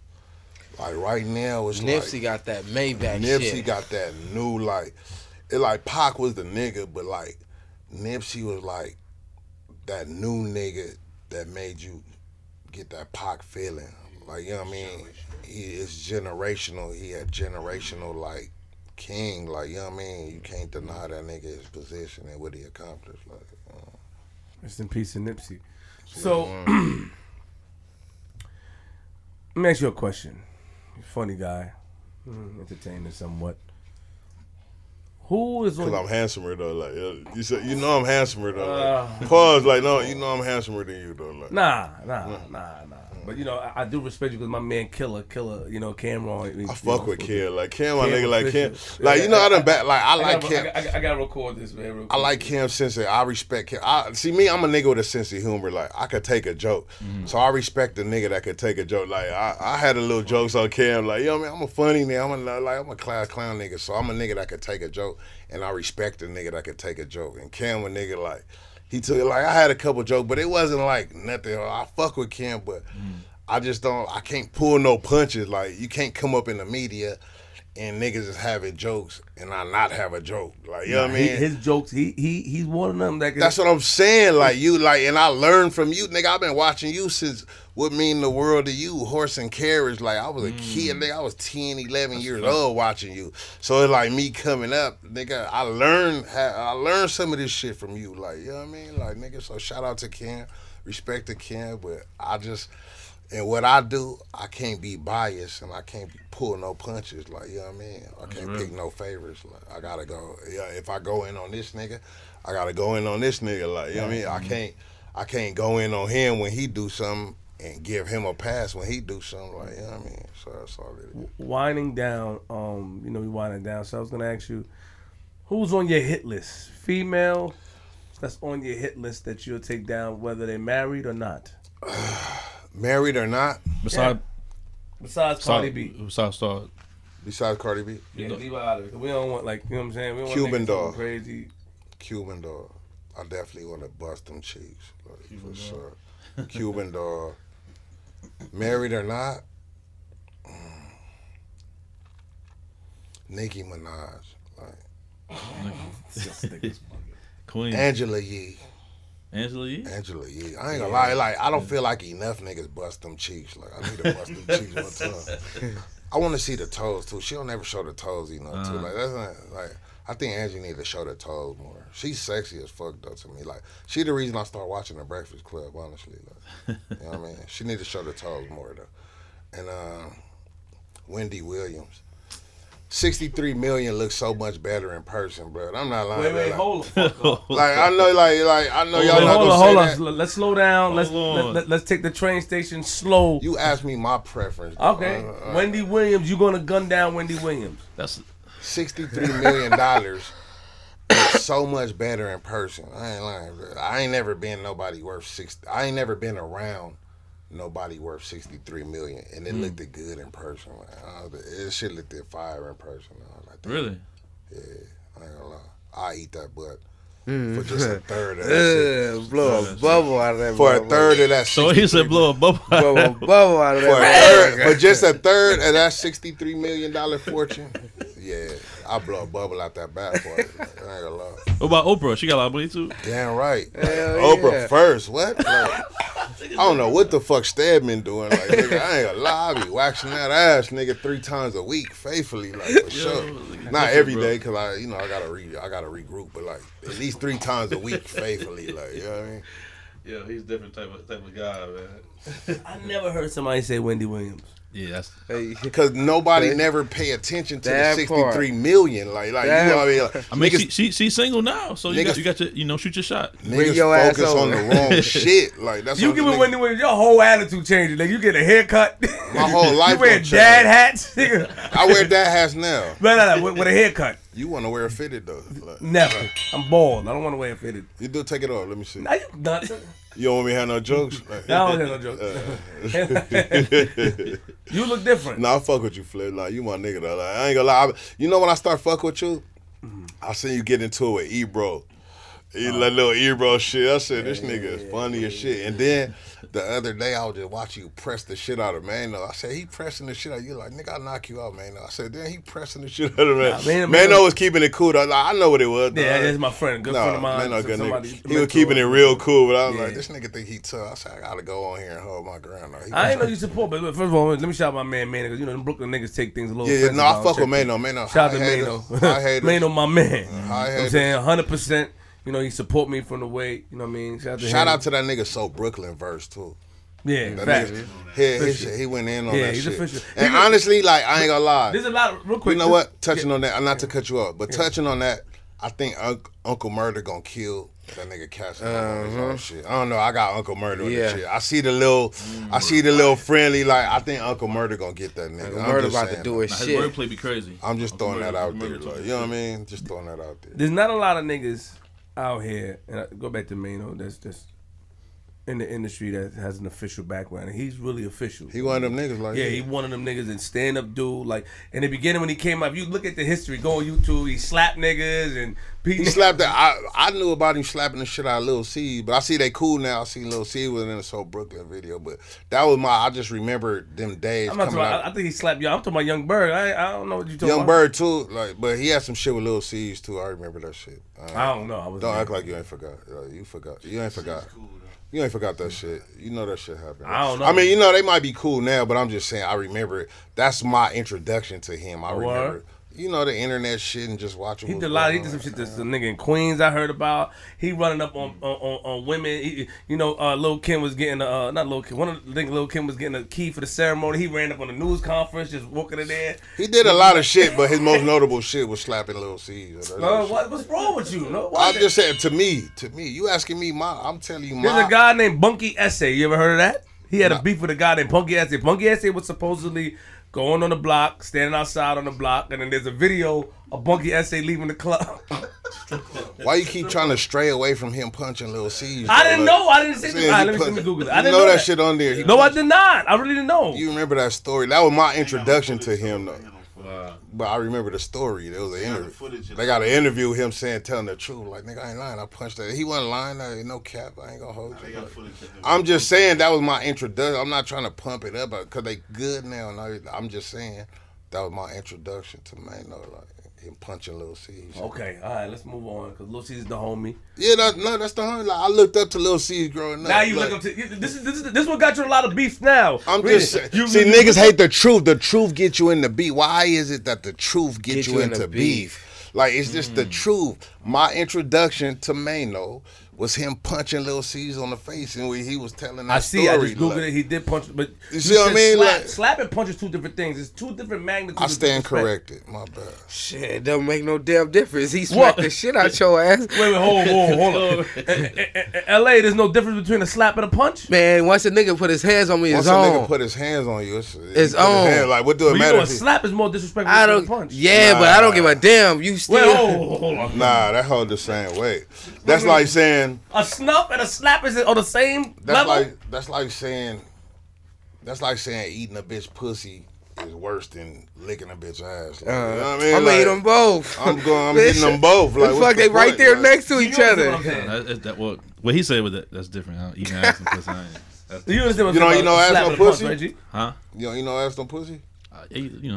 like right now it's Nipsey like got that Maybach Nipsey shit. got that new like it like Pac was the nigga, but like Nipsey was like that new nigga that made you get that Pac feeling. Like you know what I mean? He is generational. He had generational like king. Like you know what I mean? You can't deny that nigga his position and what he accomplished. Like. uh, Rest in peace to Nipsey. So, let me ask you a question. You're a funny guy, mm, entertaining somewhat. Who is Cause? I'm handsomer though. Like uh, you said, you know I'm handsomer though. Uh. Like, pause. Like no, you know I'm handsomer than you though. Like nah, Nah, nah, nah, nah. But you know, I, I do respect you because my man Killer, Killer, you know, Cam'ron. I fuck with Killer, Like Kim, my nigga. Like official. Like you know I done back. Like I like Kim. I, gotta record this, man. real I like Kim sense I respect Kim. I see me. I'm a nigga with a sense of humor. Like I could take a joke, mm-hmm. so I respect the nigga that could take a joke. Like I, I had a little jokes on Cam. Like yo, man, I'm a funny nigga. I'm a like I'm a class clown nigga. So I'm a nigga that could take a joke, and I respect the nigga that could take a joke. And Cam a nigga like he took it. Like I had a couple jokes, but it wasn't like nothing. I fuck with Cam, but mm. I just don't. I can't pull no punches. Like you can't come up in the media. And niggas is having jokes, and I not have a joke. Like you know what I mean? his jokes, he he he's one of them that can. That's what I'm saying. Like you, like, and I learned from you, nigga. I've been watching you since what mean the world to you? Horse and carriage. Like I was a kid, mm. nigga. I was 10, 11 years old watching you. So it's like me coming up, nigga. I learned how, I learned some of this shit from you. Like, you know what I mean? Like, nigga, so shout out to Ken. Respect to Ken, but I just and what I do, I can't be biased and I can't be pull no punches. Like, you know what I mean? I can't mm-hmm. pick no favorites. Like, I gotta go. Yeah, if I go in on this nigga, I gotta go in on this nigga. Like, you know what I mean? I mm-hmm. can't, I can't go in on him when he do something and give him a pass when he do something. Like, you know what I mean? So that's all it is. Winding down, um, you know, we winding down. So I was gonna ask you, who's on your hit list? Female that's on your hit list that you'll take down, whether they're married or not. Married or not, Besides, Besides Cardi B. besides star, besides Cardi B, Yeah, leave her out of it. We don't want like you know what I'm saying. We don't Cuban want niggas doll. crazy. Cuban Doll. I definitely want to bust them cheeks, like, for sure. Cuban Doll. Married or not? Mm. Nicki Minaj, like Queen Angela Yee. Angela Yee. Angela Yee. I ain't gonna lie, like I don't feel like enough niggas bust them cheeks. Like I need to bust them cheeks one time. I want to see the toes too. She don't ever show the toes, you know. Too like that's not like. I think Angie need to show the toes more. She's sexy as fuck though to me. Like she the reason I start watching the Breakfast Club. Honestly, like you know what I mean. She need to show the toes more though. And uh, Wendy Williams. 63 million looks so much better in person, bro. I'm not lying. Wait, wait, like, hold the fuck up. Like I know, like, like I know Hold y'all on, not hold gonna on, say hold that. on. Let's slow down. Let's Hold let, on. let, let's take the train station slow. You asked me my preference. Okay, Uh, uh, Wendy Williams. You gonna gun down Wendy Williams? That's Sixty-three million dollars. so much better in person. I ain't lying. bro. I ain't never been nobody worth six. I ain't never been around nobody worth sixty-three million, and it Hmm. looked good in person. Like, uh, it shit looked at fire in person. I was like, damn, really. I ain't gonna lie. I eat that butt Mm. for just a third of that shit. Blow a bubble out of that. For a third of that. So he said blow a bubble. Blow a bubble out of For, a that. third, for just a third of that sixty-three million dollar fortune, yeah, I blow a bubble out that bad boy. I ain't gonna lie. What about Oprah? She got a lot of money too. Damn right. Hell Oprah yeah. first. What? Like, I don't know what the fuck Stedman doing. Like, nigga, I ain't gonna lie. I be waxing that ass, nigga, three times a week, faithfully, like for sure. nigga, Not different, every bro. day, cause I, you know, I gotta re, I gotta regroup, but like at least three times a week, faithfully, like, you know what I mean? Yeah, he's different type of type of guy, man. I never heard somebody say Wendy Williams. Yeah, that's Hey, Cause nobody That- never pay attention to the that sixty-three million. Like, like That you know what I mean? Like, I mean, niggas, she, she she's single now, so you Niggas- got you got to you know shoot your shot. Bring niggas your ass focus on the wrong shit. Like that's You give the it niggas- Wendy your whole attitude changes. Like you get a haircut. My whole life you wear gonna change. dad hats. I wear dad hats now. no, no, no, with, with a haircut. You want to wear a fitted though? Like, Never. I'm bald. I don't want to wear a fitted. you do take it off. Let me see. Now you nuts. You don't want me to have no jokes? Like, I don't hear no joke. you look different. nah, I fuck with you, Flip. Like you my nigga though. Like, I ain't gonna lie. I- you know when I start fuck with you, mm-hmm. I seen you get into it with Ebro. He Uh, that little Ebro shit. I said this nigga is funny as shit. And then the other day I was just watching you press the shit out of Mano. I said he pressing the shit out. You like nigga, I'll knock you out, Mano. I said then he pressing the shit out of Nah, man. Man- Mano was keeping it cool. Though. Like, I know what it was. Yeah, that's my friend, good friend of mine. Man, no good nigga. He was keeping it real cool, but I was Yeah. like, this nigga think he tough. I said I gotta go on here and hold my ground. Though. He I ain't know you support, but first of all, let me shout out my man Mano because you know them Brooklyn niggas take things a little. Yeah, yeah, no, I fuck with Mano. Mano, Shout out to Mano. Mano, my man. You know I'm saying 100. percent You know he support me from the way. You know what I mean. Shout out to Shout out to that nigga So Brooklyn verse too. yeah. That Facts. nigga, he, his he went in on Yeah, that he's shit. official. And He- honestly, like I ain't gonna lie. There's a lot. Of, real quick. You know what? Touching on that, I'm not to cut you off, but touching on that, I think Unc Uncle Murda gonna kill that nigga Cassie. uh Shit. I don't know. I got Uncle Murda on Yeah. this shit. I see the little, I see the little friendly. Like I think Uncle Murda gonna get that nigga. I'm Murder just about to do his Nah, his shit. wordplay be crazy. I'm just throwing that Murder- out there. Like, you know what I mean? Just throwing that out there. There's not a lot of niggas out here, and I go back to Mano. That's that's in the industry that has an official background, and he's really official. He one of them niggas like Yeah, he one of them niggas and stand up dude. Like in the beginning when he came up, you look at the history, go on YouTube, he slapped niggas and beat He slapped that. I I knew about him slapping the shit out of Lil Cease, but I see they cool now. I see Lil Cease was in a So Brooklyn video, but that was my. I just remember them days I'm not coming talking out. about, I, I think he slapped you. I'm talking about Young Bird. I, I don't know what you talking about. Young about. Bird too, like, but he had some shit with Lil Cease too. I remember that shit. Uh, I don't know. I was don't act like you ain't forgot. Uh, you forgot. You ain't forgot. You ain't forgot that shit. You know that shit happened. I don't know. I mean, you know they might be cool now, but I'm just saying. I remember it. That's my introduction to him. I Oh, remember. You know the internet shit and just watching. He did a lot. He did some shit. This nigga in Queens I heard about. He running up on on, on, on women. He, you know, uh, Lil Kim was getting uh not Lil Kim. One of the think Lil Kim was getting a key for the ceremony. He ran up on the news conference, just walking in there. He did a lot of shit, but his most notable shit was slapping Lil Cease. Uh, what, what's wrong with you? No, I'm just saying to me, to me. You asking me my? I'm telling you There's a guy named Bunky Essay. You ever heard of that? He had a beef with a guy named Bunky Essay. Bunky Essay was supposedly going on the block, standing outside on the block, and then there's a video of Bunky Essay leaving the club. Why you keep trying to stray away from him punching Lil Cease? I didn't know. I didn't see. All right, let me, let me Google it. I didn't know know that that shit on there. He No, I did not. I really didn't know. You remember that story? That was my introduction to him, though. But I remember the story. There was an interview. footage They got an interview with him saying, telling the truth. Like, nigga, I ain't lying. I punched that. He wasn't lying. I no cap. I ain't gonna hold They you. I'm just saying that was my introduction. I'm not trying to pump it up because they good now. And I, I'm just saying that was my introduction to Mano, like him punching Lil Cease. Okay, all right, let's move on because Lil Cease is the homie. Yeah, that, no, that's the hundred. Like, I looked up to Lil Cease growing up. Now you like, look up to this is this is this what got you a lot of beefs now. I'm Really. just saying. You- see, you- niggas hate the truth. The truth get you into beef. Why is it that the truth get, Get you, you into into beef. beef? Like it's just Mm. the truth. My introduction to Mano was him punching Lil Cease on the face, and we, he was telling that I see. I story. just googled like, it. He did punch, but You see what I mean? Slap, Like- slap and punch is two different things. It's two different magnitudes. I stand corrected. My bad. Shit, it don't make no damn difference. He What? the shit out your ass. Wait, wait, hold, hold, hold on. In- in- in L.A., there's no difference between a slap and a punch. Man, once a nigga put his hands on me, Once it's a on. nigga put his hands on you, it's, he It's on. hand- like, what do But it you matter? know, a if he- slap is more disrespectful I than a don't. punch. Yeah, but I don't give a damn. You still. Wait, hold, hold on. Nah, that hold the same way. That's like saying. A snuff and a slap is on the same That's level. like that's like saying that's like saying eating a bitch pussy is worse than licking a bitch ass. Like, you know what I Uh, I'm mean? gonna Like, eat them both. I'm going. I'm eating them both. Like the what fuck, the they right there Like, next to each understand what I'm other. saying? That, that, that, what, what he said with that, that's different. Huh? Eating ass and pussy. That's, You understand what You know- you know about ass no and punch, pussy? right, G? huh? You know, you know, ass no pussy. Uh, you you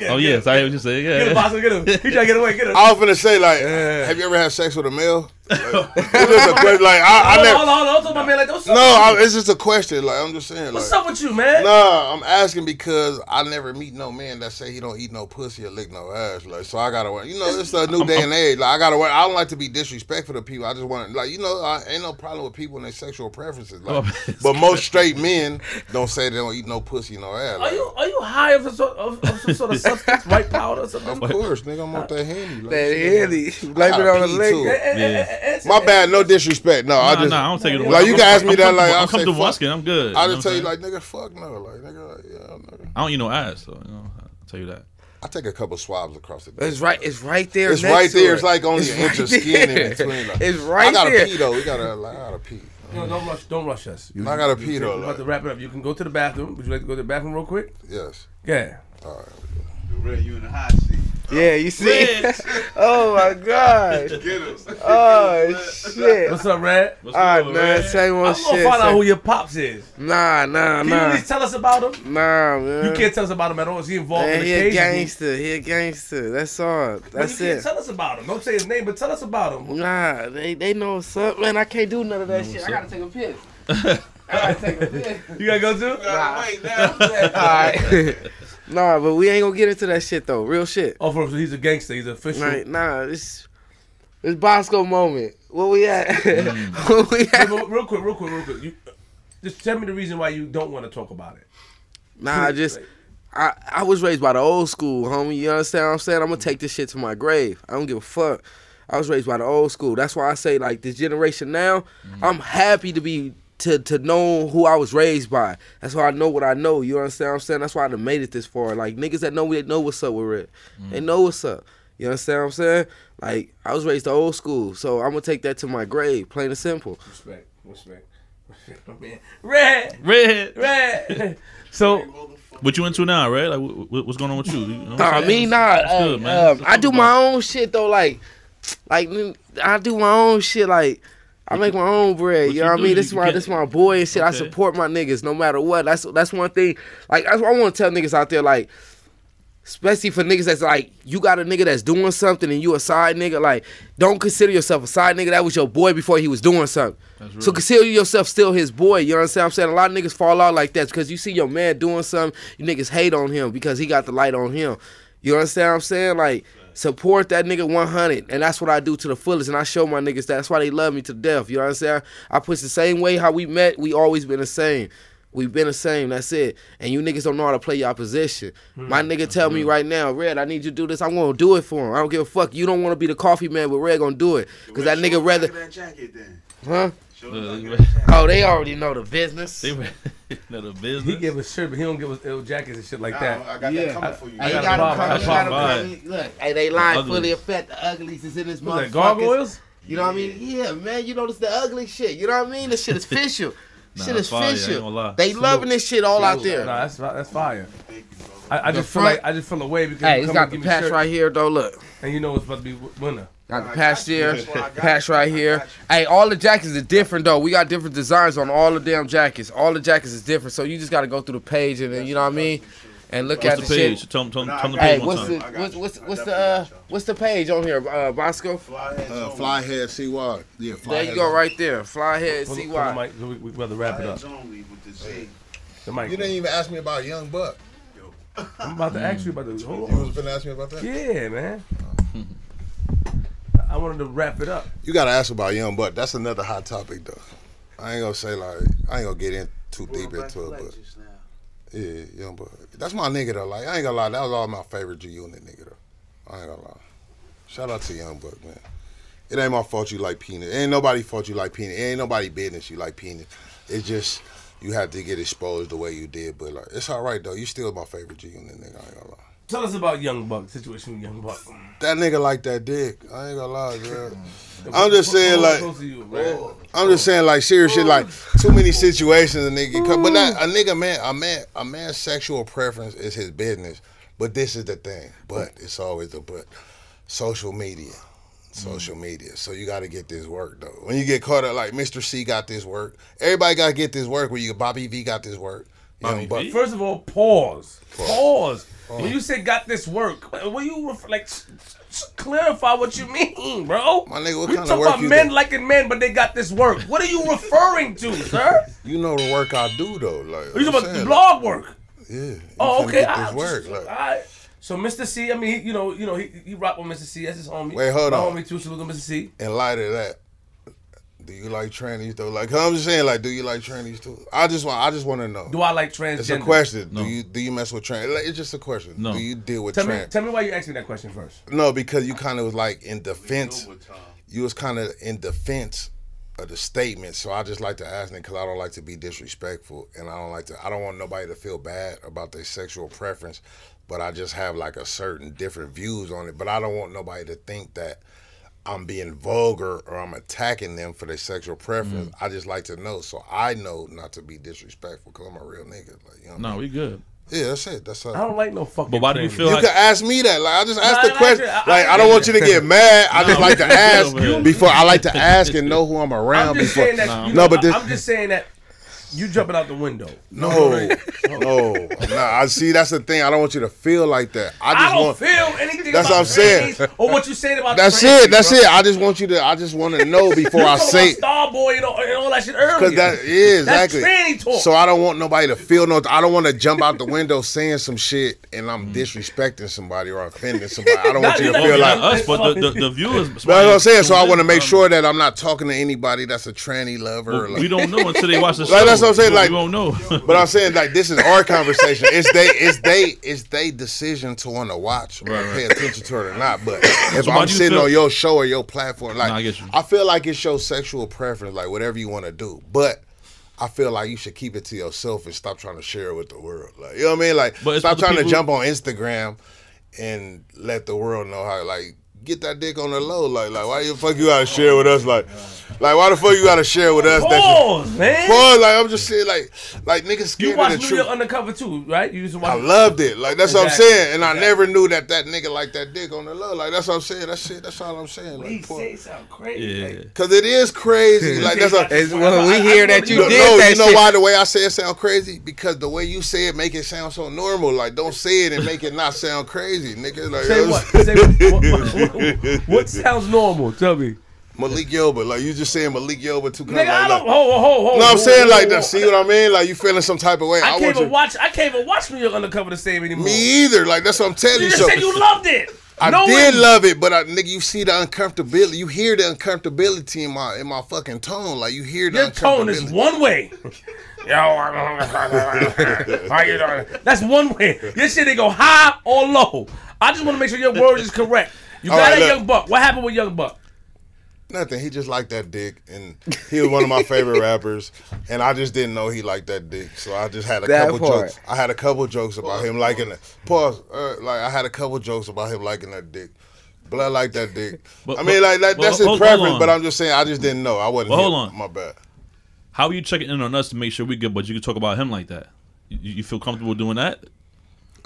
know. Oh yes, I hear what you say. Get him, Yeah. Bosco, get him. He trying to get away, get him. I was finna say like, have you ever had sex with a male? Like, it's just a question. Like I, I Hold on, never. hold on, hold on. Don't talk like. What's? No, I, it's just a question. Like I'm just saying. What's like, up with you, man? Nah, I'm asking because I never meet no man that say he don't eat no pussy or lick no ass. Like, so I gotta. You know, it's a new day and age. Like, I gotta. I don't like to be disrespectful to people. I just want, like, you know, I ain't no problem with people and their sexual preferences. Like, Oh, but most straight men don't say they don't eat no pussy, or no ass. Are you are you high of some sort of, of some sort of substance, white powder or something? of course, nigga, I'm on that handy. Like, That shit, handy. I Blame it on the pee, leg. Too. Yeah. My bad, no disrespect. No, I Nah, just. nah, I don't take it. Like, you can ask me I'm that, like, I'll I'm say, comfortable with my fuck. skin. I'm good. I just tell you, like, nigga, fuck no. Like, nigga, yeah, nigga. I don't eat no ass, so you know. I'll tell you that. I take a couple swabs across the It's right. It's right there. It's next right there. it. It's like only It's an inch of skin in between. Like, It's right I gotta there. pee though. We gotta. Like, I gotta pee. No, don't rush. Don't rush us. You, I gotta you- pee, you- though, We're about to wrap it up. You can go to the bathroom. Would you like to go to the bathroom real quick? Yes. Yeah. All right. You in the hot seat. Yeah, you see? Oh my god. Get him. Oh shit. What's up, Red? What's man. good, nah, Red? same I'm old gonna find out who your pops is. Nah, nah, Can you nah. at least tell us about him? Nah, man. You can't tell us about him at all. Is he involved Man, in he the a gangster. He a gangster. That's all. But That's you can't it. tell us about him. Don't say his name, but tell us about him. Nah, they they know what's up, man. I can't do none of that shit. I gotta take a piss. I gotta take a piss. You gotta go too? Gotta wait now. Alright. Nah, but we ain't gonna get into that shit though. Real shit. Oh, for, he's a gangster. He's a official. Like, nah, it's it's Bosco moment. Where we at? Mm. We at? but real quick, real quick, real quick. You, just tell me the reason why you don't want to talk about it. Nah, I just I, I was raised by the old school, homie. You understand what I'm saying? I'm gonna take this shit to my grave. I don't give a fuck. I was raised by the old school. That's why I say like this generation now, I'm happy to be to to know who I was raised by. That's why I know what I know. You understand what I'm saying? That's why I done made it this far. Like niggas that know me, they know what's up with it. They know what's up. You understand what I'm saying? Like I was raised the old school, so I'm gonna take that to my grave, plain and simple. Respect, respect, respect, man. Red, Red. red. so, What you into now, Red? Like, wh- wh- what's going on with you? you know what Nah, I'm saying? me not. That's good, uh, man. um, I do my own shit though. Like, like mm, I do my own shit. Like, I make my own bread. What You know what I mean? This is you my this is my boy and shit. I support my niggas no matter what. That's that's one thing. Like, that's what I want to tell niggas out there. Like, Especially for niggas that's like, you got a nigga that's doing something and you a side nigga. Like, don't consider yourself a side nigga. That was your boy before he was doing something. So consider yourself still his boy. You know what I'm saying? A lot of niggas fall out like that because you see your man doing something, you niggas hate on him because he got the light on him. You understand what I'm saying? Like, support that nigga 100. And that's what I do to the fullest. And I show my niggas that. That's why they love me to death. You know what I'm saying? I push the same way how we met. We always been the same. We've been the same. That's it. And you niggas don't know how to play your position. Mm, my nigga tell me mm. right now, Red, I need you to do this. I'm gonna do it for him. I don't give a fuck. You don't want to be the coffee man, but Red gonna do it. Cause that nigga rather, that jacket then. huh? Show the Uh, nigga that jacket. Oh, they already know the business. They know the business. He give us shirt, but he don't give us ill jackets and shit like Nah, that. I got Yeah. that coming for you. Hey, got you a gotta problem. come. I got gotta a come. problem. Look, hey, they line Ugly. fully affect the uglies is in this What's that, motherfucker. gargoyles? You know what I mean? Yeah, man. You notice the ugly shit. You know what I mean? This shit is official. Nah, shit is fire, official. gonna. They loving this shit all out there. Nah, that's that's fire. Thank you, bro. I, I The just feel like I just feel away because Hey, you it's come got the patch right here though. Look, and you know it's about to be w- winter. Got the I patch got there, That's why I got patch right here. Hey, all the jackets is different though. We got different designs on all the damn jackets. All the jackets is different, so you just gotta go through the page and then you know what I mean, and look at What's the, the shit. page? Tell them, tell them, tell them the I page Hey, what's time. the I got what's what's what's the uh what's the page on here, uh, Bosco? Fly heads Uh. Flyhead CY. Yeah, There you go, right there. Flyhead, Pull- see pull the why. mic, so we, we rather wrap it up. Fly heads only with the Z. The mic. You didn't even ask me about Young Buck. I'm about to ask you about the. Hold You on. was finna ask me about that? Yeah, man. I wanted to wrap it up. You gotta ask about Young Buck. That's another hot topic though. I ain't gonna say like I ain't gonna get in too deep into it, but just now. yeah, Young Buck. That's my nigga though. Like I ain't gonna lie, that was all my favorite G Unit nigga though. I ain't gonna lie. Shout out to Young Buck, man. It ain't my fault you like peanut. It ain't nobody fault you like peanut. It ain't nobody business you like peanut. It's just you have to get exposed the way you did. But like it's all right though. You still my favorite G Unit nigga. I ain't gonna lie. Tell us about Young Buck situation with Young Buck. That nigga like that dick. I ain't gonna lie, bro. I'm just saying, like, you, man. I'm just saying, like, serious shit, like, too many situations a nigga come. But not, a nigga, man, a man, a man's sexual preference is his business. But this is the thing. But it's always the but. Social media, social media. So you got to get this work though. When you get caught up, like Mr. Cee got this work. Everybody got to get this work. where you Bobby V got this work. Bobby know, but V? First of all, pause. Pause. Oh. When you say got this work, what you refer, like clarify what you mean, bro? My nigga, what we kind of work about you men do? liking men, but they got this work. What are you referring to, sir? you know the work I do though. Like, oh, Are you talking about blog work? Yeah. Oh, okay. Get I, this work. Like, I- so Mr. Cee, I mean, he, you know, you know, he, he rock with Mr. Cee. That's his homie. Wait, hold My on. homie too. Salute to Mr. Cee. in light of that, do you like trannies though? Like I'm just saying, like, do you like trannies too? I just want, I just want to know. Do I like transgender? It's a question. No. Do you do you mess with trans? Like, it's just a question. No. Do you deal with Tell me, trans? tell me why you asked me that question first. no, because you kind of was like in defense. You was kind of in defense of the statement. So I just like to ask it because I don't like to be disrespectful, and I don't like to. I don't want nobody to feel bad about their sexual preference, but I just have like a certain different views on it. But I don't want nobody to think that. I'm being vulgar or I'm attacking them for their sexual preference. Mm. I just like to know, so I know not to be disrespectful because I'm a real nigga. Like, you know what I No, mean? we good. Yeah, that's it. That's all. I don't like no fucking. But why do you trannies. feel You like- can ask me that. Like I just asked No, the question. like. I- like I I don't want you to get mad. I just like to ask before. I like to ask and know who I'm around I'm just before. saying that. Nah. you No, but this- I'm just saying that you jumping out the window. No, no, nah. I see. That's the thing. I don't want you to feel like that. I just I, don't want. feel anything. That's about what I'm saying. Or what you said about That's it. That's bro. it. I just want you to. I just want to know before I say. about Starboy and all, and all that shit earlier. Because that yeah, That's exactly. tranny talk. So I don't want nobody to feel no. I don't want to jump out the window saying some shit and I'm disrespecting somebody or offending somebody. I don't want you to feel like. us, but the, the, the viewers. That's what I'm saying. So I want to make Um, sure that I'm not talking to anybody that's a tranny lover. well, like, we don't know until they watch the show. Like, that's what I'm saying, like- we won't know. But I'm saying like this is our conversation. It's they it's they it's they decision to want to watch or Right, right. pay attention to it or not. But if So I'm sitting feel- on your show or your platform, like Nah, I. I feel like it's your sexual preference, like whatever you want to do. But I feel like you should keep it to yourself and stop trying to share it with the world. Like you know what I mean? Like stop trying to jump on Instagram and let the world know how like get that dick on the low. Like, like why the fuck you gotta share with us? Like, like why the fuck you gotta share with us? that shit? Pause, man. Pause. Like I'm just saying, like, like niggas scared You of watch the New truth. York Undercover too, right? You used to watch. I loved it. Like that's what I'm saying. And I never knew that that nigga like that dick on the low. Like that's what I'm saying. That's shit. That's all I'm saying. He Like, pause. say sound crazy. Yeah. Like, Cause it is crazy. Like that's a, It's when we hear that you no, did no, that you know shit. why the way I say it sound crazy? Because the way you say it make it sound so normal. Like don't say it and make it not sound crazy, nigga. Like Say what? Say what, what, what, what sounds normal? Tell me. Malik Gilbert. Like you just saying Malik Gilbert too. Nigga, I don't. like, Hold, hold, hold. no, I'm hold, saying hold, like that. See what I mean? Like you feeling some type of way. I can't even you. watch. I can't even watch New York Undercover the same anymore. Me either. Like that's what I'm telling You you. just So said you loved it. I No did one- love it, but I, nigga, you see the uncomfortability. You hear the uncomfortability in my in my fucking tone. Like you hear the Your tone is one way. Yo, how you doing? That's one way. Your shit they go high or low. I just want to make sure your word is correct. You All got right, a look. young buck. What happened with young buck? Nothing. He just liked that dick, and he was one of my favorite rappers. And I just didn't know he liked that dick, so I just had a That couple part. jokes. I had a couple jokes about him liking it. Pause. Uh, like I had a couple jokes about him liking that dick. But I like that dick. But- I mean, like that, but- that's hold- his hold preference. on. But I'm just saying, I just didn't know. I wasn't. But hold on. My bad. How are you checking in on us to make sure we good, but you can talk about him like that? You, you feel comfortable doing that?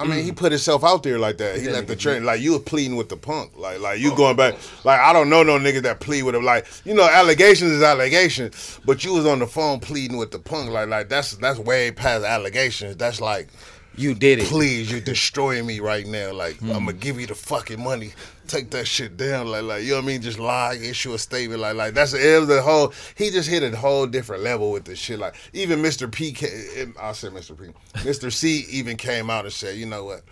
I mean, he mm. put himself out there like that. He left the train like you were pleading with the punk, like like you oh. going back. Like I don't know no nigga that plead with him. Like you know, allegations is allegations, but you was on the phone pleading with the punk. Like like that's that's way past allegations. That's like, You did it. please, you're destroying me right now. Like hmm. I'm gonna give you the fucking money. Take that shit down. Like like you know what I mean. Just lie, issue a statement. Like like that's it the whole. He just hit a whole different level with this shit. Like even Mr. P. I said Mr. P. Mr. Cee. even came out and said, you know what.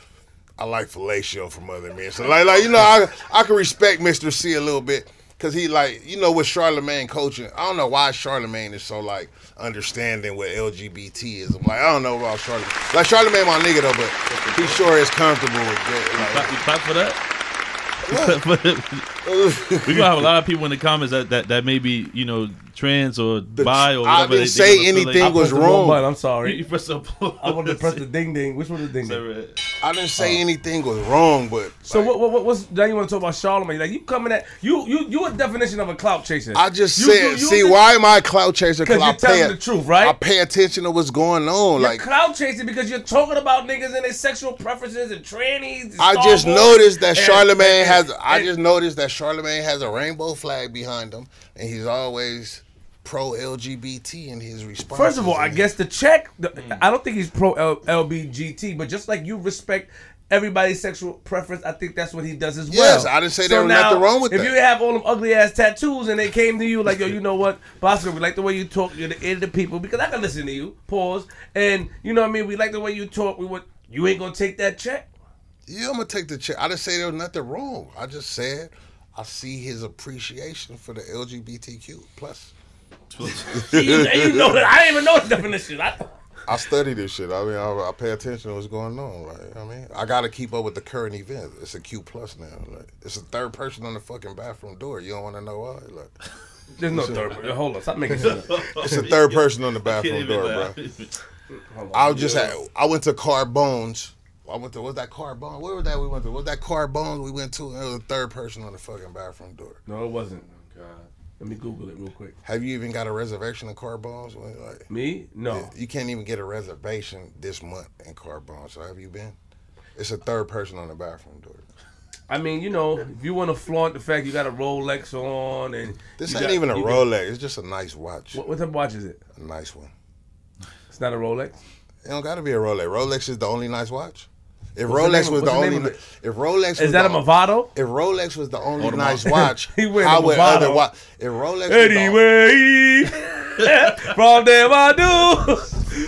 I like fellatio from other men. So like, like you know, I I can respect Mr. Cee a little bit because he like you know with Charlemagne coaching. I don't know why Charlemagne is so like understanding what LGBT is. I'm like I don't know about Charlemagne. Like Charlemagne my nigga though, but he sure is comfortable with that. Clap, you clap for that? but, but, we gonna have a lot of people in the comments that, that, that may be you know trans or bi or whatever. I whatever. didn't they- they say gonna anything like- was wrong wrong. button, I'm You sorry. press the I wanted to press the ding ding. Which one is the ding ding? I didn't say oh. anything was wrong, but So like, what, what, what? What's now? You want to talk about Charlemagne? Like you coming at you? You you a definition of a clout chaser? I just You- said, you- you see, why am I a clout chaser? Because I you're telling pay, the truth, right? I pay attention to what's going on. You're Like clout chasing because you're talking about niggas and their sexual preferences and trannies. And I just noticed that and- Charlemagne and- has. I just noticed that Charlemagne has a rainbow flag behind him, and he's always pro LGBT in his response. First of all, I guess the check. The, hmm. I don't think he's pro LGBT, but just like you respect everybody's sexual preference, I think that's what he does as well. Yes, I didn't say there was nothing wrong with if that. If you have all them ugly ass tattoos and they came to you like, yo, you know what, Bosco, we like the way you talk. You're the ear of the people because I can listen to you. Pause. And you know what I mean. We like the way you talk. We want you ain't gonna take that check. Yeah, I'm gonna take the check. I didn't say there was nothing wrong. I just said I see his appreciation for the LGBTQ plus. you, you know that I didn't even know the definition. I, I study this shit. I mean, I, I pay attention to what's going on. Like, I mean, I got to keep up with the current event. It's a Q plus now. Like, it's a third person on the fucking bathroom door. You don't want to know why? Like, there's no third. person. Hold on, stop making sense. it's a third person on the bathroom door, bro. I was just at, I went to Carbones. I went to what's that Carbone? Where was that we went to? What that Carbones we went to? And it was a third person on the fucking bathroom door. No, it wasn't. Oh, Let me Google it real quick. Have you even got a reservation in Carbones? Like, Me? No. you can't even get a reservation this month in Carbones. So have you been? It's a third person on the bathroom door. I mean, you know, if you want to flaunt the fact you got a Rolex on and This ain't got- even a Rolex. It's just a nice watch. What, what type of watch is it? A nice one. It's not a Rolex. It don't got to be a Rolex. Rolex is the only nice watch. If What's the name Rolex was the the only, name if Rolex was Is that a the, Movado? If Rolex was the only nice watch, He wearing how a would Movado. other watch? If Rolex was the, Anyway, from them I do,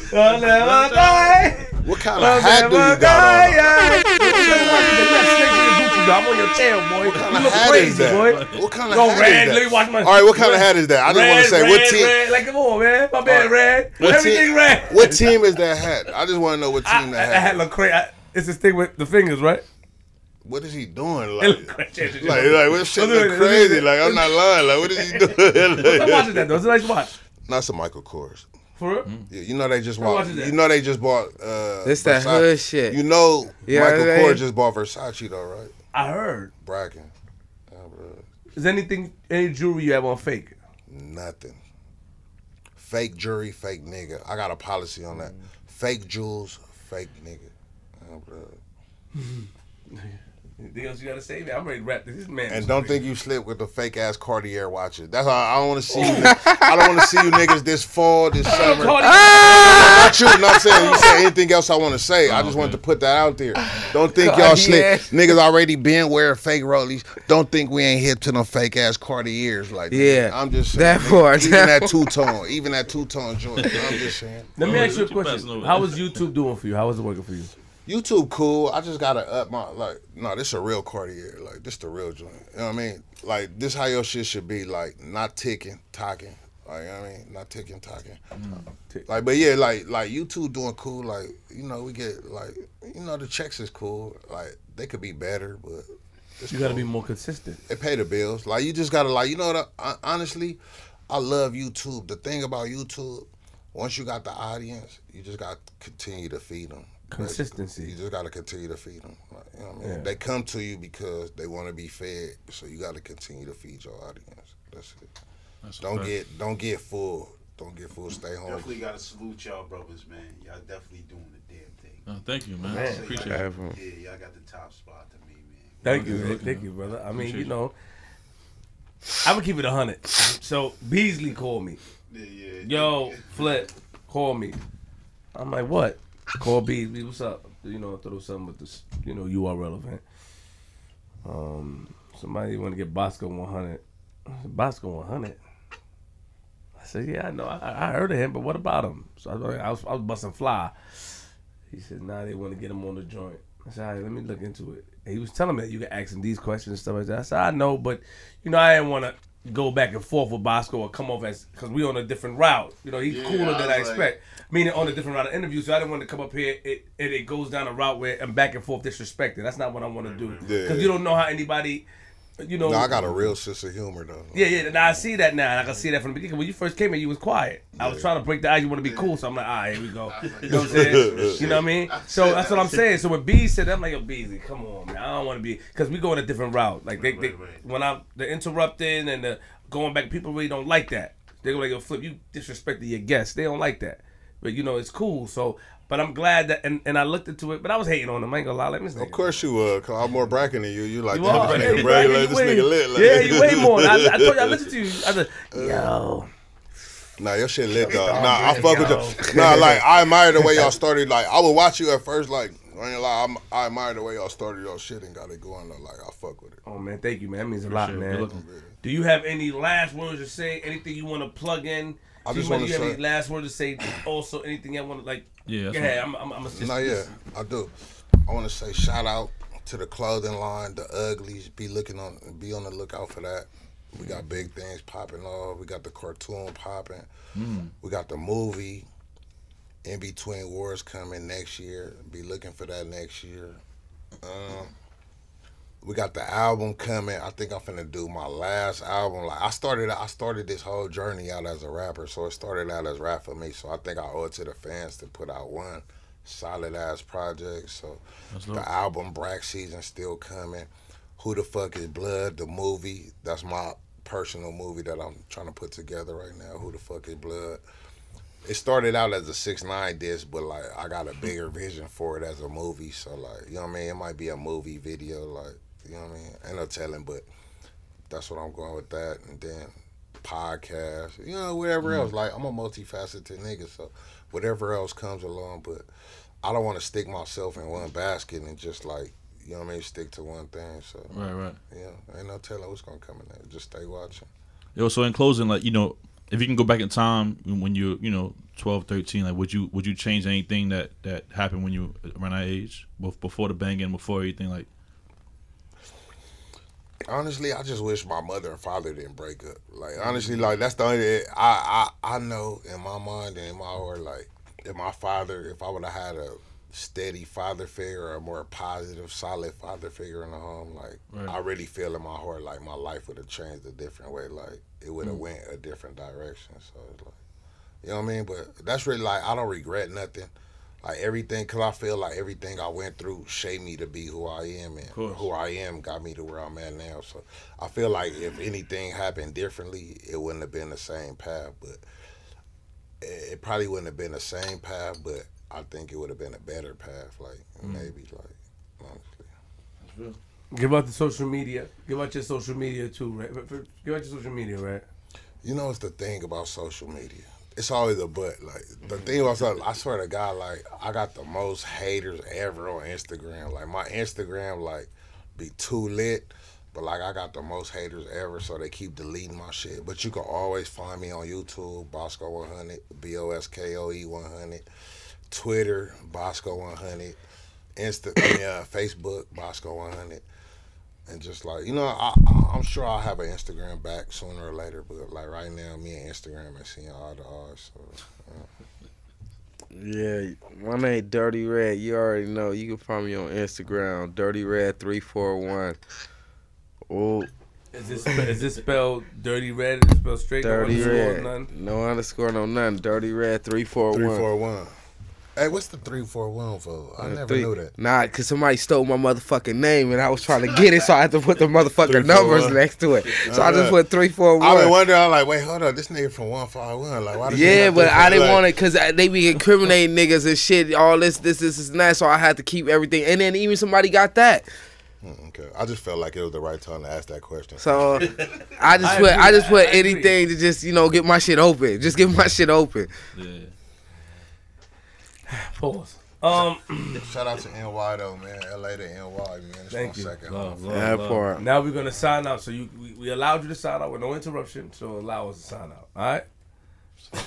from them I die. what kind of hat do you got on? I'm on your tail, boy. What kind you of look hat crazy, is that? boy. What kind of Go hat red, is let me that? watch my- All right, what kind of hat is that? I just want to say red, what team. red. Like, come on, man. My bad, Alright. red. What Everything team, red. What team is that hat? I just want to know what team I, that I hat. had is. look crazy. It's this thing with the fingers, right? What is he doing? Like, look crazy. like, like what shit Look at look it, look at crazy? Like, I'm not lying. Like, what is he doing? I'm watching that though. It's a nice watch. That's a Michael Kors. For real? Mm-hmm. Yeah, you know they just How bought. much is that? You know they just bought. Uh, This that Versace. hood shit. You know Yeah, Michael they- Kors just bought Versace though, right? I heard. Bragging. Ah, is anything any jewelry you have on fake? Nothing. Fake jewelry, fake nigga. I got a policy on that. Mm. Fake jewels, fake nigga. Anything else you gotta say, man? I'm ready to wrap this man. And don't think you slip with the fake ass Cartier watches. That's all. I don't want to see you. I don't want to see you niggas this fall, this summer. Not you. Not saying you say anything else I want to say. I just wanted to put that out there. Don't think y'all slip. Niggas already been wearing fake rollies. Don't think we ain't hip to them fake ass Cartiers like that. Yeah, I'm just saying. that nigga, part. Even that two tone. Even that two tone joint. I'm just saying. Let me ask you a question. passing? How was YouTube doing for you? How was it working for you? YouTube cool. I just gotta up my like. No, this a real Cartier. Like this the real joint. You know what I mean? Like this how your shit should be. Like not ticking, talking. Like you know what I mean, not ticking, talking. Tick. Like, but yeah, like like YouTube doing cool. Like you know, we get like you know the checks is cool. Like they could be better, but it's You gotta cool. be more consistent. They pay the bills. Like you just gotta like you know what? I, honestly, I love YouTube. The thing about YouTube, once you got the audience, you just got to continue to feed them. Consistency. You just got to continue to feed them. Like, you know what I mean? Yeah. They come to you because they want to be fed. So you got to continue to feed your audience. That's it. That's Don't fact. get don't get full. Don't get full. Stay home. Definitely gotta salute y'all brothers, man. Y'all definitely doing the damn thing. Oh, thank you, man. Man. Say Appreciate y'all- it. Yeah, y'all got the top spot to me, man. Thank you, man. Thank you, brother. I mean, Appreciate you you. know, I'm gonna keep it a hundred. So Beasley called me. Yeah, yeah. Yo, Flip, call me. I'm like, what? Call Beasley. What's up? You know, throw something with this. You know, you are relevant. Um, somebody want to get Bosco 100. Said, Bosco 100. I said, yeah, I know. I, I heard of him, but what about him? So I was, I was, I was busting fly. He said, nah, they want to get him on the joint. I said, all right, let me look into it. And he was telling me that you can ask him these questions and stuff like that. I said, I know, but you know, I didn't want to go back and forth with Bosco or come off as because we on a different route. You know, he's Yeah, cooler I than I like- expect. Meaning on a different route of interview, so I didn't want to come up here it, and it goes down a route where I'm back and forth disrespected. That's not what I want to do because Yeah. you don't know how anybody, you know. No, I got a real sense of humor though. Yeah, yeah. Now I see that now. and I can see that from the beginning. When you first came in, you was quiet. I was trying to break the ice. You want to be cool, so I'm like, all right, here we go. You know what I'm saying? You know what I mean? So that's what I'm saying. So when B said, that, I'm like, yo, Beasley, come on, man. I don't want to be because we go in a different route. Like they, they Right, right. when I'm the interrupting and the going back, people really don't like that. They go like, yo, Flip, you disrespected your guests. They don't like that. But you know, it's cool. So, but I'm glad that, and, and I looked into it, but I was hating on him. I ain't gonna lie, like this nigga. Of course you would, cause I'm more bragging than you. You like You damn, are. this Yeah, nigga you bragging way- like this way- nigga lit. Like. Yeah, you way more. I, I told you I listened to you. I said, uh, yo. Nah, your shit lit though. Nah, I man, fuck with yo. you. Nah, like I admire the way y'all started. Like I would watch you at first. Like I ain't gonna lie, I'm, I admire the way y'all started your shit and got it going. Though. Like I fuck with it. Oh man, thank you, man. That means a lot, Appreciate it. man. Do you have any last words to say? Anything you want to plug in? I just Do wanna you have say- any last words to say? Also, anything I want to like? Yeah, Yeah, I'm, I'm, I'm just. Nah, yeah, I do. I want to say shout out to the clothing line, the Uglies. Be looking on, be on the lookout for that. We got big things popping off. We got the cartoon popping. We got the movie. In between wars coming next year. Be looking for that next year. Um, we got the album coming. I think I'm finna do my last album. Like I started, I started this whole journey out as a rapper, so it started out as rap for me. So I think I owe it to the fans to put out one solid ass project. So That's dope. the album Brack season still coming. Who the fuck is Blood? The movie. That's my personal movie that I'm trying to put together right now. Who the fuck is Blood? It started out as a six nine disc, but like I got a bigger vision for it as a movie. So like you know what I mean. It might be a movie video, like you know what I mean. Ain't no telling, but that's what I'm going with that. And then podcast, you know, whatever mm. else. Like I'm a multifaceted nigga, so whatever else comes along. But I don't want to stick myself in one basket and just like you know what I mean, stick to one thing. So Right, right. yeah, ain't no telling what's gonna come in there. Just stay watching. Yo, so in closing, like you know, if you can go back in time when you're, you know, 12, 13, like would you would you change anything that that happened when you were around that age, both before the banging, before everything, like? Honestly, I just wish my mother and father didn't break up. Like mm-hmm. honestly, like that's the only I I I know in my mind and in my heart, like if my father, if I would have had a steady father figure or a more positive, solid father figure in the home, like Right. I really feel in my heart like my life would have changed a different way. Like it would have mm. went a different direction. So it's like you know what I mean? But that's really like I don't regret nothing. Like everything, cause I feel like everything I went through shaped me to be who I am, and who I am got me to where I'm at now. So I feel like if anything happened differently, it wouldn't have been the same path, but it, it probably wouldn't have been the same path, but I think it would have been a better path, like Mm. maybe, like honestly. Give out the social media. Give out your social media too, right? But Give out your social media, right? You know, it's the thing about social media. It's always a but. Like the thing about social- I swear to God, like I got the most haters ever on Instagram. Like my Instagram, like be too lit, but like I got the most haters ever, so they keep deleting my shit. But you can always find me on YouTube, Bosco 100, B O S K O E 100, Twitter, Bosco 100, Insta, uh, Facebook, Bosco 100 and just like you know, I, I I'm sure I'll have an Instagram back sooner or later, but like right now, me and Instagram are seeing all the odds. So Yeah, my name Dirty Red. You already know. You can find me on Instagram, Dirty Red three four one. Oh, Is this is this spelled dirty red? Is it spelled straight? No Dirty underscore, Red. none? No underscore, no none. Dirty Red three four three one. four one. Hey, what's the three four one for? I never Three- knew that. Nah, cause somebody stole my motherfucking name and I was trying to get it, so I had to put the motherfucking Three, numbers one. next to it. So I just put three four one. I've been wondering. I'm like, wait, hold on, this nigga from one five one. Like, why? Yeah, but I didn't like- want it because they be incriminating niggas and shit. All this, this, this, this, and that. So I had to keep everything. And then even somebody got that. Mm, Okay, I just felt like it was the right time to ask that question. So I just I put, I just put I agree. anything to just you know get my shit open. Just get my shit open. Yeah. Pause. Um, Shout out to NY though, man. LA to NY, man. It's Thank you. second Love, home. love, That love. part. now we're gonna sign out. So you we, we allowed you to sign out with no interruption. So allow us to sign out. All right.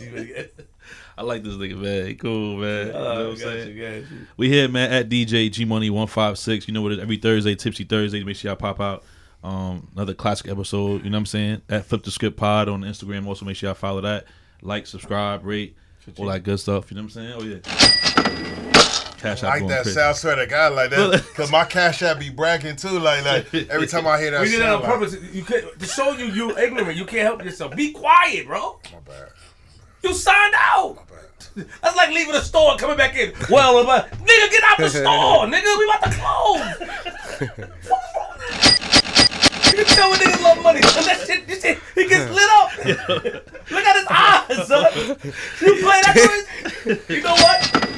You really get- I like this nigga, man. Cool, man. you know what I'm saying? you. We here, man, at DJ G Money one five six. You know what? It is. Every Thursday, Tipsy Thursday. Make sure y'all pop out. Um, another classic episode. You know what I'm saying? At Flip the Script Pod on Instagram. Also, make sure y'all follow that. Like, subscribe, rate, all that good stuff. You know what I'm saying? Oh yeah. Cash I out like going that crazy. sound. Swear to God, like that, cause my cash app be bragging too. Like, like every time I hear that, We did that on sound, like, purpose. You can't to show you you ignorant. You can't help yourself. Be quiet, bro. My bad. You signed out. My bad. That's like leaving the store and coming back in. Well, but- nigga, get out the store, nigga. We about to close. What's wrong with that? You can tell when niggas love money. son. That shit, you see, he gets lit up. Look at his eyes, son. You play that noise? You know what?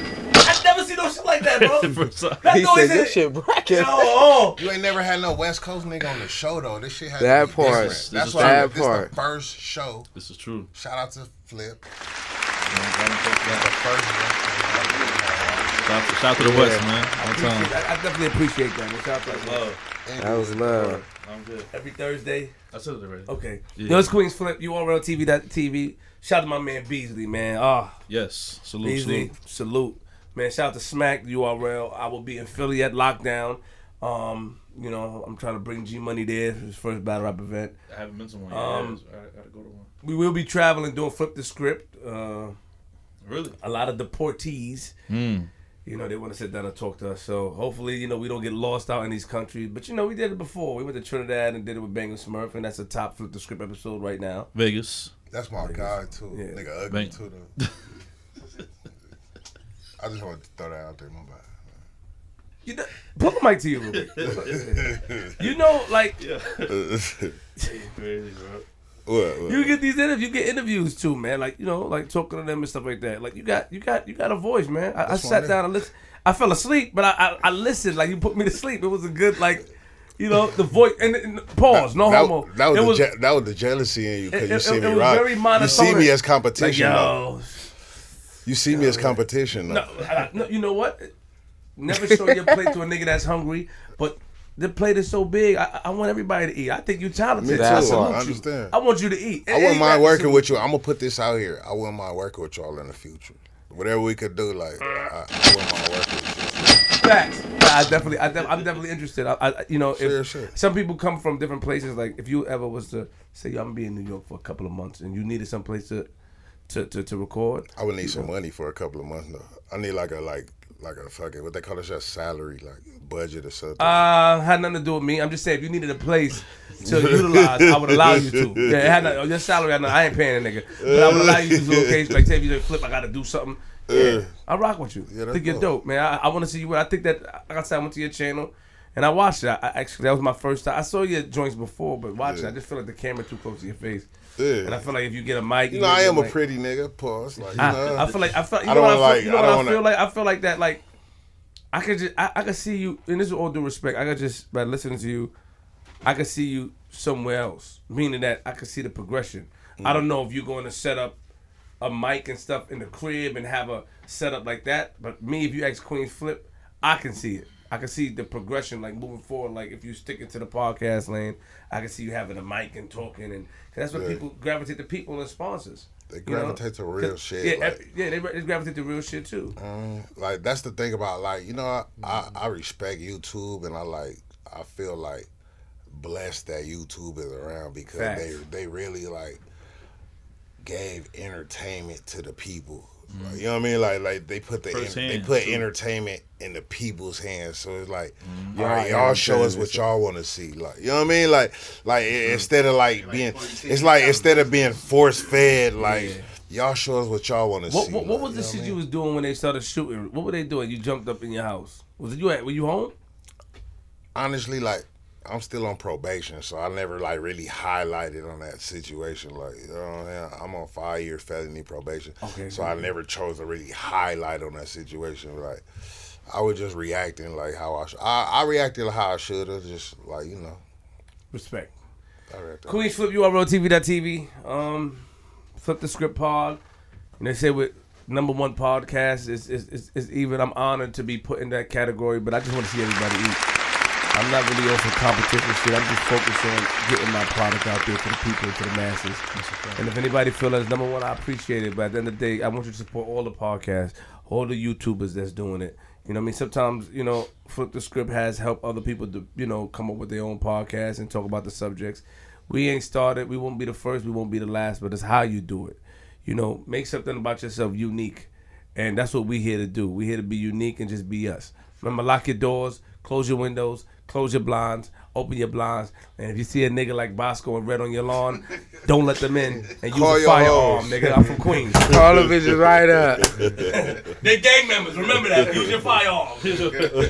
I never see no shit like that, bro. That He noise said this is. shit bracket. Oh, oh. You ain't never had no West Coast nigga on the show though. This shit had That to be part. different. This That's is why that this part. the first show. This is true. Shout out to Flip. That's the first one. Shout out to, shout out to the West, man. One time. I, I definitely appreciate that. man. Shout out to that. love. That was love. I'm good. Every Thursday. I said it already. Okay. Yeah. It's Queens Flip. URL TV. That TV. Shout out to my man Beasley, man. Ah, Yes. Salute, Beasley. salute. Salute. Man, shout out to Smack URL. I will be in Philly at lockdown. Um, you know, I'm trying to bring G Money there for his first battle rap event. I haven't been to one yet. Um, yet. I gotta go to one. We will be traveling, doing flip the script. Uh, Really? a lot of deportees. Mm. You know, they want to sit down and talk to us. So hopefully, you know, we don't get lost out in these countries. But you know, we did it before. We went to Trinidad and did it with Bang and Smurf, and that's a top flip the script episode right now. Vegas. That's my guy too. Yeah. Nigga ugly Bang. too though. I just want to throw that out there, my bad. You know, pull the mic to you, real quick. You know, like yeah. Crazy, bro. What, what? you get these interviews, you get interviews too, man. Like you know, like talking to them and stuff like that. Like you got, you got, you got a voice, man. I, I sat down and listened. I fell asleep, but I, I, I listened. Like you put me to sleep. It was a good, like, you know, the voice and, and pause, no that, homo. that was, it the je- that was the jealousy in you because you see it me was rock. very You see me as competition. though. yo, You see me as competition. No, I, no, you know what? Never show your plate to a nigga that's hungry, but the plate is so big. I, I want everybody to eat. I think you're talented. Me too. I I salute you. understand. I want you to eat. I wouldn't mind working with you. I'm gonna put this out here. I wouldn't mind working with y'all in the future. Whatever we could do, like I, I wouldn't mind working with Facts. I definitely, I def- I'm definitely interested. I, I you know, if Sure, sure. some people come from different places, like if you ever was to say, "Yo, I'm gonna be in New York for a couple of months," and you needed some place to to, to, to record. I would need some money for a couple of months though. I need like a like like a fucking what they call it, just salary, like budget or something. Uh, had nothing to do with me. I'm just saying, if you needed a place to utilize, I would allow you to. Yeah, it had nothing, your salary. I, know, I ain't paying a nigga, but I would allow you to a location. Like, say if you just flip, I got to do something. Yeah, I rock with you. Yeah, think you're dope. dope, man. I, I want to see you. I think that like I said, I went to your channel and I watched it. I, I actually that was my first time. I saw your joints before, but watching, Yeah. I just feel like the camera too close to your face, yeah. and I feel like if you get a mic, you know, I am a pretty nigga. Pause. Like, you I, know, I feel like I feel. You I know what I feel, like- you know I what I wanna- feel like. I feel like that. Like I could just I, I could see you, and this is all due respect. I could just by listening to you, I could see you somewhere else. Meaning that I could see the progression. I don't know if you're going to set up a mic and stuff in the crib and have a setup like that. But me, if you ask Queen Flip, I can see it. I can see the progression, like moving forward. Like if you stick it to the podcast lane, I can see you having a mic and talking, and that's what Yeah. people gravitate to people and sponsors. They you know? gravitate to real shit, Yeah, like- yeah, they, they gravitate to real shit too. Um, like that's the thing about like you know I, I I respect YouTube and I like I feel like blessed that YouTube is around because Facts. they they really like gave entertainment to the people. Like, you know what I mean? Like like they put the en- Firsthand, they put too. entertainment in the people's hands. So it's like, Mm-hmm. all right, y'all show us what y'all want to see. Like you know what I mean? Like like i- instead of like being, it's like instead of being force fed, like y'all show us what y'all want to see. what, what like, was the you shit I mean? you was doing when they started shooting? What were they doing? You jumped up in your house. Was it you at? Were you home? honestly, like I'm still on probation, so I never like really highlighted on that situation. Like, you know, I'm on five year felony probation, Okay, so I never chose to really highlight on that situation. Like, I was just reacting like how I sh- I, I reacted how I should have, just like you know. Respect. Queens Flip URL TV.tv. Um, Flip the Script Pod. And they say with number one podcast is is, is is even. I'm honored to be put in that category, but I just want to see everybody eat. I'm not really on some competition shit. I'm just focused on getting my product out there to the people, to the masses. And if anybody feel that number one, I appreciate it. But at the end of the day, I want you to support all the podcasts, all the YouTubers that's doing it. You know what I mean? Sometimes, you know, Flip the Script has helped other people to, you know, come up with their own podcasts and talk about the subjects. We ain't started. We won't be the first. We won't be the last. But it's how you do it. You know, make something about yourself unique. And that's what we here to do. We here to be unique and just be us. Remember, lock your doors, close your windows, close your blinds, open your blinds. And if you see a nigga like Bosco and Red on your lawn, don't let them in and use Call a firearm, nigga. I'm from Queens. All the bitches right up. they gang members. Remember that. Use your firearm.